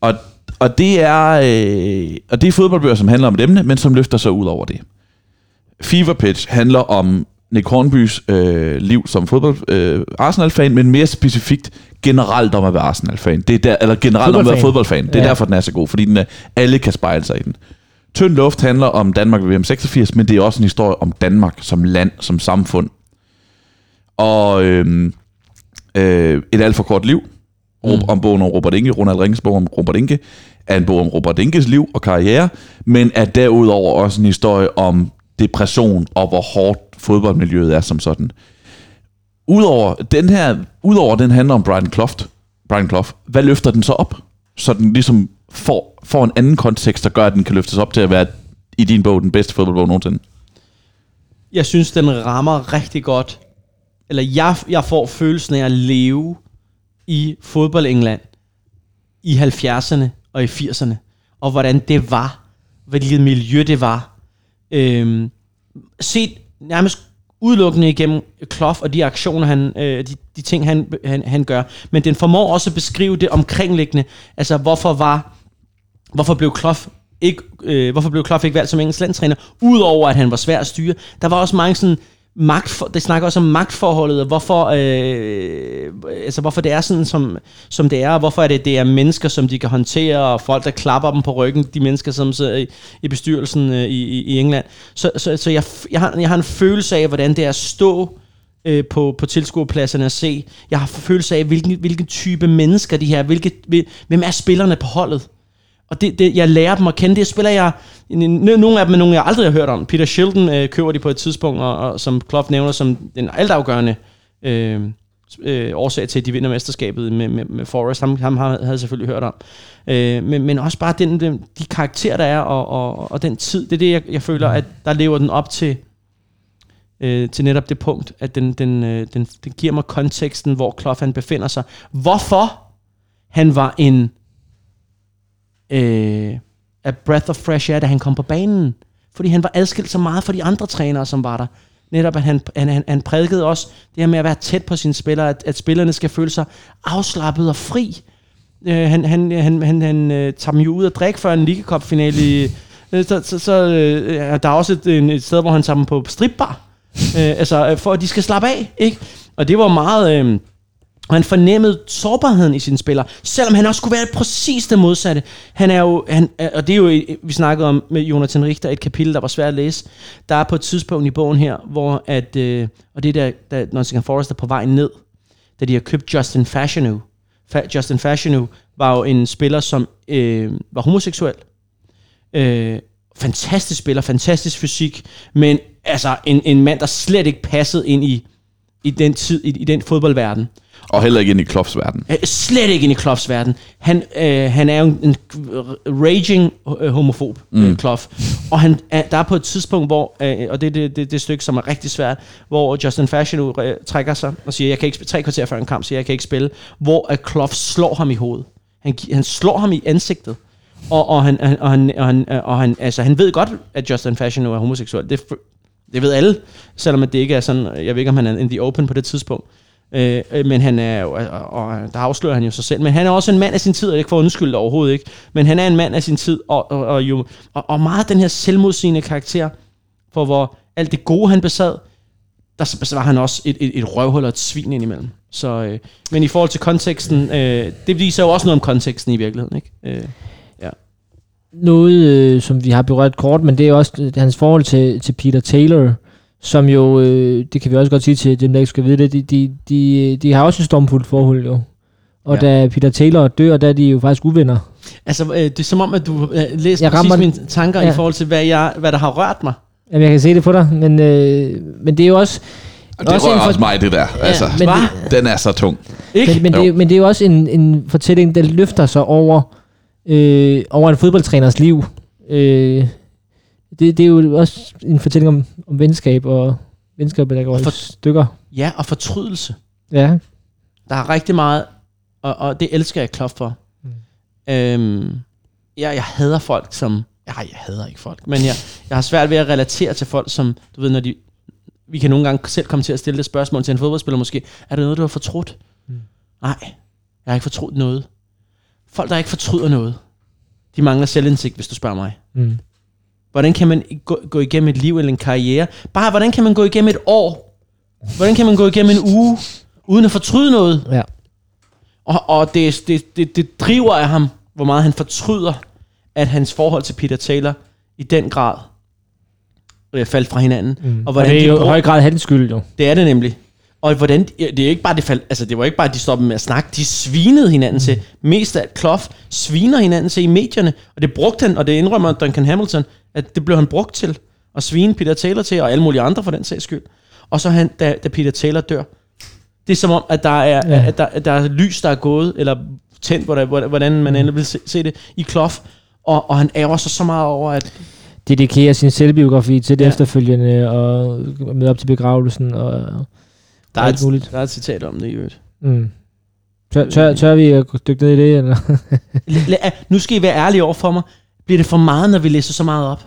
Og, og, det er, øh, og det er fodboldbøger, som handler om et emne, men som løfter sig ud over det. Fever Pitch handler om Nick Hornbys øh, liv som fodbold, øh, Arsenal-fan, men mere specifikt generelt om at være Arsenal-fan. Det er der, eller generelt om at være Fodboldfan. Det er Ja. derfor, den er så god, fordi den er, alle kan spejle sig i den. Tynd luft handler om Danmark ved VM86, men det er også en historie om Danmark som land, som samfund. Og øhm, øh, Et alt for kort liv, mm. om bogen om Robert Inge, Ronald Ringes bog om Robert Inge, er en bog om Robert Inges liv og karriere, men er derudover også en historie om depression og hvor hårdt fodboldmiljøet er som sådan. Udover den her, udover den handler om Brian Clough, Brian Clough, hvad løfter den så op? Så den ligesom får, får en anden kontekst, der gør, at den kan løftes op til at være i din bog den bedste fodboldbog nogensinde. Jeg synes, den rammer rigtig godt. Eller jeg, jeg får følelsen af at leve i fodbold England i 70'erne og i 80'erne. Og hvordan det var. Hvilket miljø det var. Øhm, set nærmest udelukkende igennem Kloff og de aktioner, han, øh, de, de ting, han, han, han gør. Men den formår også at beskrive det omkringliggende. Altså, hvorfor var hvorfor blev Kloff ikke, øh, hvorfor blev Klopp ikke valgt som engelsk landstræner, udover at han var svær at styre. Der var også mange sådan magt, det snakker også om magtforholdet, og hvorfor, øh, altså hvorfor det er sådan, som, som det er, og hvorfor er det, det er mennesker, som de kan håndtere, og folk, der klapper dem på ryggen, de mennesker, som sidder i, i bestyrelsen øh, i, i, England. Så, så, så jeg, jeg, har, jeg har en følelse af, hvordan det er at stå øh, på, på tilskuerpladserne og se. Jeg har en følelse af, hvilken, hvilken type mennesker de her, hvilke, hvem er spillerne på holdet. Og det, det, jeg lærer dem at kende. Det spiller jeg... Nogle af dem er nogle, jeg aldrig har hørt om. Peter Shilton øh, køber de på et tidspunkt, og, og som Klopp nævner som den altafgørende øh, øh, årsag til, at de vinder mesterskabet med, med, med Forrest. Ham, ham havde jeg selvfølgelig hørt om. Øh, men, men også bare den, den, de karakterer, der er, og, og, og den tid. Det er det, jeg, jeg føler, at der lever den op til, øh, til netop det punkt, at den, den, øh, den, den giver mig konteksten, hvor Klopp han befinder sig. Hvorfor han var en øh, a breath of fresh air, da han kom på banen. Fordi han var adskilt så meget fra de andre trænere, som var der. Netop at han, han, han, han prædikede også det her med at være tæt på sine spillere, at, at spillerne skal føle sig afslappet og fri. Øh, han, han, han, han, han øh, tager dem jo ud og drikke før en League i... øh, så, så, så øh, der er også et, et sted, hvor han tager dem på stripbar. Øh, altså, øh, for at de skal slappe af, ikke? Og det var meget... Øh, og han fornemmede sårbarheden i sine spillere, selvom han også kunne være præcis det modsatte. Han er jo, han, og det er jo, øh, vi snakkede om med Jonathan Richter, et kapitel, der var svært at læse. Der er på et tidspunkt i bogen her, hvor at, øh, og det er der, da Nottingham Forest er på vej ned, da de har købt Justin Fashanu. Fa- Justin Fashanu var jo en spiller, som øh, var homoseksuel. Øh, fantastisk spiller, fantastisk fysik, men altså en, en mand, der slet ikke passede ind i, i den tid, i, i den fodboldverden. Og heller ikke ind i Kloffs verden. Øh, slet ikke ind i Kloffs verden. Han, øh, han er jo en, raging øh, homofob, mm. øh, Kloff. Og han, er, der er på et tidspunkt, hvor, øh, og det er det, det, det stykke, som er rigtig svært, hvor Justin Fashion øh, trækker sig og siger, jeg kan ikke tre kvarter før en kamp, siger, jeg kan ikke spille, hvor at Kloff slår ham i hovedet. Han, han slår ham i ansigtet. Og, og, han, og, han, og, han, og han, altså, han ved godt, at Justin Fashion er homoseksuel. Det, det ved alle, selvom det ikke er sådan, jeg ved ikke, om han er in the open på det tidspunkt. Øh, øh men han er jo, øh, og der afslører han jo sig selv, men han er også en mand af sin tid, og ikke for undskyldt overhovedet ikke, men han er en mand af sin tid, og, og, og, jo, og, og meget den her selvmodsigende karakter, for hvor alt det gode han besad, der var han også et, et, et røvhul og et svin indimellem. Så, øh, men i forhold til konteksten, øh, det viser jo også noget om konteksten i virkeligheden, ikke? Øh. Noget, øh, som vi har berørt kort, men det er også øh, hans forhold til, til Peter Taylor, som jo, øh, det kan vi også godt sige til dem, der ikke skal vide det, de, de, de, de har også et stormfuldt forhold jo. Og ja. da Peter Taylor dør, der er de jo faktisk uvenner. Altså, øh, det er som om, at du øh, læser jeg præcis mine tanker ja. i forhold til, hvad, jeg, hvad der har rørt mig. Jamen, jeg kan se det på dig, men, øh, men det er jo også... Og det også rører for... også mig, det der. Ja, altså, men det, den er så tung. Ikke? Men, men, det, men det er jo også en, en fortælling, der løfter sig over, øh, over en fodboldtræners liv. Øh, det, det er jo også en fortælling om, om venskab og venskab, der går for, i stykker. Ja, og fortrydelse. Ja. Der er rigtig meget, og, og det elsker jeg Klopp for. Mm. Øhm, jeg, jeg hader folk, som... Nej, jeg hader ikke folk, men jeg, jeg har svært ved at relatere til folk, som, du ved, når de... Vi kan nogle gange selv komme til at stille det spørgsmål til en fodboldspiller måske. Er det noget, du har fortrudt? Mm. Nej, jeg har ikke fortrudt noget. Folk, der ikke fortryder noget, de mangler selvindsigt, hvis du spørger mig. Mm. Hvordan kan man gå, gå igennem et liv eller en karriere? Bare, hvordan kan man gå igennem et år? Hvordan kan man gå igennem en uge, uden at fortryde noget? Ja. Og, og det, det, det, det driver af ham, hvor meget han fortryder, at hans forhold til Peter Taylor i den grad øh, faldt fra hinanden. Mm. Og, hvordan og det er jo i høj grad hans skyld, jo. Det er det nemlig. Og hvordan, det er ikke bare, det, fald, altså det var ikke bare, at de stoppede med at snakke, de svinede hinanden mm. til. Mest af Kloff sviner hinanden til i medierne, og det brugte han, og det indrømmer Duncan Hamilton, at det blev han brugt til at svine Peter Taylor til, og alle mulige andre for den sags skyld. Og så han, da, da Peter Taylor dør, det er som om, at der er, ja. at der, at der er lys, der er gået, eller tændt, hvordan man endelig vil se, se det, i Kloff, og, og han ærger sig så meget over, at dedikerer sin selvbiografi til det ja. efterfølgende, og med op til begravelsen, og der er, et, muligt. der er et citat om det i øvrigt. Mm. Tør, tør, tør vi at dykke ned i det? Eller? nu skal I være ærlige over for mig. Bliver det for meget, når vi læser så meget op?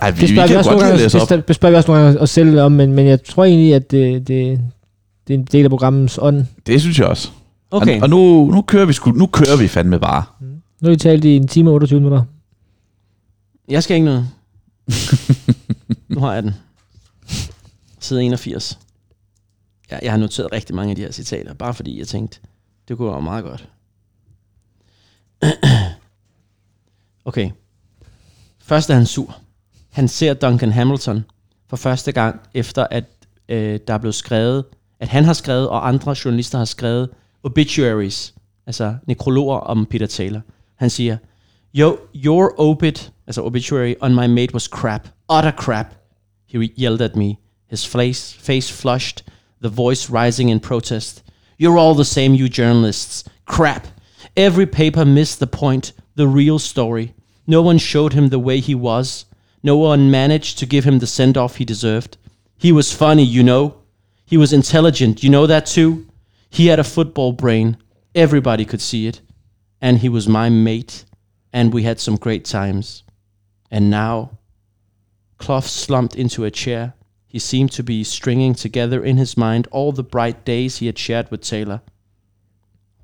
Nej, vi, det spørger vi, vi også nogle gange, læse op. Det spørger vi også nogle gange os selv om, men, men jeg tror egentlig, at det, det, det er en del af programmets ånd. Det synes jeg også. Okay. Og, og nu, nu, kører vi sku, nu kører vi fandme bare. Mm. Nu har vi talt i en time og 28 minutter. Jeg skal ikke noget. nu har jeg den. Side 81 jeg, jeg har noteret rigtig mange af de her citater, bare fordi jeg tænkte, det kunne være meget godt. okay. Først er han sur. Han ser Duncan Hamilton for første gang, efter at øh, der er blevet skrevet, at han har skrevet, og andre journalister har skrevet obituaries, altså nekrologer om Peter Taylor. Han siger, Yo, your obit, altså obituary, on my mate was crap. Utter crap. He yelled at me, his face, face flushed, the voice rising in protest. You're all the same, you journalists. Crap. Every paper missed the point, the real story. No one showed him the way he was. No one managed to give him the send off he deserved. He was funny, you know. He was intelligent, you know that too. He had a football brain. Everybody could see it. And he was my mate. And we had some great times. And now, Clough slumped into a chair. He seemed to be stringing together in his mind all the bright days he had shared with Taylor.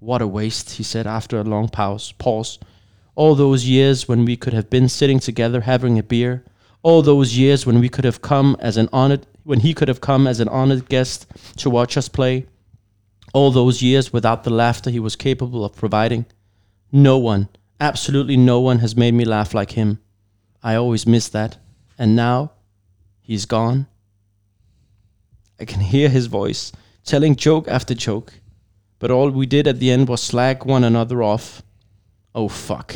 What a waste, he said after a long pause. Pause. All those years when we could have been sitting together having a beer. All those years when we could have come as an honored when he could have come as an honored guest to watch us play. All those years without the laughter he was capable of providing. No one, absolutely no one has made me laugh like him. I always miss that. And now he's gone. I can hear his voice telling joke after joke. But all we did at the end was slag one another off. Oh fuck.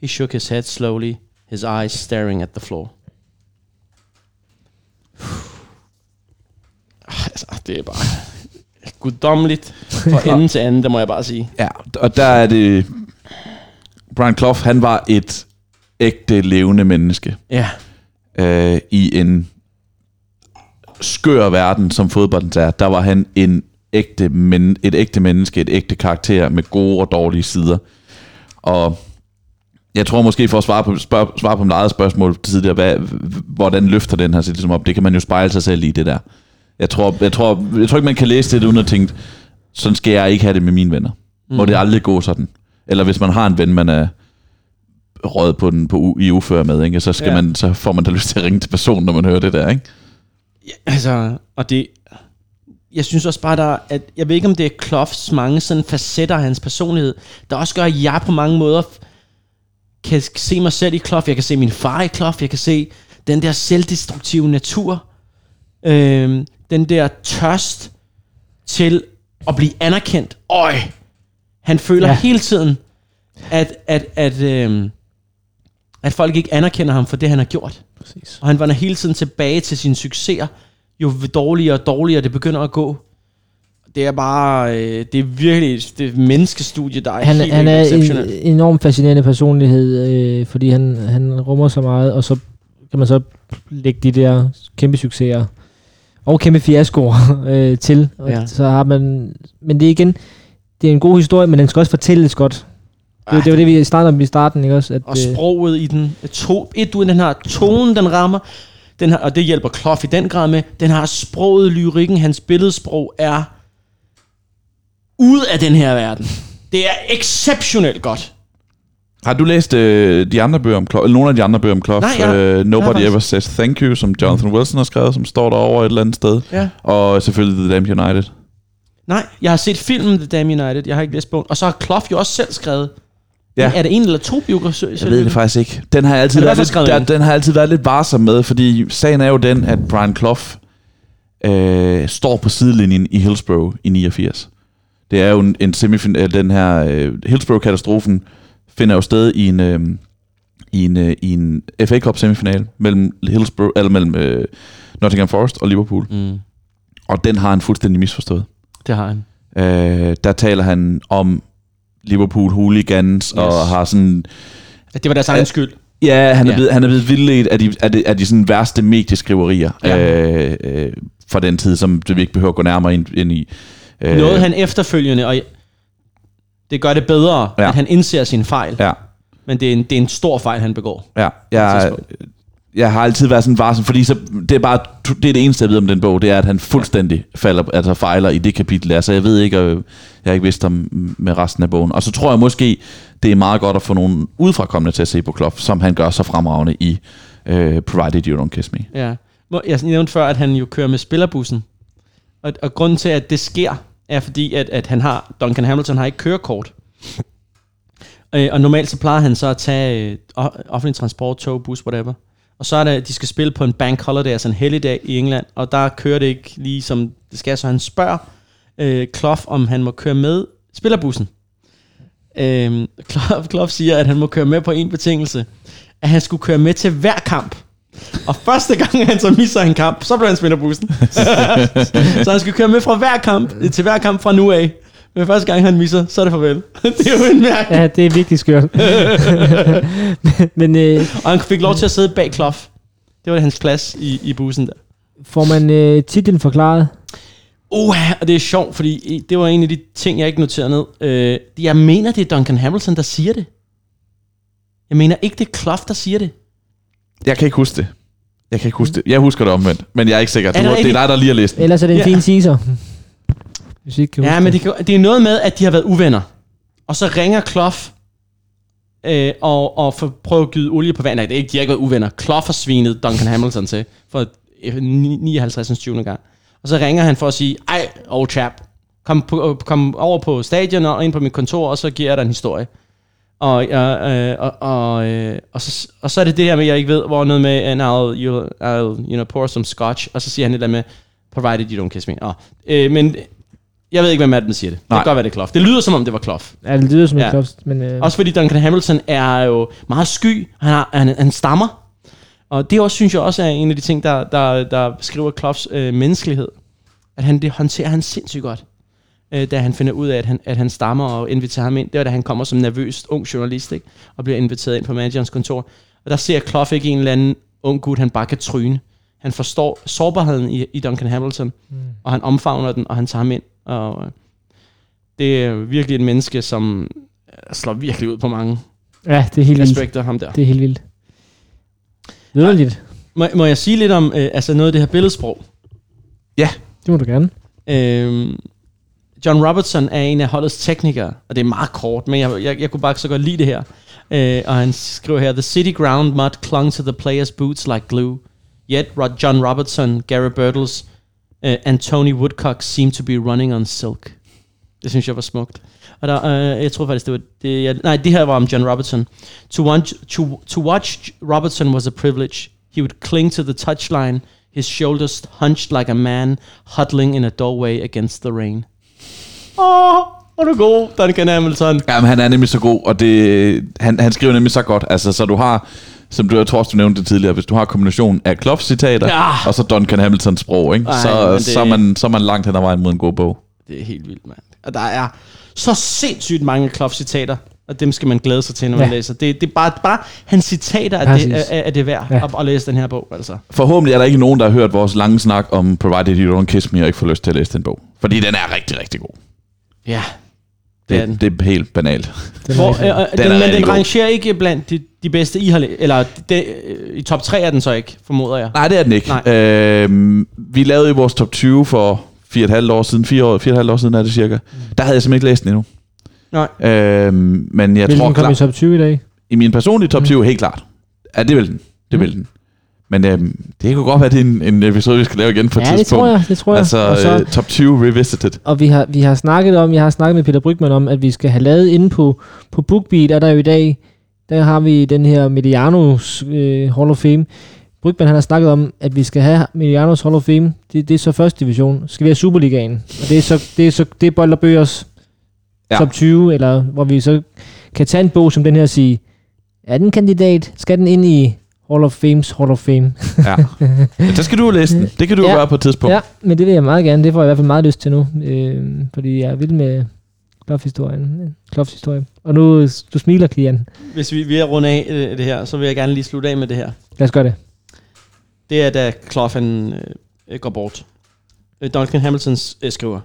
He shook his head slowly, his eyes staring at the floor. altså, det er bare guddommeligt fra ende til anden, det må jeg bare sige. Ja, og der er det... Brian Clough, han var et ægte levende menneske Ja, øh, i en skør verden, som fodbolden er. Der var han en ægte men, et ægte menneske, et ægte karakter med gode og dårlige sider. Og jeg tror måske for at svare på, spørg, svare på mit eget spørgsmål tidligere, hvad, hvordan løfter den her sig ligesom op? Det kan man jo spejle sig selv i det der. Jeg tror, jeg tror, jeg tror ikke, man kan læse det uden at tænke, sådan skal jeg ikke have det med mine venner. Må det aldrig gå sådan. Eller hvis man har en ven, man er røget på den på i ufør med, ikke? Så, skal ja. man, så får man da lyst til at ringe til personen, når man hører det der. Ikke? Ja, altså, og det... Jeg synes også bare, der, at jeg ved ikke, om det er Cloughs mange sådan facetter af hans personlighed, der også gør, at jeg på mange måder kan se mig selv i Clough. Jeg kan se min far i Clough. Jeg kan se den der selvdestruktive natur. Øhm, den der tørst til at blive anerkendt. Øj! Han føler ja. Hele tiden, at, at, at, øhm, at folk ikke anerkender ham for det, han har gjort. Præcis. Og han vender hele tiden tilbage til sine succeser. Jo dårligere og dårligere det begynder at gå. Det er bare, øh, det er virkelig det et menneskestudie, der er Han, helt han er en enormt fascinerende personlighed, øh, fordi han, han rummer så meget, og så kan man så lægge de der kæmpe succeser og kæmpe fiaskoer øh, til. Og ja. Så har man, men det er igen, det er en god historie, men den skal også fortælles godt. Det, det var det, vi startede om i starten, ikke også? At, Og øh, sproget i den. To, et, du den har tonen, den rammer. Den har, og det hjælper Clough i den grad med. Den har sproget, lyrikken, hans billedsprog er ud af den her verden. Det er exceptionelt godt. Har du læst øh, de andre bøger om Clough, eller nogle af de andre bøger om Clough? Nej, jeg- øh, Nobody Ever Says Thank You, som Jonathan Wilson har skrevet, som står derovre et eller andet sted. Ja. Og selvfølgelig The Damned United. Nej, jeg har set filmen The Damn United. Jeg har ikke læst bogen. Og så har Clough jo også selv skrevet. Ja. Er det en eller to biografier? Jeg ved det faktisk ikke. Den har jeg altid, været lidt, der, den har altid været lidt varsom med, fordi sagen er jo den, at Brian Clough øh, står på sidelinjen i Hillsborough i 89. Det er jo en, en semifin øh, den her øh, Hillsborough-katastrofen finder jo sted i en, øh, i en, øh, i en FA Cup semifinal mellem Hillsborough, eller mellem øh, Nottingham Forest og Liverpool. Mm, Og den har han fuldstændig misforstået. det har han. Øh, der taler han om Liverpool hooligans yes. og har sådan At det var deres egen skyld. Ja, han er, Ja. Blevet, han er blevet vildledt af de, af de, af de sådan værste medieskriverier Ja. øh, øh, fra den tid, som vi ikke behøver at gå nærmere ind, ind i. Øh, Noget han efterfølgende, og det gør det bedre, Ja. at han indser sin fejl. Ja, Men det er, en, det er en stor fejl, han begår. ja. Jeg. Jeg har altid været sådan varsom, fordi så, det er bare det, er det eneste, jeg ved om den bog, det er, at han fuldstændig falder, altså fejler i det kapitel. Altså, jeg ved ikke, og jeg har ikke vidst om med resten af bogen. Og så tror jeg måske, det er meget godt at få nogen udefrakommende til at se på Klopp, som han gør så fremragende i øh, Provided You Don't Kiss Me. Ja. Jeg nævnte før, at han jo kører med spillerbussen. Og, og grunden til, at det sker, er fordi, at, at han har, Duncan Hamilton har ikke kørekort. Øh, og normalt så plejer han så at tage øh, offentlig transport, tog, bus, whatever. Og så er det, de skal spille på en bank holiday, altså en helligdag i England, og der kører det ikke lige som det skal, så han spørger øh, Clough, om han må køre med spillerbussen. Øh, Klopp, Klopp siger, at han må køre med på en betingelse. At han skulle køre med til hver kamp. Og første gang han så misser en kamp, så blev han spillerbussen. bussen. så han skulle køre med fra hver kamp, til hver kamp fra nu af. Men første gang han misser, så er det farvel. det er jo en mærke. Ja, det er virkelig skørt. Men øh, Og han fik lov til at sidde bag Klopp. Det var hans plads i, i bussen der. får man øh, titlen forklaret? Uh, og det er sjovt, fordi det var en af de ting, jeg ikke noterede ned. Øh, jeg mener, det er Duncan Hamilton, der siger det. Jeg mener ikke, det er Klopp, der siger det. Jeg kan ikke huske det. Jeg kan ikke huske det. Jeg husker det omvendt, men jeg er ikke sikker. Er det Du, det er dig, der lige har læst den. Ellers er det en Ja. fin teaser. Hvis I ikke kan Ja, men det, kan, det er noget med, at de har været uvenner. Og så ringer Klopp øh, og, og får prøvet at gyde olie på vand. Nej, det er ikke, de har ikke været uvenner. Klopp har svinet Duncan Hamilton til for øh, 59. 20. gang. Og så ringer han for at sige, ej, old chap, kom, på, kom over på stadion og ind på mit kontor, og så giver jeg dig en historie. Og, øh, øh, og, og, øh, og, så, og så er det det her med, jeg ikke ved, hvor noget med, and I'll, you, I'll you know, pour some scotch, og så siger han det der med, provided you don't kiss me. Oh. Øh, men jeg ved ikke, hvem det, der siger det. Det Nej. kan godt være, det er Kloff. Det lyder, som om det var Kloff. Ja, det lyder som Ja. klops, men... Øh, Også fordi Duncan Hamilton er jo meget sky. Han, har, han, han stammer. Og det også, synes jeg også er en af de ting, der, der, der beskriver Kloffs øh, menneskelighed. At han, det håndterer han sindssygt godt. Øh, da han finder ud af, at han, at han stammer og inviterer ham ind. Det var da han kommer som nervøs ung journalist, ikke? og bliver inviteret ind på managerens kontor. Og der ser Kloff ikke en eller anden ung gut, han bare kan tryne. Han forstår sårbarheden i, i Duncan Hamilton, mm. og han omfavner den, og han tager ham ind. Og øh, det er virkelig et menneske, som øh, slår virkelig ud på mange Ja, det er helt vildt. aspekter, ham der. Det er helt vildt. Vidunderligt. Må, må jeg sige lidt om øh, altså noget af det her billedsprog? Det må du gerne. Øh, John Robertson er en af holdets teknikere, og det er meget kort, men jeg, jeg, jeg kunne bare så godt lide det her. Øh, og han skriver her, The city ground mud clung to the players' boots like glue. Yet Rod John Robertson, Gary Birtles uh, and Tony Woodcock seemed to be running on silk. Det synes jeg var smukt. Og der, øh, jeg tror faktisk, det var... Det, jeg, nej, det her var om John Robertson. To, want, to, to watch Robertson was a privilege. He would cling to the touchline, his shoulders hunched like a man huddling in a doorway against the rain. Åh, oh, hvor er du god, Duncan Hamilton. Jamen, han er nemlig så god, og det, han, han skriver nemlig så godt. Altså, så du har, som du, jeg tror også, du nævnte det tidligere, hvis du har kombinationen af Klopp-citater, Ja. og så Duncan Hamiltons sprog, ikke? Ej, så, det- så, er man, så er man langt hen ad vejen mod en god bog. Det er helt vildt, mand. Og der er så sindssygt mange Klopp-citater, og dem skal man glæde sig til, når man Ja. læser. Det, det er bare, bare hans citater, er det, er, er det værd Ja. at, at læse den her bog, altså. Forhåbentlig er der ikke nogen, der har hørt vores lange snak om Provided You Don't Kiss Me, og ikke får lyst til at læse den bog. Fordi den er rigtig, rigtig god. Ja, det er den. Det, det er helt banalt. Den Hvor, er, øh, øh, Den den, men den rangerer ikke blandt de, de bedste, I har. Eller de, øh, i top 3 er den så ikke, formoder jeg. Nej, det er den ikke. Nej. Øhm, vi lavede jo vores top 20 for fire og et halvt år siden, fire, år, fire og et halvt år siden er det cirka. Der havde jeg simpelthen ikke læst den endnu. Nej. Øhm, men jeg Vil tror komme i klart, top 20 i dag? i min personlige top 20, helt klart. Ja, det vil den. Det Mm. vil den. Men øhm, det kan godt være, det er en, en episode, vi skal lave igen på et Ja, det tidspunkt. tror jeg. Det tror jeg. Altså, og, så, øh, top 20 revisited. og vi har, vi har snakket om, jeg har snakket med Peter Brygman om, at vi skal have lavet inde på, på BookBeat, er der jo i dag, der har vi den her Medianos øh, Hall of Fame. Brygman han har snakket om, at vi skal have Medianos Hall of Fame. Det, det er så første division. Skal vi have Superligaen. Og det er så det er, så, det er Bold og Bøgers Ja. ja. top 20, eller hvor vi så kan tage en bog som den her og sige, er den kandidat? Skal den ind i Hall of Fames Hall of Fame? Ja. Men så skal du læse den. Det kan du ja. Ja. gøre på et tidspunkt. Ja, men det vil jeg meget gerne. Det får jeg i hvert fald meget lyst til nu. Øh, fordi jeg er vild med Kloff-historien. Kloff-historien. Og nu, du smiler, Kian. Hvis vi, vi er rundt af øh, det her, så vil jeg gerne lige slutte af med det her. Lad os gøre det. Det er, da Clough han, øh, går bort. Øh, Duncan Hamilton øh, skriver,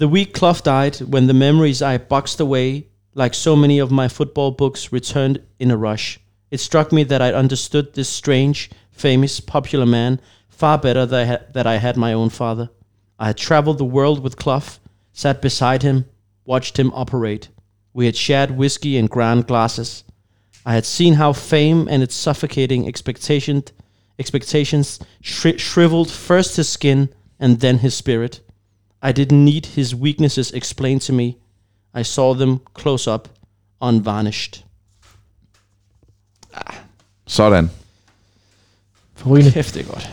The week Clough died, when the memories I boxed away, like so many of my football books, returned in a rush. It struck me that I'd understood this strange, famous, popular man far better than I, had, that I had my own father. I had traveled the world with Clough, sat beside him, watched him operate. We had shared whiskey in grand glasses. I had seen how fame and its suffocating expectation, expectations shri- shriveled first his skin and then his spirit. I didn't need his weaknesses explained to me. I saw them close up, unvarnished. Sådan. Forrygende. Kæft, det er godt.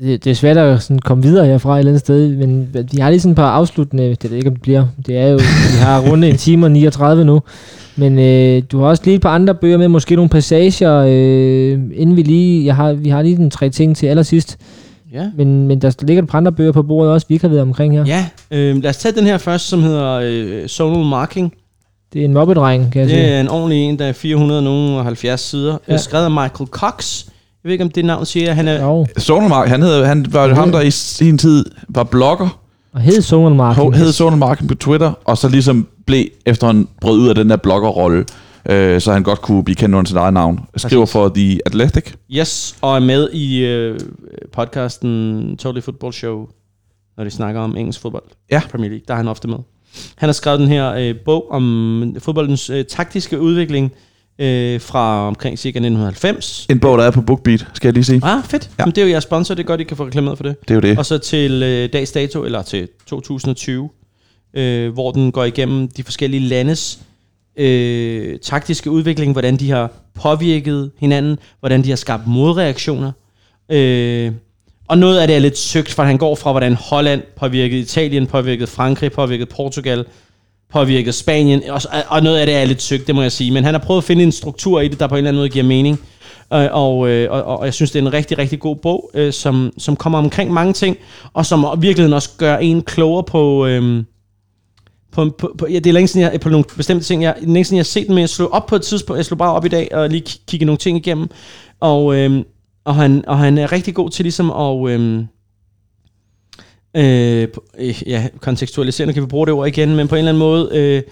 det, det er svært at sådan komme videre herfra et eller andet sted, men vi har lige sådan et par afsluttende, det ved ikke, om det bliver. Det er jo, vi har rundet en time og 39 nu, men øh, du har også lige et par andre bøger med, måske nogle passager, øh, inden vi lige, jeg har, vi har lige den tre ting til allersidst, Ja. men, men der ligger et par andre bøger på bordet også, vi ikke har været omkring her. Ja, øh, lad os tage den her først, som hedder øh, Zonal Marking. Det er en mobbedreng, kan jeg Det sige. er en ordentlig en, der er 470 sider. Ja. Skrevet af Michael Cox. Jeg ved ikke, om det navn siger, han er... Jo, Sonelmark, han, hed, han var jo ham, der i sin tid var blogger, og hed Zonal Marking. hed Sonelmark på Twitter, og så ligesom blev efter han brød ud af den der bloggerrolle, øh, så han godt kunne blive kendt under sit eget navn. Skriver Præcis. for The Athletic. Yes, og er med i øh, podcasten Totally Football Show, når de snakker om engelsk fodbold. Ja. Premier League, der er han ofte med. Han har skrevet den her øh, bog om fodboldens øh, taktiske udvikling øh, fra omkring cirka 1990. En bog, der er på BookBeat, skal jeg lige sige. Ah, fedt. Ja. Ja. Jamen, det er jo jeres sponsor, det er godt, I kan få reklameret for det. Det er jo det. Og så til øh, dags dato, eller til 2020, øh, hvor den går igennem de forskellige landes øh, taktiske udvikling, hvordan de har påvirket hinanden, hvordan de har skabt modreaktioner. Øh, og noget af det er lidt søgt, for han går fra, hvordan Holland påvirkede Italien, påvirkede Frankrig, påvirkede Portugal, påvirkede Spanien, og, og noget af det er lidt søgt, det må jeg sige. Men han har prøvet at finde en struktur i det, der på en eller anden måde giver mening. Øh, og, øh, og, og, og jeg synes, det er en rigtig, rigtig god bog, øh, som, som kommer omkring mange ting, og som i virkeligheden også gør en klogere på... Øhm, på, på, på, ja, det er længe siden, jeg, på nogle bestemte ting. Jeg, længe siden, jeg har set den, men jeg slog op på et tidspunkt. Jeg slog bare op i dag og lige kiggede nogle ting igennem. Og, øhm, og, han, og han er rigtig god til ligesom at... Øhm, øh, øh, ja, kontekstualisere, nu kan vi bruge det ord igen, men på en eller anden måde øh,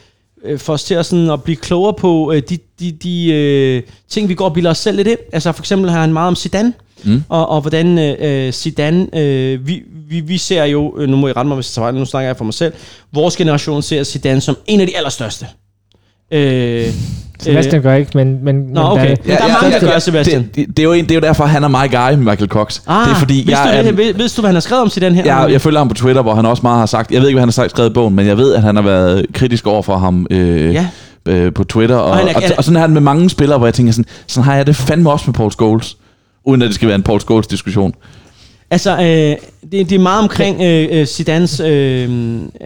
øh, få os til at, sådan, at blive klogere på øh, de, de, de øh, ting, vi går og bilder os selv lidt ind. Altså for eksempel har han meget om Zidane, Mm. og, og hvordan øh, Zidane, øh, vi, vi, vi ser jo, øh, nu må I rette mig, hvis jeg tager fejl, nu snakker jeg for mig selv, vores generation ser Zidane som en af de allerstørste. Øh, Sebastian gør ikke, men... men Nå, okay. Men der er mange, der gør, Sebastian. Det, det, det, er jo en, det er jo derfor, han er my guy, Michael Cox. Ah, det er fordi, vidste jeg, du, det, ved, vidste du, hvad han har skrevet om Zidane her? jeg, jeg følger ham på Twitter, hvor han også meget har sagt, jeg ved ikke, hvad han har sagt skrevet i bogen, men jeg ved, at han har været kritisk over for ham øh, Ja. øh, på Twitter. Og, Og han er- og, og, sådan er han med mange spillere, hvor jeg tænker sådan, sådan har jeg det fandme også med Paul Scholes. Uden at det skal være en Paul Scholes diskussion. Altså, øh, det, det er meget omkring øh, øh, Zidanes øh,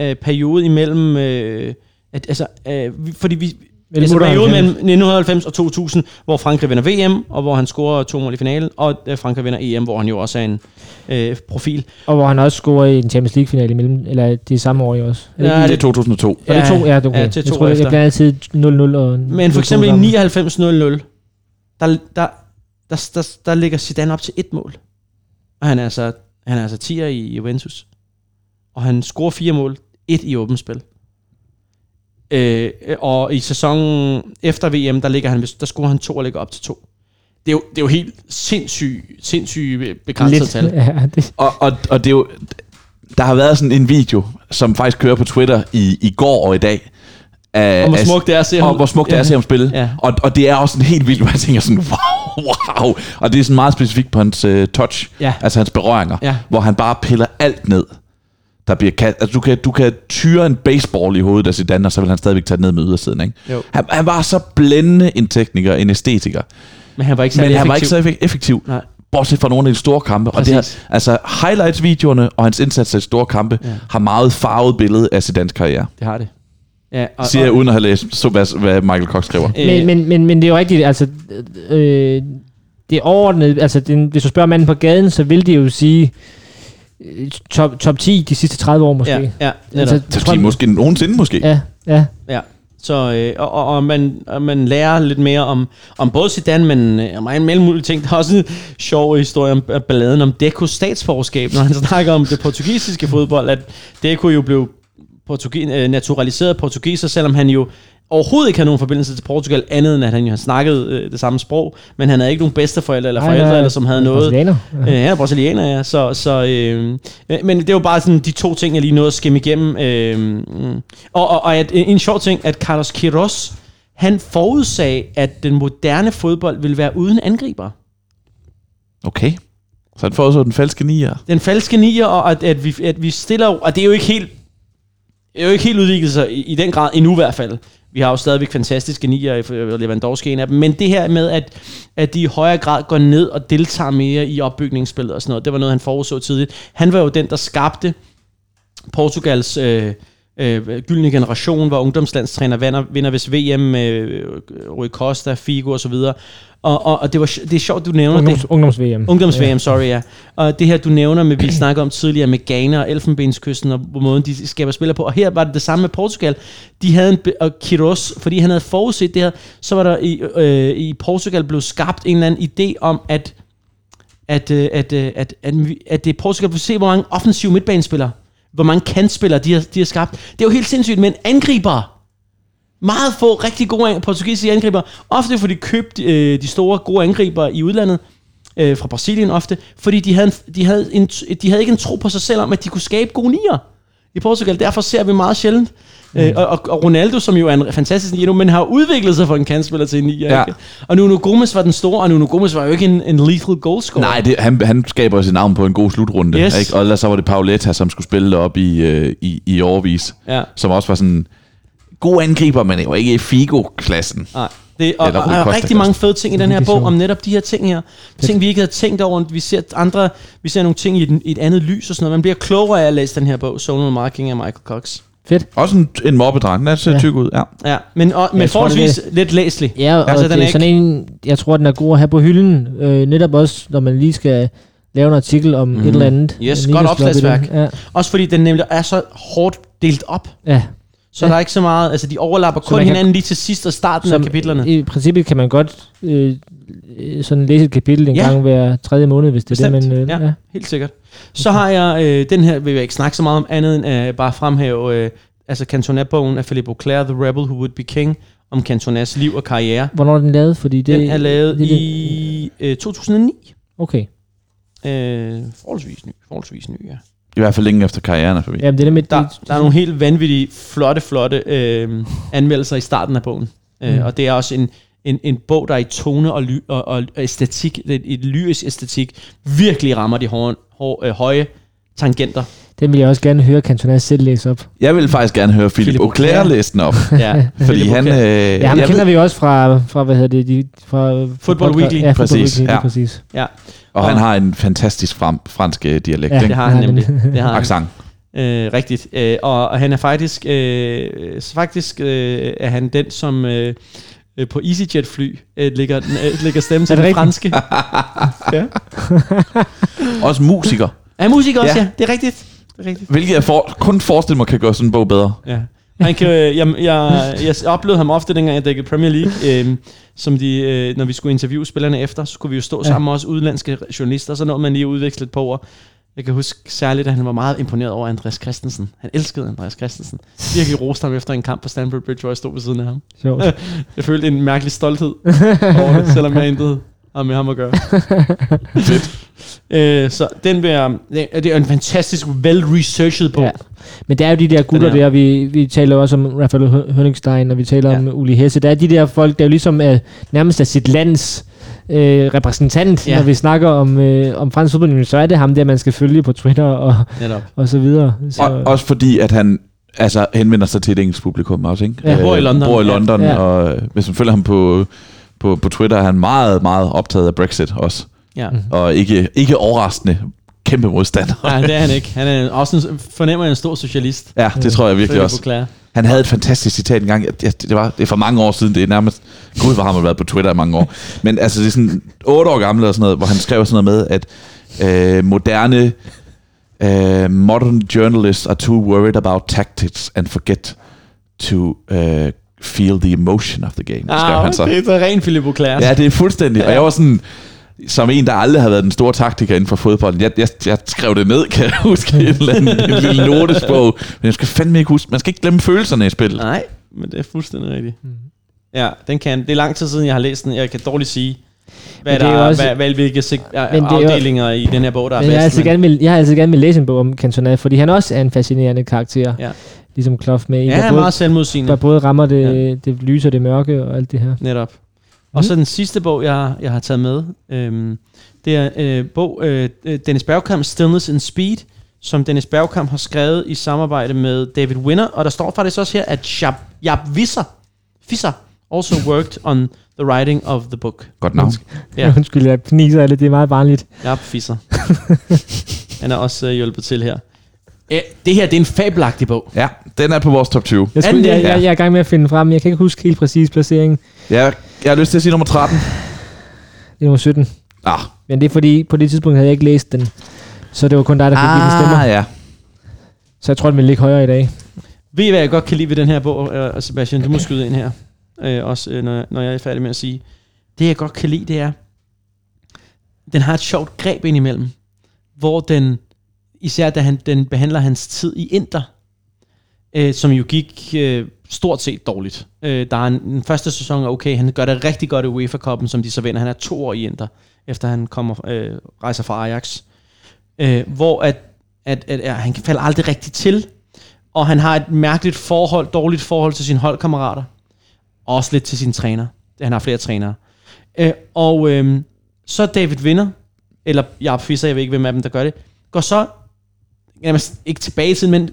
øh, periode imellem... Øh, at, altså, øh, fordi vi... Mellem Altså perioden 98. mellem 1990 og 2000, hvor Frankrig vinder VM, og hvor han scorer to mål i finalen, og øh, Frankrig vinder EM, hvor han jo også er en øh, profil. Og hvor han også scorer i en Champions League-finale imellem, eller det er samme år i også. Er Ja, Det er 2002. Var det to? Ja, det er okay. ja, til jeg to tror, jeg, efter. jeg blander altid 0-0 og... Men for eksempel i 99-0-0, der, der, der, der, der ligger Zidane op til et mål. Og han er altså, han er altså 10'er i Juventus. Og han scorer fire mål, et i åbent spil. Øh, og i sæsonen efter VM, der, ligger han, der scorer han to og ligger op til to. Det er jo, det er jo helt sindssygt sindssyg begrænset Lidt. tal. Ja, det, Og, og, og det er jo, der har været sådan en video, som faktisk kører på Twitter i, i går og i dag. Af, Og hvor smukt det er at se og ham. hvor smukt det er at se ham spille. Ja. Og, og det er også sådan helt vildt, hvor jeg tænker sådan, wow, wow. Og det er sådan meget specifikt på hans uh, touch, Ja. altså hans berøringer, Ja. hvor han bare piller alt ned. Der bliver kast, altså du kan, du kan tyre en baseball i hovedet af Zidane, og så vil han stadigvæk tage ned med ydersiden. Ikke? Jo. Han, han, var så blændende en tekniker, en æstetiker. Men han var ikke Men særlig han var ikke effektiv. så effek- effektiv. Nej. Bortset fra nogle af de store kampe. Og det her, Præcis. altså highlights-videoerne og hans indsats i store kampe Ja. har meget farvet billede af Zidanes karriere. Det har det. Ja, og, Siger jeg uden at have læst, så hvad, hvad Michael Cox skriver. øh, men, men, men, men det er jo rigtigt, altså... Øh, det er overordnet, altså det, hvis du spørger manden på gaden, så vil det jo sige top, top 10 de sidste 30 år måske. ja, ja, altså. Så sige, måske nogensinde måske. Ja, ja. Ja. Så, øh, og, og, og, man, og man lærer lidt mere om, om både Zidane, men øh, om en mulige ting. Der er også en sjov historie om om balladen om Decos statsforskab, når han snakker om det portugisiske fodbold, at Deco jo blev portugi- øh, naturaliseret portugiser, selvom han jo overhovedet ikke havde nogen forbindelse til Portugal, andet end at han jo har snakket øh, det samme sprog, men han havde ikke nogen bedsteforeldre eller forældre, nej, eller som havde noget. brasilianer. Øh, han er brasilianer, ja. Så, så, øh, øh, men det var bare sådan de to ting, jeg lige nåede at skimme igennem. Øh, og, og, og at, en sjov ting, at Carlos Queiroz, han forudsag, at den moderne fodbold ville være uden angriber. Okay. Så han får så den falske nier. Den falske nier, og at, at, vi, at vi stiller... Og det er jo ikke helt, er jo ikke helt udviklet sig i, i den grad endnu i hvert fald. Vi har jo stadigvæk fantastiske nier, og øh, Lewandowski en af dem, men det her med, at, at de i højere grad går ned og deltager mere i opbygningsspillet og sådan noget, det var noget, han forudså tidligt. Han var jo den, der skabte Portugals øh, øh, gyldne generation, hvor ungdomslandstræner vinder, vinder hvis VM med øh, Rui Costa, Figo og så videre. Og, og, og det, var, det er sjovt, du nævner Ungdoms, det. Ungdoms-VM. Ungdoms-VM, ja. sorry, ja. Og det her, du nævner med, vi snakker om tidligere med Ghana og Elfenbenskysten, og hvor måden de skaber spiller på. Og her var det det samme med Portugal. De havde en, og Kiros, fordi han havde forudset det her, så var der i, øh, i Portugal blev skabt en eller anden idé om, at at, øh, at, at, at, at, at det er Portugal, vil se, hvor mange offensive midtbanespillere, hvor mange kantspillere de har, de har skabt. Det er jo helt sindssygt, men angriber, meget få rigtig gode portugisiske angriber, ofte fordi de købte øh, de store gode angriber i udlandet, øh, fra Brasilien ofte, fordi de havde, en, de, havde en, de havde ikke en tro på sig selv om, at de kunne skabe gode nier i Portugal. Derfor ser vi meget sjældent. Mm. Øh, og, og Ronaldo, som jo er en fantastisk nier men har udviklet sig fra en kantspiller til en nier. Ja. Ikke? Og Nuno Gomes var den store, og Nuno Gomes var jo ikke en, en lethal goalscorer. Nej, det, han, han skaber sit navn på en god slutrunde. Yes. Ikke? Og ellers så var det Pauletta, som skulle spille op i, øh, i, i overvis. Ja. Som også var sådan god angriber, men var ikke i Figo-klassen. Nej. Det, og, Eller og, og, og Costa rigtig mange fede ting i den her Det er bog om netop de her ting her. Ting, vi ikke havde tænkt over. Vi ser andre, vi ser nogle ting i et, i et andet lys og sådan noget. Man bliver klogere af at læse den her bog, Zonal Marking af Michael Cox. Fedt. Også en, en mobbedreng. Den ser Ja. tyk ud, ja. Ja, men, og, men Jeg tror, forholdsvis lidt læselig. Ja, og Altså, den det er er sådan en, jeg tror, den er god at have på hylden. Øh, netop også, når man lige skal lave en artikel om mm. et eller andet. Yes, En godt opslagsværk. det. Ja, Også fordi den nemlig er så hårdt delt op. ja. Så Ja. der er ikke så meget, altså de overlapper kun man kan- hinanden lige til sidst og starten af kapitlerne. I princippet kan man godt øh, øh, sådan læse et kapitel en Ja. gang hver tredje måned, hvis det er Bestemt. det, men øh, Ja. ja. Helt sikkert. Så har jeg, øh, den her vil jeg ikke snakke så meget om andet end øh, bare fremhæve, øh, altså Cantona-bogen af Philippe Auclair, The Rebel Who Would Be King, om Cantonas liv og karriere. Hvornår er den lavet? Fordi det, Den er lavet det, det, i øh, 2009. Okay. Øh, forholdsvis ny, forholdsvis ny, ja. I hvert fald længe efter karrieren er forbi. Jamen, det er det med... Der, det, der er nogle helt vanvittige, flotte, flotte øh, anmeldelser i starten af bogen. Mm. Øh, Mm. og det er også en, en, en bog, der er i tone og, ly, og, og æstetik, et, et lyrisk æstetik, virkelig rammer de hårde, hårde, øh, høje tangenter. Den vil jeg også gerne høre Cantona selv læse op. Jeg vil faktisk gerne høre Philip Philip Auclair læse den op. Ja, fordi han... Øh. Ja, ham kender ved, vi også fra, fra hvad hedder det, de, fra... Football fra- Weekly. Ja, Football Præcis, Weekly, ja. præcis. Ja, og han har en fantastisk frem, fransk øh, dialekt. Ja. Det har han nemlig. Det har han. Accent. Øh, rigtigt. Øh, og, og han er faktisk, øh, faktisk øh, er han den, som øh, øh, på EasyJet-fly øh, lægger, øh, lægger stemme til Er det den franske. ja. Også musiker. Er musik også. Ja. ja. Det er rigtigt. Det er rigtigt. Hvilket jeg for, kun forestiller mig kan gøre sådan en bog bedre. Ja. Han kan, øh, jeg, jeg, jeg oplevede ham ofte, dengang jeg dækkede Premier League, øh, som de, øh, når vi skulle interviewe spillerne efter, så skulle vi jo stå Ja. sammen med også udlandske journalister, så når man lige udveksle lidt på ord. Jeg kan huske særligt, at han var meget imponeret over Andreas Christensen. Han elskede Andreas Christensen. Virkelig roste ham efter en kamp på Stamford Bridge, hvor jeg stod ved siden af ham. Sjovt. Jeg følte en mærkelig stolthed over det, selvom jeg intet har med ham at gøre. Fedt. Øh, så den vil jeg, det er- det er en fantastisk well-researched bog. Ja. Men der er jo de der gutter er- der, vi, vi taler også om Rafael Hønningstein, og vi taler Ja. om Uli Hesse. Der er de der folk, der jo ligesom er nærmest er sit lands øh, repræsentant, Ja. når vi snakker om, øh, om fransk fodbold, så er det ham der, man skal følge på Twitter og, Netop. og så videre. Så, Og, også fordi, at han altså, henvender sig til et engelsk publikum også, ikke? Ja. Bor i London. Bor i. London, Ja. ja. og øh, hvis man følger ham på, på, på Twitter, er han meget, meget optaget af Brexit også. Ja. Mhm. Og ikke, ikke overraskende kæmpe modstander. Nej, det er han ikke. Han er også en, fornemmer en stor socialist. Ja, det tror jeg virkelig også. Han havde et fantastisk citat engang. Det, var, det er for mange år siden. Det er nærmest... Gud, hvor har man været på Twitter i mange år. Men altså, det er sådan otte år gammel eller sådan noget, hvor han skrev sådan noget med, at øh, moderne øh, modern journalists are too worried about tactics and forget to uh, feel the emotion of the game. skrev Ah, han så. det er så rent Philip Auclair. Ja, det er fuldstændig. Og jeg var sådan, som en, der aldrig har været den store taktiker inden for fodbolden. Jeg, jeg, jeg skrev det ned, kan jeg huske, i en, eller anden, en lille notesbog. Men jeg skal fandme ikke huske, man skal ikke glemme følelserne i spillet. Nej, men det er fuldstændig rigtigt. Mhm. Ja, den kan. Det er lang tid siden, jeg har læst den. Jeg kan dårligt sige, hvad Men der det er er, også- hvad, hvad, hvilke sek- Men det er jo- afdelinger i den her bog, der er men jeg, har bedst. altid gerne vil, jeg har altid gerne vil læse en bog om Cantona, fordi han også er en fascinerende karakter. Ja. Ligesom Kloff med en, ja, der, er både, meget selvmodsigende. der både rammer det, ja. det lyse og det mørke og alt det her. Netop. Og så den sidste bog, jeg, jeg har taget med, øhm, det er øh, bog øh, Dennis Bergkamp, Stillness and Speed, som Dennis Bergkamp har skrevet i samarbejde med David Winner, og der står faktisk også her, at Jab, Jab Visser Fisser also worked on the writing of the book. Godt navn. Ja. Undskyld, jeg fniser af det. Det er meget barnligt. Jakob Fisser. Han er også uh, hjulpet til her. Æ, det her, det er en fabelagtig bog. Ja, den er på vores top 20. Jeg, skulle, jeg, jeg, jeg er i gang med at finde frem. Jeg kan ikke huske helt præcis placeringen. Ja, jeg har lyst til at sige nummer 13. Det er nummer 17. Ah, Men det er fordi, på det tidspunkt havde jeg ikke læst den. Så det var kun dig, der fik ah. stemmer. ja. Så jeg tror, den vil ligge højere i dag. Ved I, hvad jeg godt kan lide ved den her bog, uh, Sebastian? Du må skyde ind her. Uh, også uh, når, når jeg er færdig med at sige. Det, jeg godt kan lide, det er, den har et sjovt greb indimellem, hvor den, især da han, den behandler hans tid i Inter, øh, som jo gik øh, stort set dårligt. Øh, der er en, den første sæson er okay, han gør det rigtig godt i UEFA-koppen, som de så vinder. Han er to år i Inter, efter han kommer øh, rejser fra Ajax. Øh, hvor at, at, at, at han falder aldrig rigtig til, og han har et mærkeligt forhold, dårligt forhold til sine holdkammerater, og også lidt til sin træner. Han har flere trænere. Øh, og øh, så David Vinder, eller jeg Fisser, jeg ved ikke, hvem af dem, der gør det, går så, nærmest ikke tilbage til, men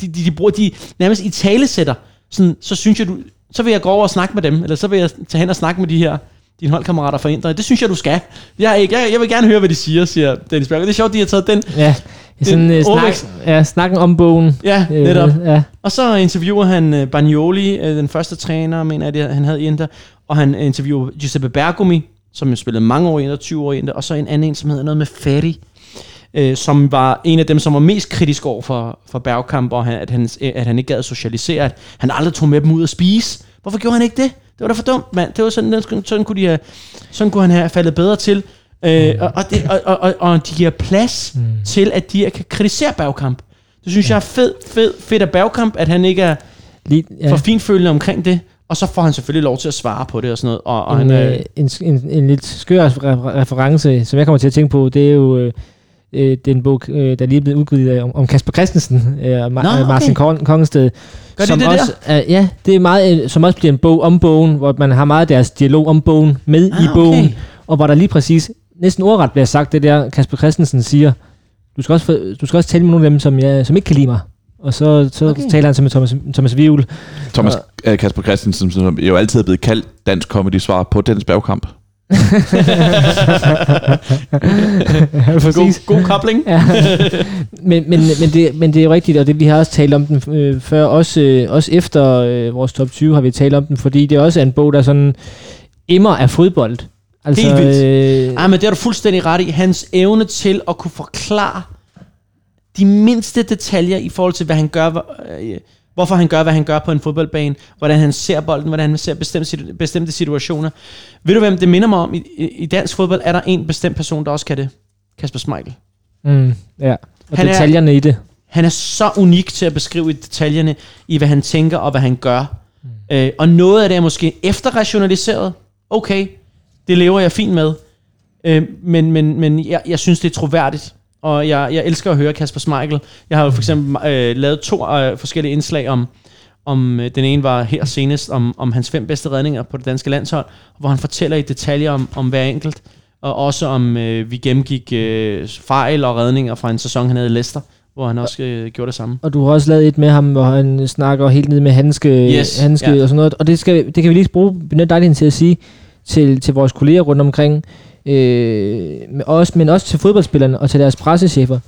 de, de, de bruger, de nærmest i talesætter, sådan, så synes jeg, du, så vil jeg gå over og snakke med dem, eller så vil jeg tage hen og snakke med de her, dine holdkammerater fra Indre. Det synes jeg, du skal. Jeg, ikke, jeg, jeg vil gerne høre, hvad de siger, siger Dennis Berger. Det er sjovt, de har taget den. Ja, sådan, Det- uh, snak, overvækst. ja, snakken om bogen. Ja, Øh, netop. Ja. Og så interviewer han uh, Bagnoli, uh, den første træner, mener jeg, det, han havde i Inter. Og han interviewer Giuseppe Bergomi, som jo spillede mange år i Inter, 20 år i Inter. Og så en anden en, som hedder noget med Ferri, uh, som var en af dem, som var mest kritisk over for, for Bergkamp, og han, at, han, at han ikke gad socialisere, at han aldrig tog med dem ud at spise. Hvorfor gjorde han ikke det? Det var da for dumt, mand. Det var sådan, sådan, kunne, de have, sådan kunne han have faldet bedre til. Øh, og, og, det, og, og, og, de giver plads mm. til, at de kan kritisere Bergkamp. Det synes ja. jeg er fed, fed, fedt af Bergkamp, at han ikke er Lige, ja. for finfølende omkring det. Og så får han selvfølgelig lov til at svare på det og sådan noget. Og, og en, han, øh, øh, en, en, en lidt skør re- reference, som jeg kommer til at tænke på, det er jo øh, øh, den bog, øh, der lige er blevet udgivet om, om Kasper Christensen, øh, og Ma- Nå, øh, Martin okay. Kong- Kongensted. Gør som det også, Er, ja, det er meget, øh, som også bliver en bog om bogen, hvor man har meget af deres dialog om bogen med Ah, i bogen, okay. og hvor der lige præcis, næsten ordret bliver sagt det der, Kasper Christensen siger, du skal også, få- du skal også tale med nogle af dem, som, jeg, som ikke kan lide mig. Og så, så Okay. taler han så med Thomas, Thomas Vivl. Thomas uh, Kasper Christensen, som jo altid er blevet kaldt dansk comedy svar på Dennis Bergkamp. Ja, præcis. god, god kobling. Ja. men, men, men, det, men det er jo rigtigt, og det, vi har også talt om den øh, før, også, øh, også efter øh, vores top 20 har vi talt om den, fordi det også er en bog, der sådan emmer af fodbold. Altså, Helt vildt. Øh, Ej, men det har du fuldstændig ret i. Hans evne til at kunne forklare de mindste detaljer i forhold til, hvad han gør, øh, hvorfor han gør, hvad han gør på en fodboldbane, hvordan han ser bolden, hvordan han ser bestemte, bestemte situationer. Ved du, hvem det minder mig om? I, i, dansk fodbold er der en bestemt person, der også kan det. Kasper Schmeichel. mm, ja. Og Han han er- detaljerne i det. Han er så unik til at beskrive detaljerne i, hvad han tænker og hvad han gør. Mm. Øh, og noget af det er måske efterrationaliseret. Okay, det lever jeg fint med. Øh, men men, men jeg, jeg synes, det er troværdigt. Og jeg, jeg elsker at høre Kasper Schmeichel. Jeg har jo for eksempel øh, lavet to øh, forskellige indslag om, om øh, den ene var her senest, om, om hans fem bedste redninger på det danske landshold, hvor han fortæller i detaljer om, om hver enkelt, og også om øh, vi gennemgik øh, fejl og redninger fra en sæson, han havde i Leicester, hvor han også øh, gjorde det samme. Og du har også lavet et med ham, hvor han snakker helt ned med handske, Yes, handske ja. og sådan noget. Og det, skal, det kan vi lige bruge, benytte lejligheden til at sige til, til vores kolleger rundt omkring, øh, men også, men også til fodboldspillerne og til deres pressechefer.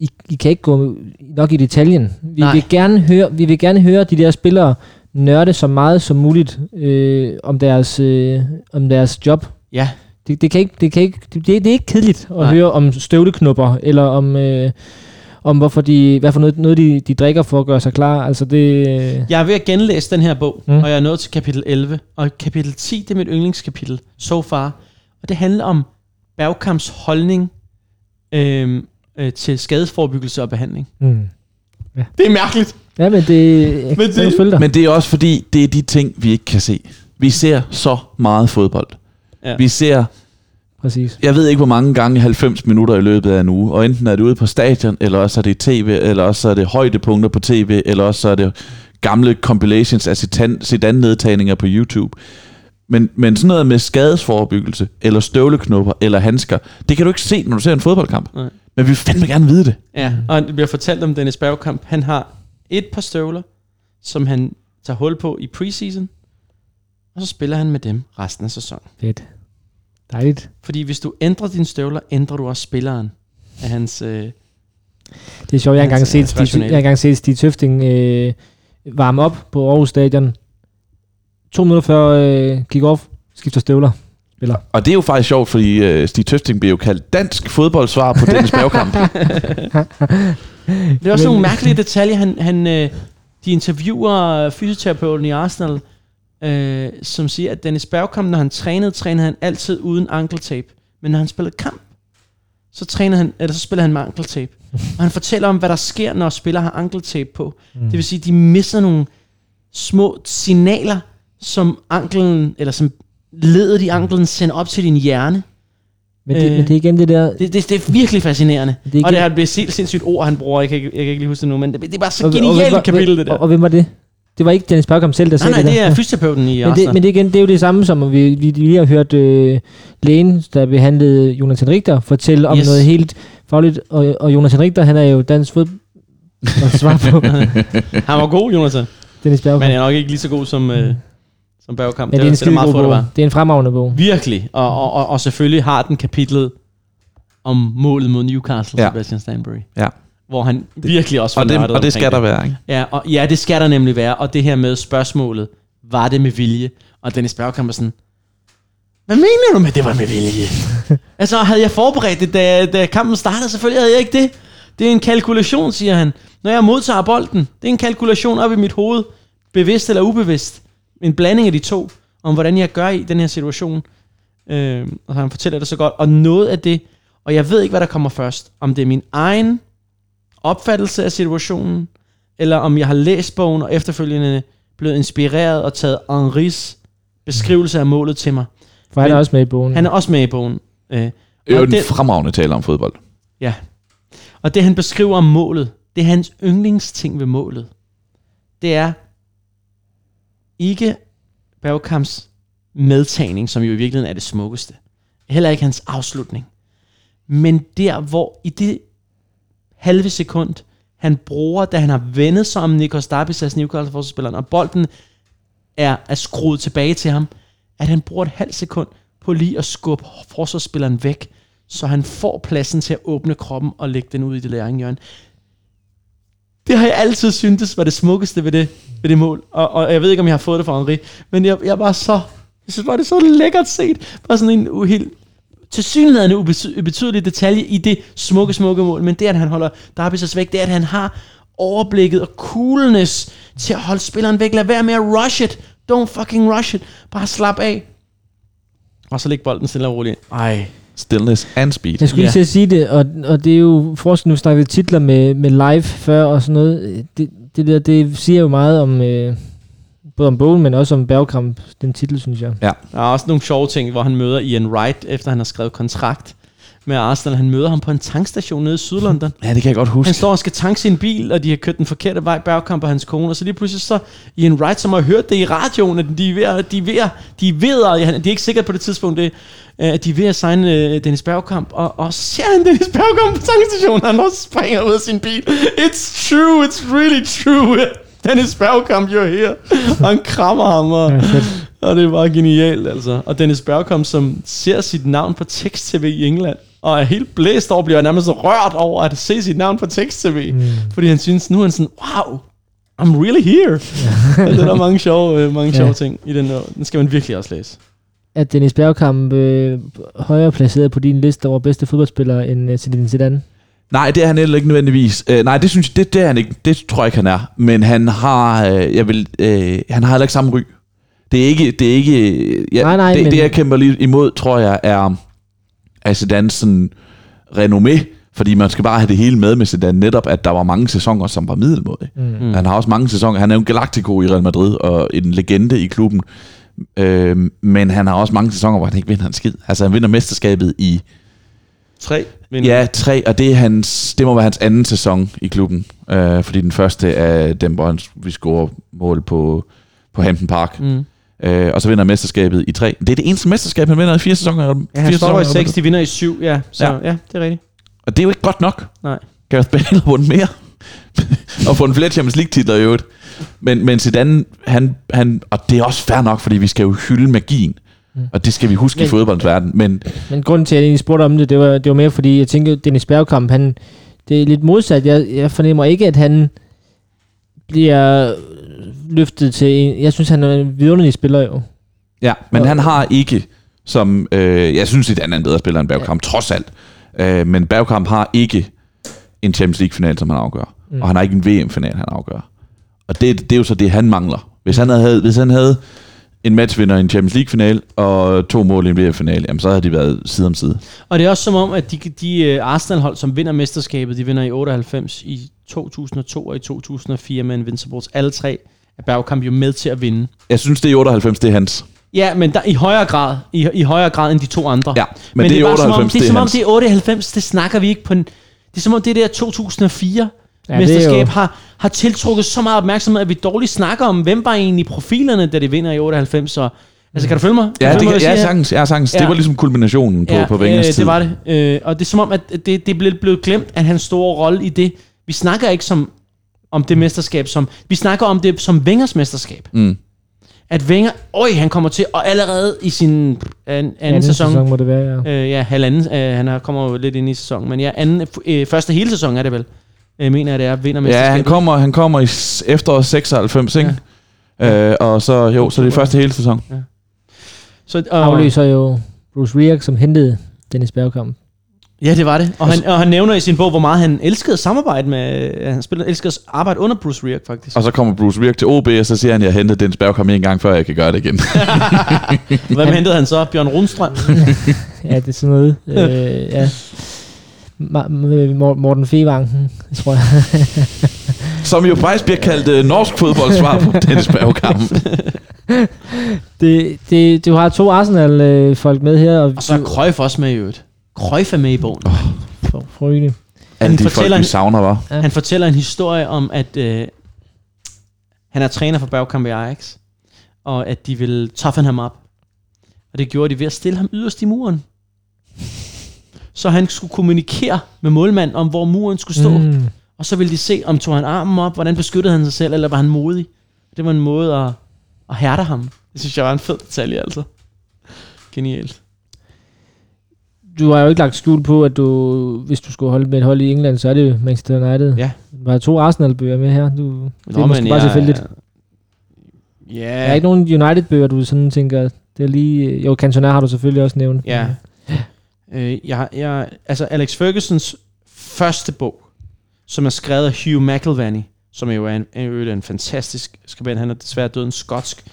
I, I kan ikke gå nok i detaljen. Vi Nej. vil, gerne høre, vi vil gerne høre de der spillere nørde så meget som muligt øh, om, deres, øh, om deres job. Ja, Det, det, kan ikke, det, kan ikke, det, det er ikke kedeligt at Nej. Høre om støvleknupper, eller om, øh, om hvorfor de, hvad for noget, noget de, de drikker for at gøre sig klar. Altså det, jeg er ved at genlæse den her bog. Mm. og jeg er nået til kapitel 11. Og kapitel 10, det er mit yndlingskapitel, so far. Og det handler om Bergkamps holdning øh, øh, til skadesforbyggelse og behandling. mm. Det er mærkeligt. Ja, men det, jeg Men det-. Men det er også fordi, det er de ting, vi ikke kan se. Vi ser så meget fodbold. Ja. Ja. Vi ser, Præcis. jeg ved ikke hvor mange gange 90 minutter i løbet af en uge, og enten er det ude på stadion, eller også er det tv, eller også er det højdepunkter på tv, eller også er det gamle compilations af Zidane- Zidane-nedtagninger på YouTube. Men, men sådan noget med skadesforebyggelse, eller støvleknupper, eller handsker, det kan du ikke se, når du ser en fodboldkamp. Nej. Men vi vil fandme gerne vide det. Ja, og det bliver fortalt om Dennis Bergkamp. Han har et par støvler, som han tager hul på i preseason, og så spiller han med dem resten af sæsonen. Fedt. Dejligt. Fordi hvis du ændrer dine støvler, ændrer du også spilleren af hans... Øh, Det er sjovt, jeg har engang set, Stig, rationale. jeg har engang set Stig Tøfting øh, varme op på Aarhus Stadion. To minutter før øh, kick-off, skifter støvler. Spiller. Og det er jo faktisk sjovt, fordi uh, Stig Tøfting bliver jo kaldt dansk fodboldsvar på Dennis Bergkamp. Det er også Men- nogle mærkelige detaljer. Han, han, øh, de interviewer fysioterapeuten i Arsenal, øh, som siger, at Dennis Bergkamp, når han trænede, trænede han altid uden ankeltape. Men når han spillede kamp, så, trænede han, eller så spiller han med ankeltape. Og han fortæller om, hvad der sker, når spillere har ankeltape på. Mm. Det vil sige, at de misser nogle små signaler, som anklen, eller som ledet i anklen sender op til din hjerne. Men det, Øh, men det er igen det der... Det, det, det er virkelig fascinerende. Det er Det igen- og det er et sindssygt ord, han bruger. Jeg kan, ikke, jeg kan ikke lige huske det nu, men det, det er bare så og- og genialt et kapitel, det der. Og, og hvem var det? Det var ikke Dennis Bergkamp selv, der nej, sagde nej, det det der. er fysioterapeuten i men det, men det, igen, det er jo det samme, som vi, vi lige har hørt øh, lægen, der behandlede Jonathan Richter, fortælle om Yes. noget helt fagligt. Og, og Jonathan Richter, han er jo dansk fod... Og svar på Han var god, Jonathan. Dennis Bergkamp. Men han er nok ikke lige så god som, øh, som Bergkamp. Men det er en det er skide meget god det. Det er en fremragende bog. Virkelig. Og, og, og, og selvfølgelig har den kapitlet om målet mod Newcastle, Ja. Sebastian Stanbury. Ja. Hvor han virkelig også var og, det, og det skal omkring der være, ikke? Ja, og, ja, det skal der nemlig være. Og det her med spørgsmålet, var det med vilje? Og Dennis Bergkamp var sådan, hvad mener du med, det var med vilje? altså, havde jeg forberedt det, da, da kampen startede? Selvfølgelig havde jeg ikke det. Det er en kalkulation, siger han. Når jeg modtager bolden, det er en kalkulation op i mit hoved, bevidst eller ubevidst. En blanding af de to, om hvordan jeg gør i den her situation. Øh, og han fortæller det så godt. Og noget af det, og jeg ved ikke, hvad der kommer først. Om det er min egen opfattelse af situationen, eller om jeg har læst bogen og efterfølgende blevet inspireret og taget Henris beskrivelse af målet til mig. For han Men- er også med i bogen. Han er også med i bogen. Øh, Det er jo en fremragende tale om fodbold. ja. Og det han beskriver om målet, det er hans yndlingsting ved målet. Det er ikke Bergkamps medtagning, som jo i virkeligheden er det smukkeste. Heller ikke hans afslutning. Men der, hvor i det halve sekund, han bruger, da han har vendet sig om Nikos Dabisas altså Newcastle forsvarsspilleren, og bolden er, er skruet tilbage til ham, at han bruger et halvt sekund på lige at skubbe forsvarsspilleren væk, så han får pladsen til at åbne kroppen og lægge den ud i det læringhjørne. Det har jeg altid syntes var det smukkeste ved det, ved det mål. Og, og jeg ved ikke, om jeg har fået det fra Henri, men jeg, jeg var så... Jeg synes bare, det er så lækkert set. Bare sådan en uh, helt tilsyneladende ubetydelig detalje i det smukke, smukke mål. Men det, at han holder Darby så væk, det er, at han har overblikket og coolness til at holde spilleren væk. Lad være med at rush it. Don't fucking rush it. Bare slap af. Og så læg bolden stille og roligt. ind. Ej. Stillness and speed. Jeg skulle lige Ja. at sige det, og, og det er jo forskel, nu snakker vi titler med, med live før og sådan noget. Det, det der, det siger jo meget om, øh, både om bogen, men også om Bergkamp, den titel, synes jeg. Der er også nogle sjove ting, hvor han møder Ian Wright, efter han har skrevet kontrakt med Arsenal. Han møder ham på en tankstation nede i Sydlondon. Ja, det kan jeg godt huske. Han står og skal tanke sin bil, og de har kørt den forkerte vej, Bergkamp og hans kone, og så lige pludselig så Ian Wright, som har hørt det i radioen, at de er ved, at- de er ved, at- de er ved, at- de er ikke sikre på det tidspunkt, det, øh, at de er ved at signe øh, Dennis Bergkamp, og, og ser han Dennis Bergkamp på tankstationen, han også springer ud af sin bil. It's true, it's really true. Dennis Bergkamp, you're here. Og han krammer ham, og, og det er bare genialt, altså. Og Dennis Bergkamp, som ser sit navn på tekst-tv i England, og er helt blæst over, bliver nærmest rørt over at se sit navn på tekst-tv. Mm. Fordi han synes, nu er han sådan, wow, I'm really here. Ja. der er mange sjove, øh, mange Ja. sjove ting i den. og Den skal man virkelig også læse. Er Dennis Bergkamp øh, højere placeret på din liste over bedste fodboldspillere end øh, Zinedine Zidane? Nej, det er han heller ikke nødvendigvis. Uh, nej, det synes jeg, det, det er han ikke. Det tror jeg ikke, han er. Men han har, uh, jeg vil, uh, han har heller ikke samme ry. Det er ikke, det er ikke, øh, ja, Nej, nej, det, men- det, jeg kæmper lige imod, tror jeg, er, er Zidane's sådan renommé. Fordi man skal bare have det hele med med Zidane. Netop, at der var mange sæsoner, som var middelmådige. Mm. Han har også mange sæsoner. Han er jo en galactico i Real Madrid, og en legende i klubben. Øh, men han har også mange sæsoner, hvor han ikke vinder en skid. Altså, han vinder mesterskabet i Tre. Men Ja, tre, og det, er hans, det må være hans anden sæson i klubben. Øh, fordi den første er dem, hvor han, vi scorer mål på, på Hampton Park. Mm. Øh, og så vinder mesterskabet i tre. Det er det eneste mesterskab, han vinder i fire sæsoner. Ja, han fire stopper i sæsoner, seks, de vinder i syv, ja. Så Ja. ja, det er rigtigt. Og det er jo ikke godt nok. Nej. Gareth Bale har vundet mere. og fundet flere Champions League titler i øvrigt. Men, men Zidane, han, han, og det er også fair nok, fordi vi skal jo hylde magien. Mm. Og det skal vi huske men, i fodboldens verden. Men Men grunden til, at jeg egentlig spurgte om det, det var, det var mere fordi, jeg tænker, Dennis Bergkamp, han, det er lidt modsat. Jeg, jeg fornemmer ikke, at han bliver løftet til en... Jeg synes, han er en vidunderlig spiller jo. Ja, men Og- han har ikke, som øh, jeg synes, at han er en bedre spiller end Bergkamp, ja. trods alt. Øh, men Bergkamp har ikke en Champions League-final, som han afgør. Mm. Og han har ikke en VM-final, han afgør. Og det, det er jo så det, han mangler. Hvis han havde, hvis han havde en matchvinder i en Champions League-final og to mål i en VM-final, jamen så havde de været side om side. Og det er også som om, at de, de øh, Arsenal-hold, som vinder mesterskabet, de vinder i 98, i 2002 og i 2004 med Invincibles. Alle tre er Bergkamp jo med til at vinde. Jeg synes, det er i 98, det er hans. Ja, men der, i højere grad i, i højere grad end de to andre. Ja, men, men det, det er er bare som om, 98, det er som om det er 98, det snakker vi ikke på en, Det er som om det der 2004 Ja, det er mesterskab har, har tiltrukket så meget opmærksomhed, at vi dårligt snakker om, hvem var egentlig profilerne, da de vinder i 98. Så, altså, kan du følge mig? Kan Ja, du det, følge mig, kan, hvad ja, sagtens, ja, sagtens. Ja. Det var ligesom kulminationen på, ja, på Wengers øh, tid. det var det. Øh, og det er som om, at det, det blev blevet glemt, at hans store rolle i det. Vi snakker ikke som, om det mesterskab som... Vi snakker om det som Wengers mesterskab. Mm. At Wenger... Øj, han kommer til... Og allerede i sin anden, anden, anden sæson... sæson må det være, ja. Øh, ja, halvanden. Øh, han er, kommer jo lidt ind i sæsonen. Men ja, anden, øh, første hele sæson er det vel. Øh, mener jeg, det er. Vinder Ja, mesterskabet. han kommer, han kommer i efteråret 96, ikke? Ja. Øh, og så, jo, så det er første hele sæson. Så, og, Afløser jo Bruce Rierk, som hentede Dennis Bergkamp. Ja, det var det. Og han, og han nævner i sin bog, hvor meget han elskede samarbejde med... øh, Han spillede, elskede at arbejde under Bruce Rierk, faktisk. Og så kommer Bruce Wirk til OB, og så siger han, at jeg hentede Dennis Bergkamp en gang, før jeg kan gøre det igen. Hvem hentede han så? Bjørn Rundstrøm? Ja, det er sådan noget. øh, ja. Morten Fevangen, tror jeg. Som jo faktisk bliver kaldt øh, norsk fodboldsvar på Dennis Bergkamp. det, det, du har to Arsenal-folk med her, og, Og så er Cruyff også med i øvrigt. Cruyff er med i bogen. for, frygende. Alle de fortæller folk, vi en- savner, var. Ja. Han fortæller en historie om, at øh, han er træner for Bergkamp i Ajax, og at de vil toughen ham op. Og det gjorde de ved at stille ham yderst i muren. Så han skulle kommunikere med målmanden om, hvor muren skulle stå. Mm. Og så ville de se, om tog han armen op, hvordan beskyttede han sig selv, eller var han modig. Det var en måde at, at hærde ham. Det synes jeg var en fed detalje, altså. Genialt. Du har jo ikke lagt skjul på, at du, hvis du skulle holde med et hold i England, så er det jo Manchester United. Ja. Du har to Arsenal-bøger med her. Du, det er Nå, måske bare jeg- tilfældigt. Ja, Der er ikke nogen United-bøger, du sådan tænker, det er lige... Jo, Cantona har du selvfølgelig også nævnt. Ja. Øh, jeg, jeg, altså Alex Fergusons første bog, som er skrevet af Hugh McIlvany, som jo er en, en, en, en fantastisk skribent, han er desværre død, en skotsk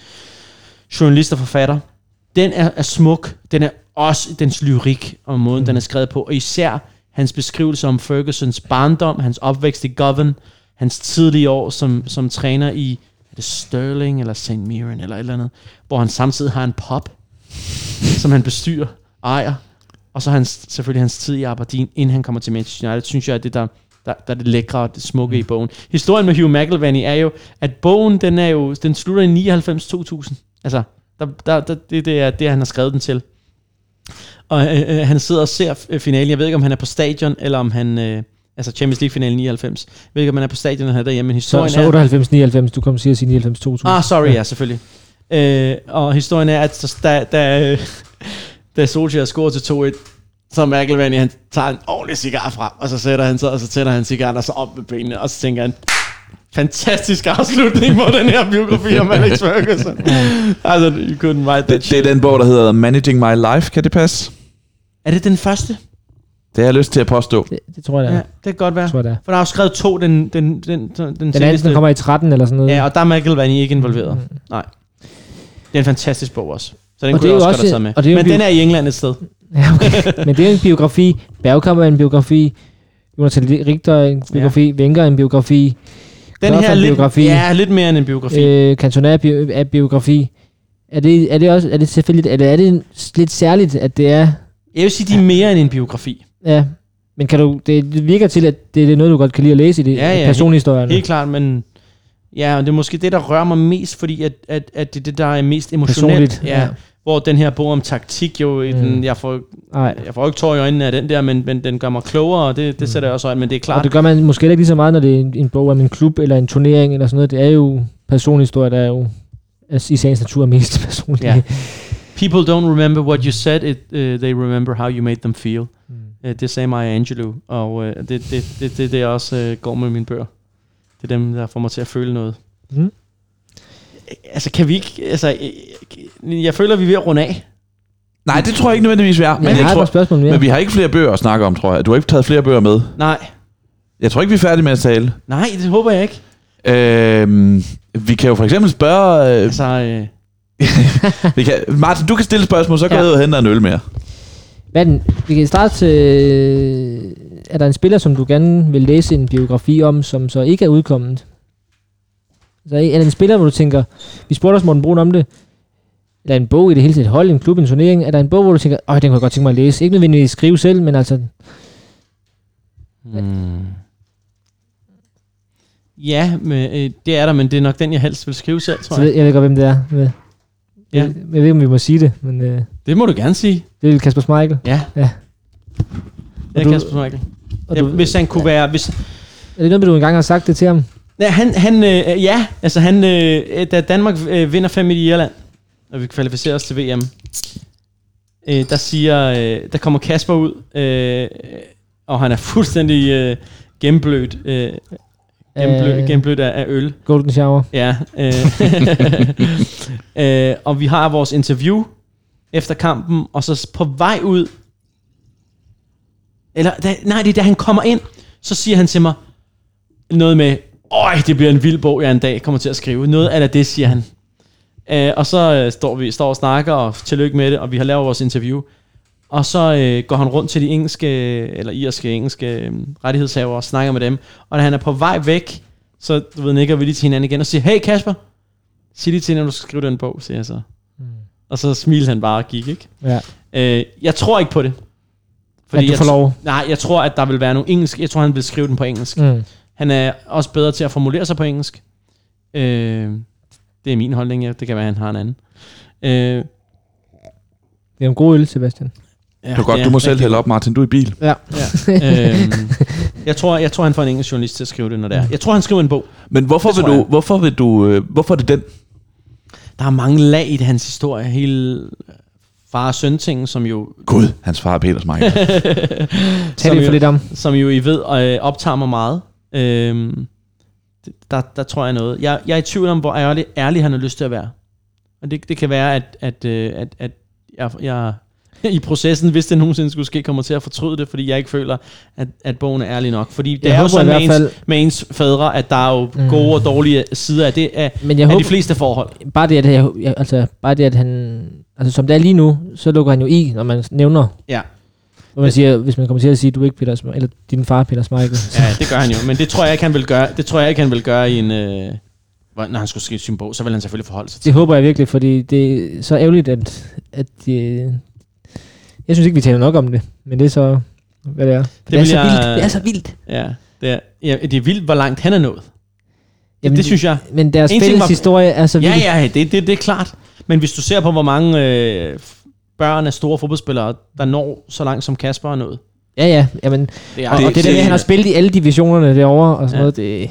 journalist og forfatter. Den er, er smuk. Den er også dens lyrik og måden, mm. den er skrevet på. Og især hans beskrivelse om Fergusons barndom, hans opvækst i Govan, hans tidlige år som, som træner i er det Sterling eller St. Mirren eller et eller andet, hvor han samtidig har en pop, som han bestyrer, ejer. Og så hans, selvfølgelig hans tid i Aberdeen, inden han kommer til Manchester United, synes jeg, at det der, der, der er det lækre og det smukke mm. i bogen. Historien med Hugh McIlvany er jo, at bogen, den er jo, den slutter i 99-2000. Altså, der, der, der, det, det er det, han har skrevet den til. Og øh, øh, han sidder og ser finalen. Jeg ved ikke, om han er på stadion, eller om han... Øh, altså Champions League-finalen 99. Jeg ved ikke, om han er på stadion, eller han er derhjemme, men Så, historien så er... 98-99, du kom til at sige 99-2000. Ah, sorry, ja, ja selvfølgelig. Øh, og historien er, at så- da, da, da Solskjaer scorer til 2-1, så er McIlvany, han tager en ordentlig cigar frem, og så sætter han sig, og så tænder han cigaren, og så op med benene, og så tænker han, fantastisk afslutning på den her biografi om Alex Ferguson. altså, you couldn't write that Det, det er den bog, der hedder Managing My Life. Kan det passe? Er det den første? Det har jeg lyst til at påstå. Det, det tror jeg, Ja, det er. det kan godt være. Jeg tror, det er. For der er jo skrevet to, den, den, den, den, den, Den anden, den kommer i 13 eller sådan noget. Ja, og der er McIlvany ikke involveret. Mm. Nej. Det er en fantastisk bog også. Så den Og kunne jeg også, også- godt have taget med. og det er Men bio- den er i England et sted. Ja, okay. Men det er en biografi. Bergkamp er en biografi. Jonas Richter er en biografi. Ja. Wenger er en biografi. Den her er er en lidt, biografi. ja, lidt mere end en biografi. Øh, Cantona er, bio, er biografi. Er det, er det også er det selvfølgelig eller er det lidt særligt, at det er... jeg vil sige, de er mere end en biografi. Ja, men kan du, det, virker til, at det er noget, du godt kan lide at læse i det, Ja, ja, personhistorien. Helt klart, men ja, og det er måske det, der rører mig mest, fordi at, at, at det er det, der er mest emotionelt. Personligt, Ja, ja. Hvor den her bog om taktik jo, mm. den, jeg, får, Nej. jeg får ikke tår i øjnene af den der, men, men den gør mig klogere, og det, det sætter jeg også øjne, men det er Og klart. det gør man måske ikke lige så meget, når det er en, en bog om en klub eller en turnering eller sådan noget. Det er jo personlige historier, der er jo altså, i sagens natur er mest personlige. Ja. People don't remember what you said, it, uh, they remember how you made them feel. Mm. Uh, det sagde Maya Angelou, og uh, det det, det, det, det, det også uh, går med mine bøger. Det er dem, der får mig til at føle noget. Mm. Altså, kan vi ikke... Altså, øh, jeg føler, vi er ved at runde af. Nej, det tror jeg ikke nødvendigvis, vi er. Men Men, jeg jeg har tror, spørgsmål mere. men vi har ikke flere bøger at snakke om, tror jeg. Du har ikke taget flere bøger med. Nej, Jeg tror ikke, vi er færdige med at tale. nej, det håber jeg ikke. Øhm, vi kan jo for eksempel spørge... Øh, Altså, øh, vi kan, Martin, du kan stille spørgsmål, så går Ja. jeg ud og henter en øl mere. Hvad den? Vi kan starte til... Er der en spiller, som du gerne vil læse en biografi om, som så ikke er udkommet? Så er der en spiller, hvor du tænker, vi spurgte os Morten Brun om det, eller en bog i det hele taget, et hold, en klub, en turnering, er der en bog, hvor du tænker, åh, den kunne jeg godt tænke mig at læse. Ikke nødvendigvis skrive selv, men altså, hmm. Ja, men, øh, det er der, men det er nok den, jeg helst vil skrive selv, tror så jeg. ved, jeg ved godt, hvem det er. Jeg, Ja. jeg, jeg ved ikke, om vi må sige det, men øh, Det må du gerne sige. det er Kasper Schmeichel. Ja. Ja. Det er Kasper Schmeichel. Og Ja, du, hvis han kunne være... Hvis, er det noget, du engang har sagt det til ham? Ja, han, han, øh, ja, altså han, øh, da Danmark øh, vinder 5 i Irland, og vi kvalificerer os til VM, øh, der siger, øh, der kommer Kasper ud, øh, og han er fuldstændig øh, gennemblødt, øh, gennemblødt, Øh. gennemblødt af, af øl. Golden Shower. Ja. Øh, øh, og vi har vores interview efter kampen, og så på vej ud, eller da, nej, det er da han kommer ind, så siger han til mig noget med, øj, det bliver en vild bog, jeg en dag kommer til at skrive. Noget af det, siger han. Øh, og så øh, står vi står og snakker, og tillykke med det, og vi har lavet vores interview. Og så øh, går han rundt til de engelske, eller irske engelske øh, rettighedshavere og snakker med dem. Og da han er på vej væk, så du ved, nikker vi lige til hinanden igen og siger, hey Kasper, sig lige til når du skal skrive den bog, siger jeg så. Mm. Og så smilte han bare og gik, ikke? Ja. Øh, jeg tror ikke på det. Fordi at du jeg får lov. Nej, jeg tror, at der vil være nogle engelsk. Jeg tror, han vil skrive den på engelsk. Mm. Han er også bedre til at formulere sig på engelsk. Øh, det er min holdning, ja. Det kan være, han har en anden. Øh, Det er en god øl, Sebastian. ja, Det er godt, det du må selv hælde op, Martin. Du er i bil. Ja. Ja. øhm, jeg, tror, jeg tror, han får en engelsk journalist til at skrive det, når det er. Jeg tror, han skriver en bog. Men hvorfor Det vil du, jeg. hvorfor vil du, øh, hvorfor er det den? Der er mange lag i det, hans historie. Hele far og søn ting, som jo... Gud, hans far er Peter Smeichel. Tag som, det for jo, lidt om. som jo I ved øh, optager mig meget. Øhm, der, der tror jeg noget. Jeg, jeg er i tvivl om, hvor ærlig, ærlig han har lyst til at være. Og det, det kan være, at, at, øh, at, at jeg, jeg i processen, hvis det nogensinde skulle ske, kommer til at fortryde det, fordi jeg ikke føler, at, at bogen er ærlig nok. Fordi det Jeg er jo sådan med hvert ens, fald- med ens fædre, at der er jo Mm. gode og dårlige sider af det af, Men jeg af håber, de fleste forhold. bare det, at, jeg, altså, bare det, at han... Altså, som det er lige nu, så lukker han jo i, når man nævner... Ja. Hvor man siger, hvis man kommer til at sige, du er ikke Peter Schmeichel, eller din far er Peter Schmeichel. Ja, det gør han jo. Men det tror jeg ikke, han vil gøre, det tror jeg ikke, han vil gøre i en... Øh, når han skulle skrive sin bog, så vil han selvfølgelig forholde sig til Det håber jeg virkelig, fordi det er så ærgerligt, at, at det, jeg synes ikke, vi taler nok om det, men det er så, hvad det er. Det, det er så jeg- vildt. Det er så vildt. Ja, det er, ja, det er vildt, hvor langt han er nået. Jamen, det synes jeg. Men deres En ting fælles var- historie er så Ja, vild. ja, det, det, det er klart. Men hvis du ser på, hvor mange øh, børn af store fodboldspillere, der når så langt som Kasper er nået. Ja, ja. Jamen, Det er, og, og det, der med, at han har spillet i alle divisionerne derovre og sådan Ja. noget, det,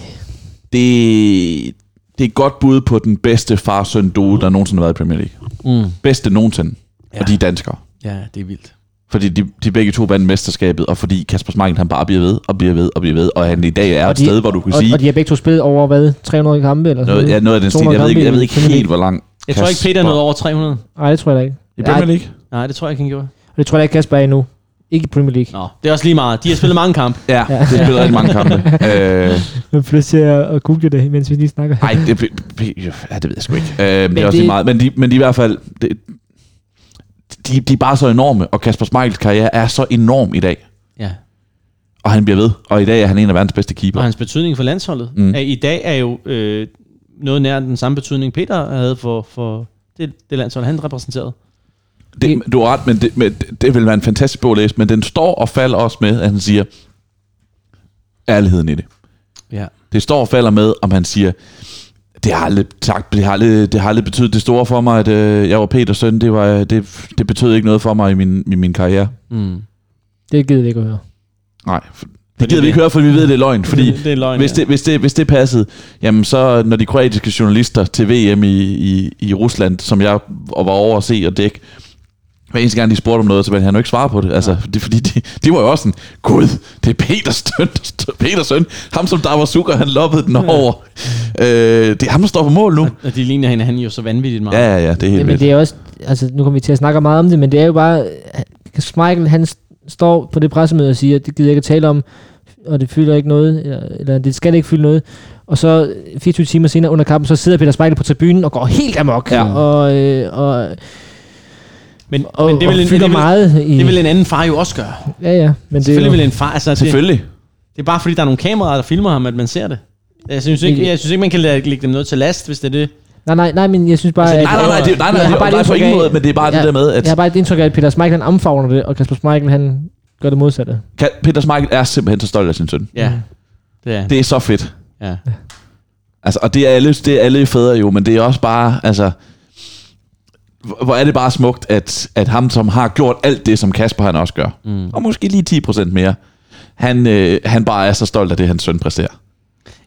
det, det er et godt bud på den bedste far-søn duo, der nogensinde har været i Premier League. Mm. Bedste nogensinde. Ja. Og de er danskere. Ja, det er vildt. Fordi de, de begge to vandt mesterskabet, og fordi Kasper Schmeichel han bare bliver ved, og bliver ved, og bliver ved, og han i dag er Og et de- sted, hvor du kan og, sige, og de har begge to spillet over, hvad, 300 kampe eller sådan noget, ja, noget af den stil. 200 Jeg ved ikke, jeg ved ikke helt, hvor lang Jeg tror ikke, Peter nåede over 300. Nej, det tror jeg da ikke. I Premier League? Nej, det tror jeg ikke, han gjorde. Og det tror jeg ikke, Kasper er endnu. Ikke i Premier League. Nå, det er også lige meget. De har spillet mange kampe. Ja, Ja. det spiller rigtig mange kampe. øh, lyst til at, at google det, mens vi lige snakker. Nej, det, ja, det ved jeg sgu ikke. Øh, men det er også det- lige meget. Men de, men de er i hvert fald... Det, de, de er bare så enorme, og Kasper Schmeichels karriere er så enorm i dag. Ja. Og han bliver ved. Og i dag er han en af verdens bedste keeper. Og hans betydning for landsholdet mm. er, i dag er jo øh, noget nær den samme betydning, Peter havde for, for det, det landshold, han repræsenterede. Det, du har ret, men det, men det, vil være en fantastisk bog at læse, men den står og falder også med, at han siger ærligheden i det. Ja. Det står og falder med, om han siger, det har aldrig, tak, det har aldrig, det har aldrig betydet det store for mig, at øh, jeg var Peters søn. Det, var, det, det betød ikke noget for mig i min, i min karriere. Mm. Det gider vi ikke at høre. Nej, for- Det gider vi ikke høre, for vi ved, det er løgn. Fordi det, det er løgn, hvis, det, hvis, det, hvis det passede, jamen så når de kroatiske journalister til VM i, i, i Rusland, som jeg var over at se og dække, hver eneste gang de spurgte om noget, så ville han jo ikke svare på det. Altså, det, fordi de, de var jo også sådan, Gud, det er Peters søn, Peters søn. Ham som der var sukker, han loppede den over. Øh, det er ham, der står på mål nu. Og, og de ligner hinanden jo så vanvittigt meget. Ja, ja, ja, det er helt Jamen, vildt. det er også, altså nu kommer vi til at snakke meget om det, men det er jo bare, Michael han står på det pressemøde og siger, det gider jeg ikke at tale om, og det fylder ikke noget, eller, eller det skal ikke fylde noget. Og så 24 timer senere under kampen, så sidder Peter Schmeichel på tribunen og går helt amok. Ja. Og, øh, og, Men, og, men det, vil en, det, vil, meget. I, det vil en anden far jo også gøre. Ja, ja. Men det er Selvfølgelig jo, vil en far... Altså, det, Selvfølgelig. det er bare fordi, der er nogle kameraer, der filmer ham, at man ser det. Jeg synes ikke, jeg synes ikke man kan lægge lægge dem noget til last, hvis det er det. nej, nej, nej, men jeg synes bare... Altså, Nej, nej, nej, det, nej, nej, Jeg nej, bare nej, et på ingen måde, men det er bare Ja, det der med, at Jeg har bare et indtryk af, at Peter Schmeichel han omfavner det, og Kasper Schmeichel han gør det modsatte. Ka- Peter Schmeichel er simpelthen så stolt af sin søn. Ja, det er Det er så fedt. ja. Altså, og det er alle, det er alle fædre jo, men det er også bare, altså, hvor er det bare smukt, at, at ham, som har gjort alt det, som Kasper han også gør, Mm. og måske lige 10% mere, han, øh, han bare er så stolt af det, hans søn præsterer.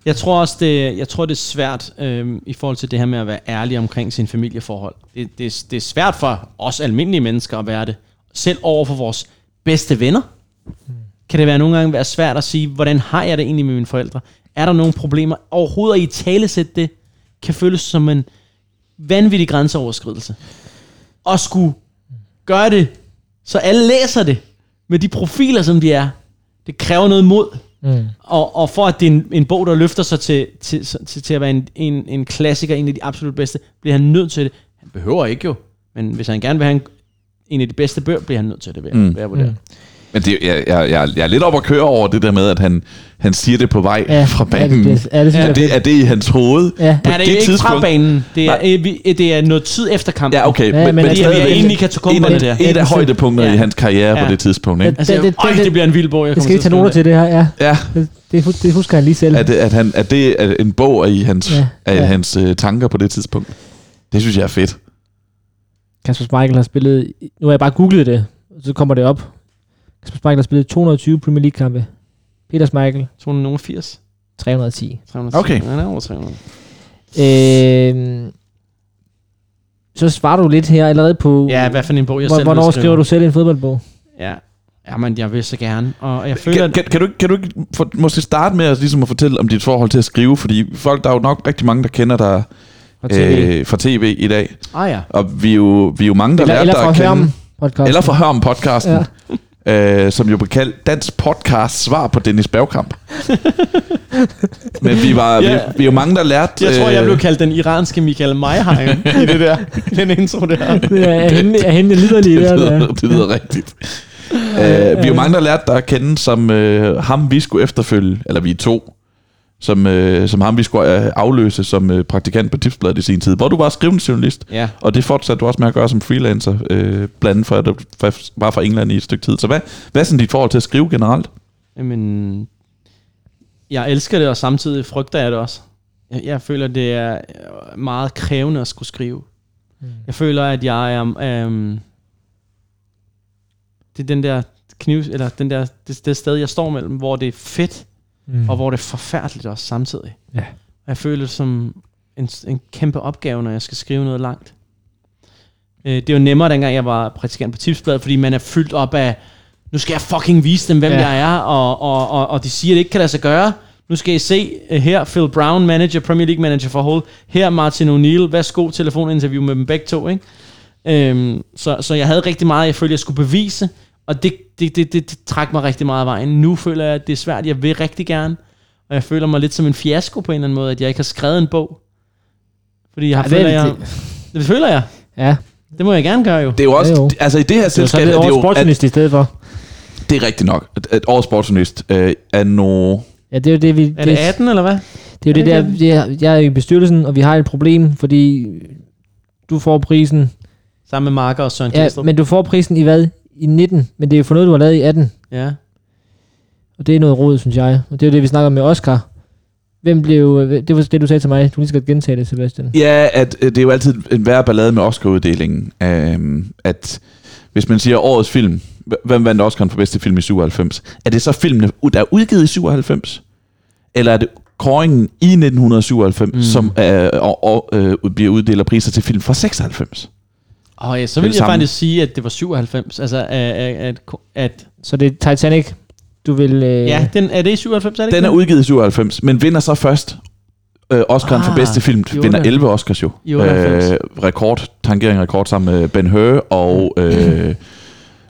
Jeg tror også, det, jeg tror, det er svært øhm, i forhold til det her med at være ærlig omkring sin familieforhold. Det, det, det er svært for os almindelige mennesker at være det. Selv over for vores bedste venner. Kan det være nogle gange være svært at sige, hvordan har jeg det egentlig med mine forældre? Er der nogle problemer? Overhovedet at i talesætte det, kan føles som en vanvittig grænseoverskridelse. Og skulle gøre det, så alle læser det med de profiler, som de er. Det kræver noget mod. Mm. Og, og for at det er en, en bog, der løfter sig til, til, til, til at være en, en, en klassiker, en af de absolut bedste, bliver han nødt til det. Han behøver ikke jo, men hvis han gerne vil have en, en af de bedste bøger, bliver han nødt til det, jeg, Mm. vil jeg vurdere. Mm. Men det, jeg, jeg, jeg, jeg er lidt op at køre over det der med, at han, han siger det på vej Ja, fra det, banen. det, ja, det er, jeg det, er det i hans hoved? Ja, På Ja, det er det ikke fra tidspunkt- banen. Det er, øh, det er noget tid efter kampen. Ja, okay. Ja, men Fordi vi er stadigvæk inde i en der. en af højdepunkterne Ja. i hans karriere Ja. på det tidspunkt. Ikke? Altså, Det- det, det- det, det- det bliver en vild bog, jeg det kommer skal I tage at noter til det her, ja. Ja, Det, det, hus- det husker han lige selv. at, det, at, han, at det er en bog i hans, Ja, af ja. hans øh, tanker på det tidspunkt. Det synes jeg er fedt. Kasper Schmeichel har spillet, nu har jeg bare googlet det, så kommer det op. Kasper Schmeichel har spillet 220 Premier League kampe. Peter Schmeichel 280. 310. 310. Okay. Det er over 300. Øhm, så svarer du lidt her allerede på, Ja, hvad for en bog, jeg hvor, selv hvornår skrive. skriver du selv en fodboldbog? Ja. Jamen, jeg vil så gerne. Og jeg føler, Kan, kan, kan, du, kan du ikke for, måske starte med at, ligesom at fortælle om dit forhold til at skrive? Fordi folk, der er jo nok rigtig mange, der kender dig Fra TV. øh, fra tv i dag. Ah ja. Og vi er jo, vi er jo mange, der eller, lærte eller dig fra at kende. Hørm podcast. Eller fra Hørm podcasten. Ja. Øh, som jo blev kaldt Dansk Podcast Svar på Dennis Bergkamp. Men vi var, Ja. vi, vi er jo mange, der lærte... Jeg tror, jeg øh, blev kaldt den iranske Michael Mayheim i det der, den intro der. Det er, er hende, er hende liderlige der. det, der. lyder, det lyder rigtigt. Uh, vi er jo mange, der lærte dig at kende som uh, ham, vi skulle efterfølge, eller vi er to, som, uh, som ham, vi skulle uh, afløse som uh, praktikant på Tipsbladet i sin tid, hvor du var skrivende journalist, Ja. og det fortsatte du også med at gøre som freelancer, uh, blandt andet for, at du var fra England i et stykke tid. Så hvad, hvad er sådan dit forhold til at skrive generelt? Jamen, jeg elsker det, og samtidig frygter jeg det også. Jeg, jeg føler, det er øh, meget krævende at skulle skrive. Mm. Jeg føler, at jeg er... Um, det er den der kniv, eller den der, det, det sted, jeg står mellem, hvor det er fedt, Mm. og hvor det er forfærdeligt også samtidig. Ja. Jeg føler det som en, en kæmpe opgave, når jeg skal skrive noget langt. Øh, det var nemmere, dengang jeg var praktikant på Tipsbladet, fordi man er fyldt op af, nu skal jeg fucking vise dem, hvem Ja. jeg er, og, og, og, og de siger, at det ikke kan lade sig gøre. Nu skal I se uh, her, Phil Brown, manager, Premier League manager for Hull. Her Martin O'Neill, værsgo, telefoninterview med dem begge to. Ikke? Øhm, så, så jeg havde rigtig meget, jeg følte, jeg skulle bevise, og det, det, det, det, det trak mig rigtig meget af vejen. Nu føler jeg, at det er svært. Jeg vil rigtig gerne, og jeg føler mig lidt som en fiasko på en eller anden måde, at jeg ikke har skrevet en bog. Fordi jeg har Ja, føler, det er jeg, det føler jeg. Ja, Det må jeg gerne gøre jo. Det er jo også, Ja, jo. altså i det her det selskab, er det over jo, sportsjournalist i stedet for. det er rigtigt nok, at, at årets sportsjournalist øh, er no, Ja, det er jo det, vi... Er det 18, eller hvad? Det er jo det Er der, det det er, jeg er i bestyrelsen, og vi har et problem, fordi du får prisen, Sammen med Marker og Søren ja, men du får prisen i hvad? I 19, men det er jo for noget, du har lavet i 18, Ja. og det er noget råd, synes jeg. Og det er jo det, vi snakker med Oscar. Hvem blev, det var det, du sagde til mig. Du lige godt gentage det, Sebastian. Ja, at øh, det er jo altid en værre ballade med Oscar-uddelingen. Um, at hvis man siger årets film, hvem vandt Oscar for bedste film i 97? Er det så filmene, der er udgivet i 97? Eller er det kåringen i 1997, mm. som er, og, og, øh, bliver uddelt priser til film fra 96? Og ja, så vil jeg samme. faktisk sige, at det var 97. Altså, at, at, at Så det er Titanic, du vil... Øh, ja, den, er det i 97, er det Den ikke er det? udgivet i 97, men vinder så først øh, Oscar'en for Ah, bedste film. Vinder 98. 11 Oscars jo. 98. Øh, rekord, tangering rekord sammen med Ben Hur og øh,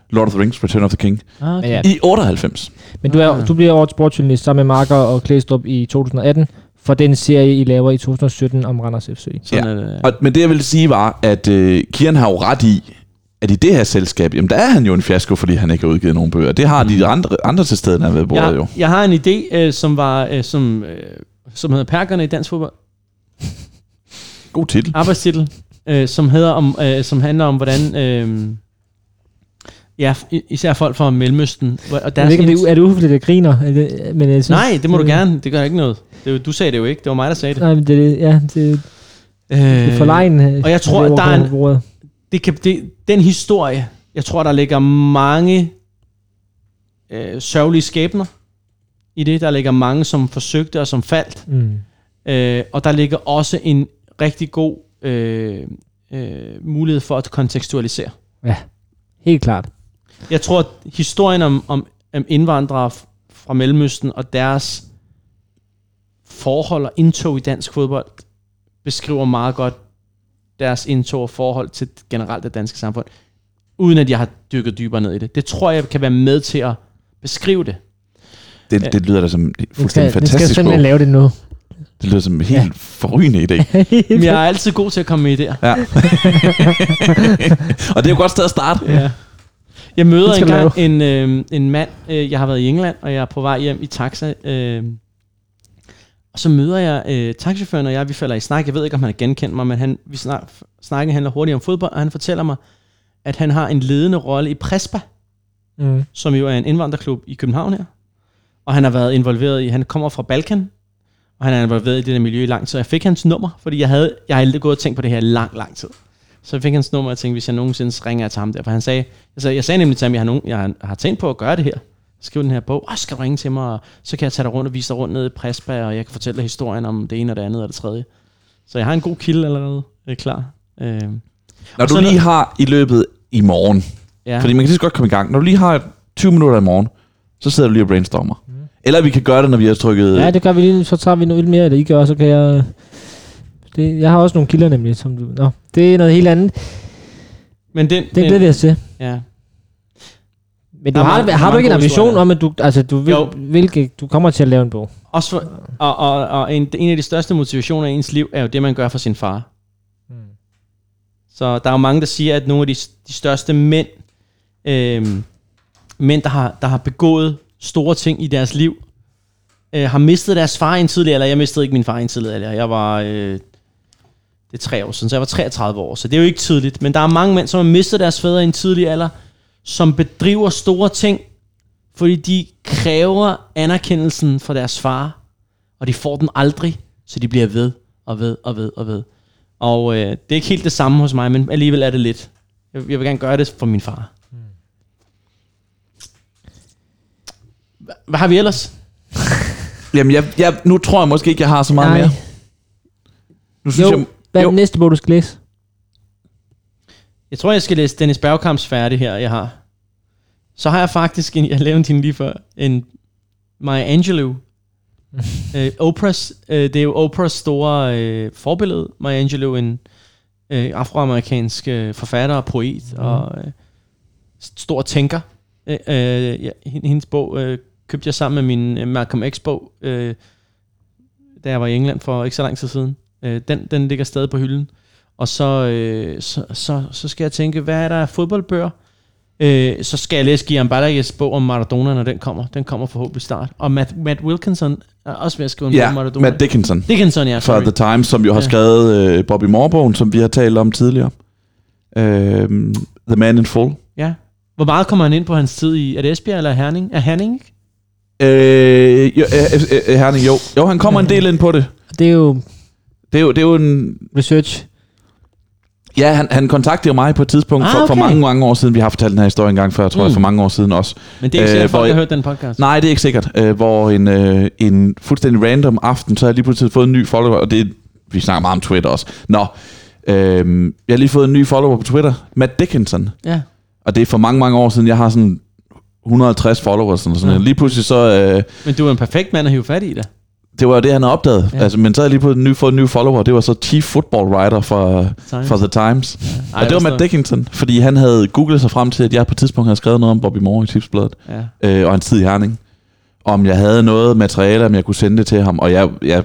Lord of the Rings, Return of the King. Ah, okay. I 98. men du, er, Ah. du bliver årets sportsjournalist sammen med Marker og Klæstrup i 2018 for den serie, I laver i 2017 om Randers FC. Sådan Ja. er det. Og, men det jeg vil sige var, at øh, Kieran har jo ret i, at i det her selskab, jamen der er han jo en fiasko, fordi han ikke har udgivet nogen bøger. Det har de andre, andre til stede, der været bordet jo. Jeg, jeg har en idé, øh, som var øh, som, øh, som hedder Perkerne i dansk fodbold. God titel. Arbejdstitel, øh, som hedder om, øh, som handler om hvordan øh, ja, især folk fra Mellemøsten og Jeg ved deres ikke, om det er, er det uhoveligt, at griner? Er det, men jeg synes, Nej, det må du gerne. Det gør ikke noget. Det, du sagde det jo ikke. Det var mig, der sagde det. Nej, men det, ja, det, det er Øh, forlegen. og jeg tror, at der er en- det kan, det, den historie, jeg tror, der ligger mange øh, sørgelige skæbner i det. Der ligger mange, som forsøgte og som faldt. Mm. Øh, og der ligger også en rigtig god øh, øh, mulighed for at kontekstualisere. Helt klart. Jeg tror, at historien om, om, om indvandrere fra Mellemøsten og deres forhold og indtog i dansk fodbold beskriver meget godt deres indtog og forhold til generelt det danske samfund, uden at jeg har dykket dybere ned i det. Det tror jeg kan være med til at beskrive det. Det, det lyder da som fuldstændig skal, den skal fantastisk simpelthen bog. lave det nu. Det lyder som en helt Ja. forrygende idé. Men jeg er altid god til at komme med idéer. Ja. og det er jo godt sted at starte. Ja. Jeg møder engang en, øh, en mand, øh, jeg har været i England, og jeg er på vej hjem i taxa. Øh, og så møder jeg øh, taxichaufføren, og jeg, vi falder i snak. Jeg ved ikke, om han har genkendt mig, men han, vi snak, snakken handler hurtigt om fodbold, og han fortæller mig, at han har en ledende rolle i Prespa, Mm. som jo er en indvandrerklub i København her. Og han har været involveret i, han kommer fra Balkan, og han er involveret i det der miljø i lang tid. Så jeg fik hans nummer, fordi jeg havde, jeg havde gået og tænkt på det her lang, lang tid. Så jeg fik hans nummer, og jeg tænkte, hvis jeg nogensinde ringer jeg til ham der, for han sagde, jeg sagde, jeg sagde nemlig til ham, jeg har, nogen, jeg har, tænkt på at gøre det her. Skriv den her bog, og skal du ringe til mig, og så kan jeg tage dig rundt og vise dig rundt nede i Prespa, og jeg kan fortælle dig historien om det ene og det andet og det tredje. Så jeg har en god kilde allerede øh, klar. Øh, Når Og du lige har i løbet i morgen, ja. fordi man kan lige så godt komme i gang. Når du lige har 20 minutter i morgen, så sidder du lige og brainstormer. Eller vi kan gøre det, når vi har trykket... Ja, det gør vi lige. Så tager vi noget lidt mere af det, I gør, så kan jeg... Det, jeg har også nogle kilder nemlig, som du... Nå, det er noget helt andet. Men den, Det glæder vi os til. Ja. Men du har, mange- har du mange ikke en ambition om, at du, altså, du, vil, Jo. hvilke, du kommer til at lave en bog? Også for, og, og, og en, en af de største motivationer i ens liv er jo det, man gør for sin far. Mm. Så der er jo mange, der siger, at nogle af de, de største mænd, øh, mænd, der har, der har begået store ting i deres liv, øh, har mistet deres far i en tidlig alder. Jeg mistede ikke min far i en tidlig alder. Jeg var... Øh, det er tre år siden, så jeg var 33 år, så det er jo ikke tidligt. Men der er mange mænd, som har mistet deres fædre i en tidlig alder, som bedriver store ting, fordi de kræver anerkendelsen fra deres far, og de får den aldrig, så de bliver ved og ved og ved og ved. Og øh, det er ikke helt det samme hos mig, men alligevel er det lidt. Jeg, jeg vil gerne gøre det for min far. Hva- Hvad har vi ellers? Jamen, jeg, jeg, nu tror jeg måske ikke, jeg har så meget Nej. mere. Nu synes Jo, jeg... hvad er jo. den næste bog, du skal læse? Jeg tror, jeg skal læse Dennis Bergkamps færdig her, jeg har. Så har jeg faktisk, en, jeg lavede hende lige før, en Maya Angelou. øh, Oprahs, øh, det er jo Oprahs store øh, forbillede. Maya Angelou, en øh, afroamerikansk øh, forfatter og poet mm. og øh, stor tænker. Øh, øh, ja, hen- hendes bog øh, købte jeg sammen med min øh, Malcolm X-bog, øh, da jeg var i England for ikke så lang tid siden. Øh, den, den ligger stadig på hylden. Og så, øh, så, så, så skal jeg tænke, hvad er der af fodboldbøger? Øh, så skal jeg læse Guillaume Balagues bog om Maradona, når den kommer. Den kommer forhåbentlig snart. Og Matt, Matt Wilkinson er også ved at skrive en bog om Ja, Maradona. Matt Dickinson Dickinson, ja. fra Sorry. The Times, som jo har Ja. skrevet øh, Bobby Moore-bogen, som vi har talt om tidligere. Øh, The Man in Full. Ja. Hvor meget kommer han ind på hans tid i, er det Esbjerg eller Herning? Er Herning, ikke? Øh, jo, øh, øh, øh, Herning, jo. jo, han kommer en del ind på det. Det er jo Det er jo, det er jo en... research. Ja, han, han kontaktede mig på et tidspunkt Ah, for, for okay. mange, mange år siden. Vi har fortalt den her historie engang før, tror mm. jeg, for mange år siden også. Men det er ikke Øh, sikkert, at folk har hørt den podcast. Nej, det er ikke sikkert. Øh, hvor en, øh, en fuldstændig random aften, så har jeg lige pludselig fået en ny follower, og det vi snakker meget om Twitter også. Nå, øh, jeg har lige fået en ny follower på Twitter, Matt Dickinson. Ja. Og det er for mange, mange år siden, jeg har sådan 150 followers. Sådan, sådan. Ja. Lige pludselig så... Øh, Men du er en perfekt mand at hive fat i det. Det var jo det, han havde opdaget. Ja. Ja. Altså, men så har jeg lige pludselig ny, fået en ny follower. Det var så chief football writer for, Times. for The Times. Ej, og det var Matt Dickinson, fordi han havde googlet sig frem til, at jeg på et tidspunkt havde skrevet noget om Bobby Moore i Tipsbladet, Ja. øh, og hans tid i Herning. Om jeg havde noget materiale, om jeg kunne sende det til ham, og jeg, jeg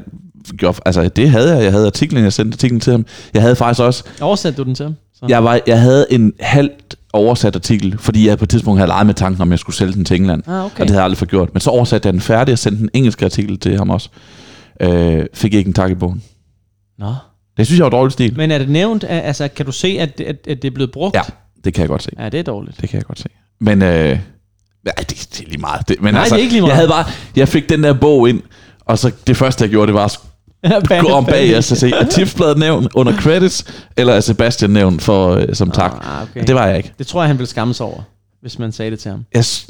gjorde, altså det havde jeg, jeg havde artiklen, jeg sendte artiklen til ham. Jeg havde faktisk også, Oversatte du den til ham? Så. jeg, var, jeg havde en halvt oversat artikel, fordi jeg på et tidspunkt havde leget med tanken, om jeg skulle sælge den til England. Ah, okay. Og det havde jeg aldrig fået gjort. Men så oversatte jeg den færdig og sendte en engelsk artikel til ham også. Øh, fik ikke en tak i bogen. Nå. Det synes jeg var dårlig stil. Men er det nævnt, altså kan du se, at, det- at, at det er blevet brugt? Ja. Det kan jeg godt se. Ja, det er dårligt. Det kan jeg godt se. Men øh, ja, det, det er lige meget. Det, men Nej, altså, det er ikke lige meget. Jeg, havde bare, jeg fik den der bog ind, og så det første, jeg gjorde, det var at gå om bag og så se, er tipsbladet nævnt under credits, eller er Sebastian nævnt for, øh, som tak. Ah, okay. Det var jeg ikke. det tror jeg, han ville skamme sig over, hvis man sagde det til ham. Jeg, s-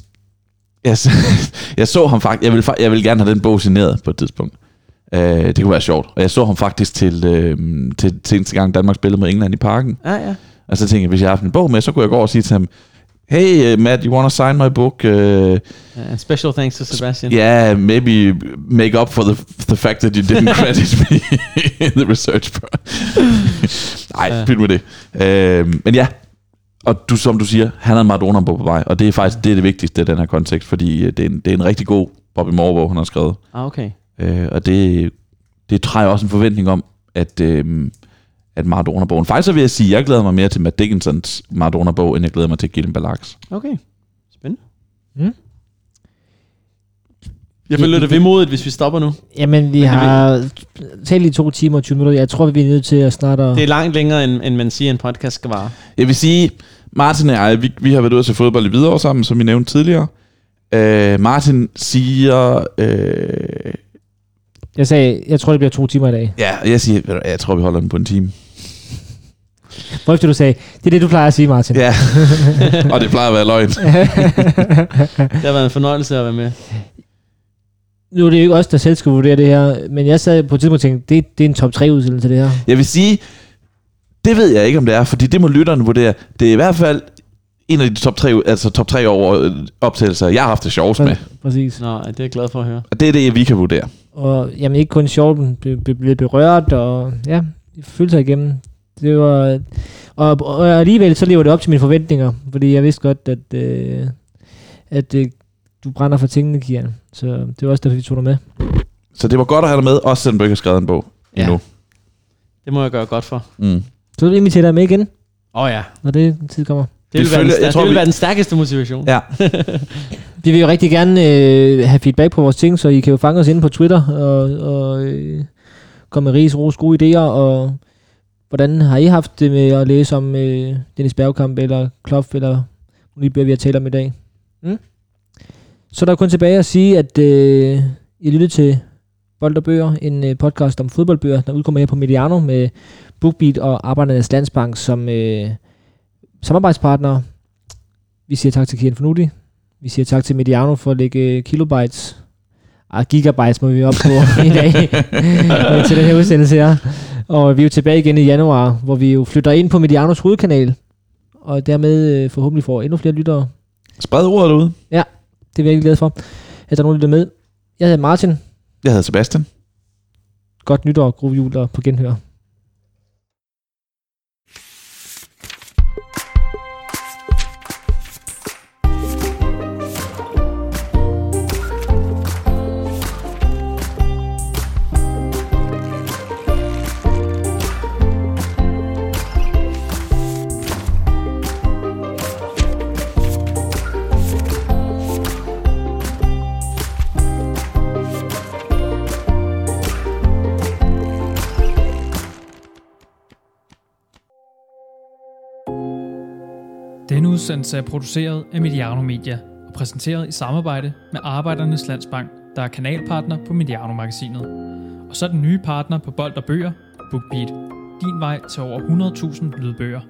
jeg, s- jeg så ham faktisk, jeg ville, fa- jeg ville gerne have den bog signeret på et tidspunkt. Uh, det kunne være sjovt. Og jeg så ham faktisk til, uh, til, til eneste gang Danmark spillede med England i parken. Ja, ja. Og så tænkte jeg, hvis jeg har haft en bog med, så kunne jeg gå over og sige til ham, Hey uh, Matt, you want to sign my book? Uh, Uh, special thanks to Sebastian. yeah, maybe make up for the, the fact that you didn't credit me in the research. Nej, pyt med det. Uh, men ja, og du, som du siger, han er Maradona på vej, og det er faktisk det, er det vigtigste i den her kontekst, fordi øh, det er en, det er en rigtig god Bobby Moore, han har skrevet. Ah, okay. Øh, og det, det træder også en forventning om, at, øh, at Maradona-bogen... Faktisk så vil jeg sige, at jeg glæder mig mere til Matt Dickinsons Maradona-bog, end jeg glæder mig til Gillian Balaks. Okay. Spændende. Mm. Jeg føler det vemodigt, hvis vi stopper nu. Jamen, vi det har talt i to timer og 20 minutter. Jeg tror, vi er nødt til at snart... at- Det er langt længere, end, end man siger, en podcast skal vare. Jeg vil sige, Martin og jeg, vi, vi har været ude til fodbold i Hvidovre sammen, som vi nævnte tidligere. Øh, Martin siger... Øh, Jeg sagde, jeg tror, det bliver to timer i dag. ja, jeg siger, jeg tror, vi holder den på en time. Hvor efter du sagde, det er det, du plejer at sige, Martin. Ja, og det plejer at være løgn. Det har været en fornøjelse at være med. nu er det jo ikke os, der selv skal vurdere det her, men jeg sad på et tidspunkt og tænkte, det, det er en top 3 udsendelse, det her. Jeg vil sige, det ved jeg ikke, om det er, fordi det må lytterne vurdere. Det er i hvert fald en af de top tre, altså top tre over øh, optagelser, jeg har haft det sjovest med. Præcis. Nå, det er jeg glad for at høre. Og det er det, vi kan vurdere. Og jamen, ikke kun sjovt, men blev be, be berørt, og ja, følte sig igennem. Det var, og, og alligevel så lever det op til mine forventninger, fordi jeg vidste godt, at, øh, at øh, du brænder for tingene, Kian. Så det var også derfor, vi tog dig med. Så det var godt at have dig med, også selvom du ikke har skrevet en bog Ja. endnu. Det må jeg gøre godt for. Mm. Så vil jeg invitere dig med igen, Åh oh, ja. når det tid kommer. Det vil, Vi være, den, følger- jeg tror, det vil vi- være den stærkeste motivation. Ja, Vi vil jo rigtig gerne øh, have feedback på vores ting, så I kan jo fange os inde på Twitter og, og øh, komme med ris, ros, gode idéer. Og hvordan har I haft det med at læse om øh, Dennis Bergkamp eller Klopp eller Unibør, vi har talt om i dag? Mm? Så der er kun tilbage at sige, at øh, I lytter til Bold og Bøger, en øh, podcast om fodboldbøger, der udkommer her på Mediano med BookBeat og Arbejdernes Landsbank som øh, samarbejdspartnere. Vi siger tak til Kian Fornuti. Vi siger tak til Mediano for at lægge kilobytes, ah, gigabytes må vi op på i dag, øh, til den her udsendelse her. Og vi er jo tilbage igen i januar, hvor vi jo flytter ind på Medianos hovedkanal, og dermed øh, forhåbentlig får endnu flere lyttere. spred ordet derude. Det er vi virkelig glade for, at der er nogen, der lytter med. Jeg hedder Martin. Jeg hedder Sebastian. Godt nytår, god jul og på genhør. Udsendelse er produceret af Mediano Media og præsenteret i samarbejde med Arbejdernes Landsbank, der er kanalpartner på Mediano-magasinet. Og så den nye partner på Bold og Bøger, BookBeat. din vej til over 100.000 lydbøger.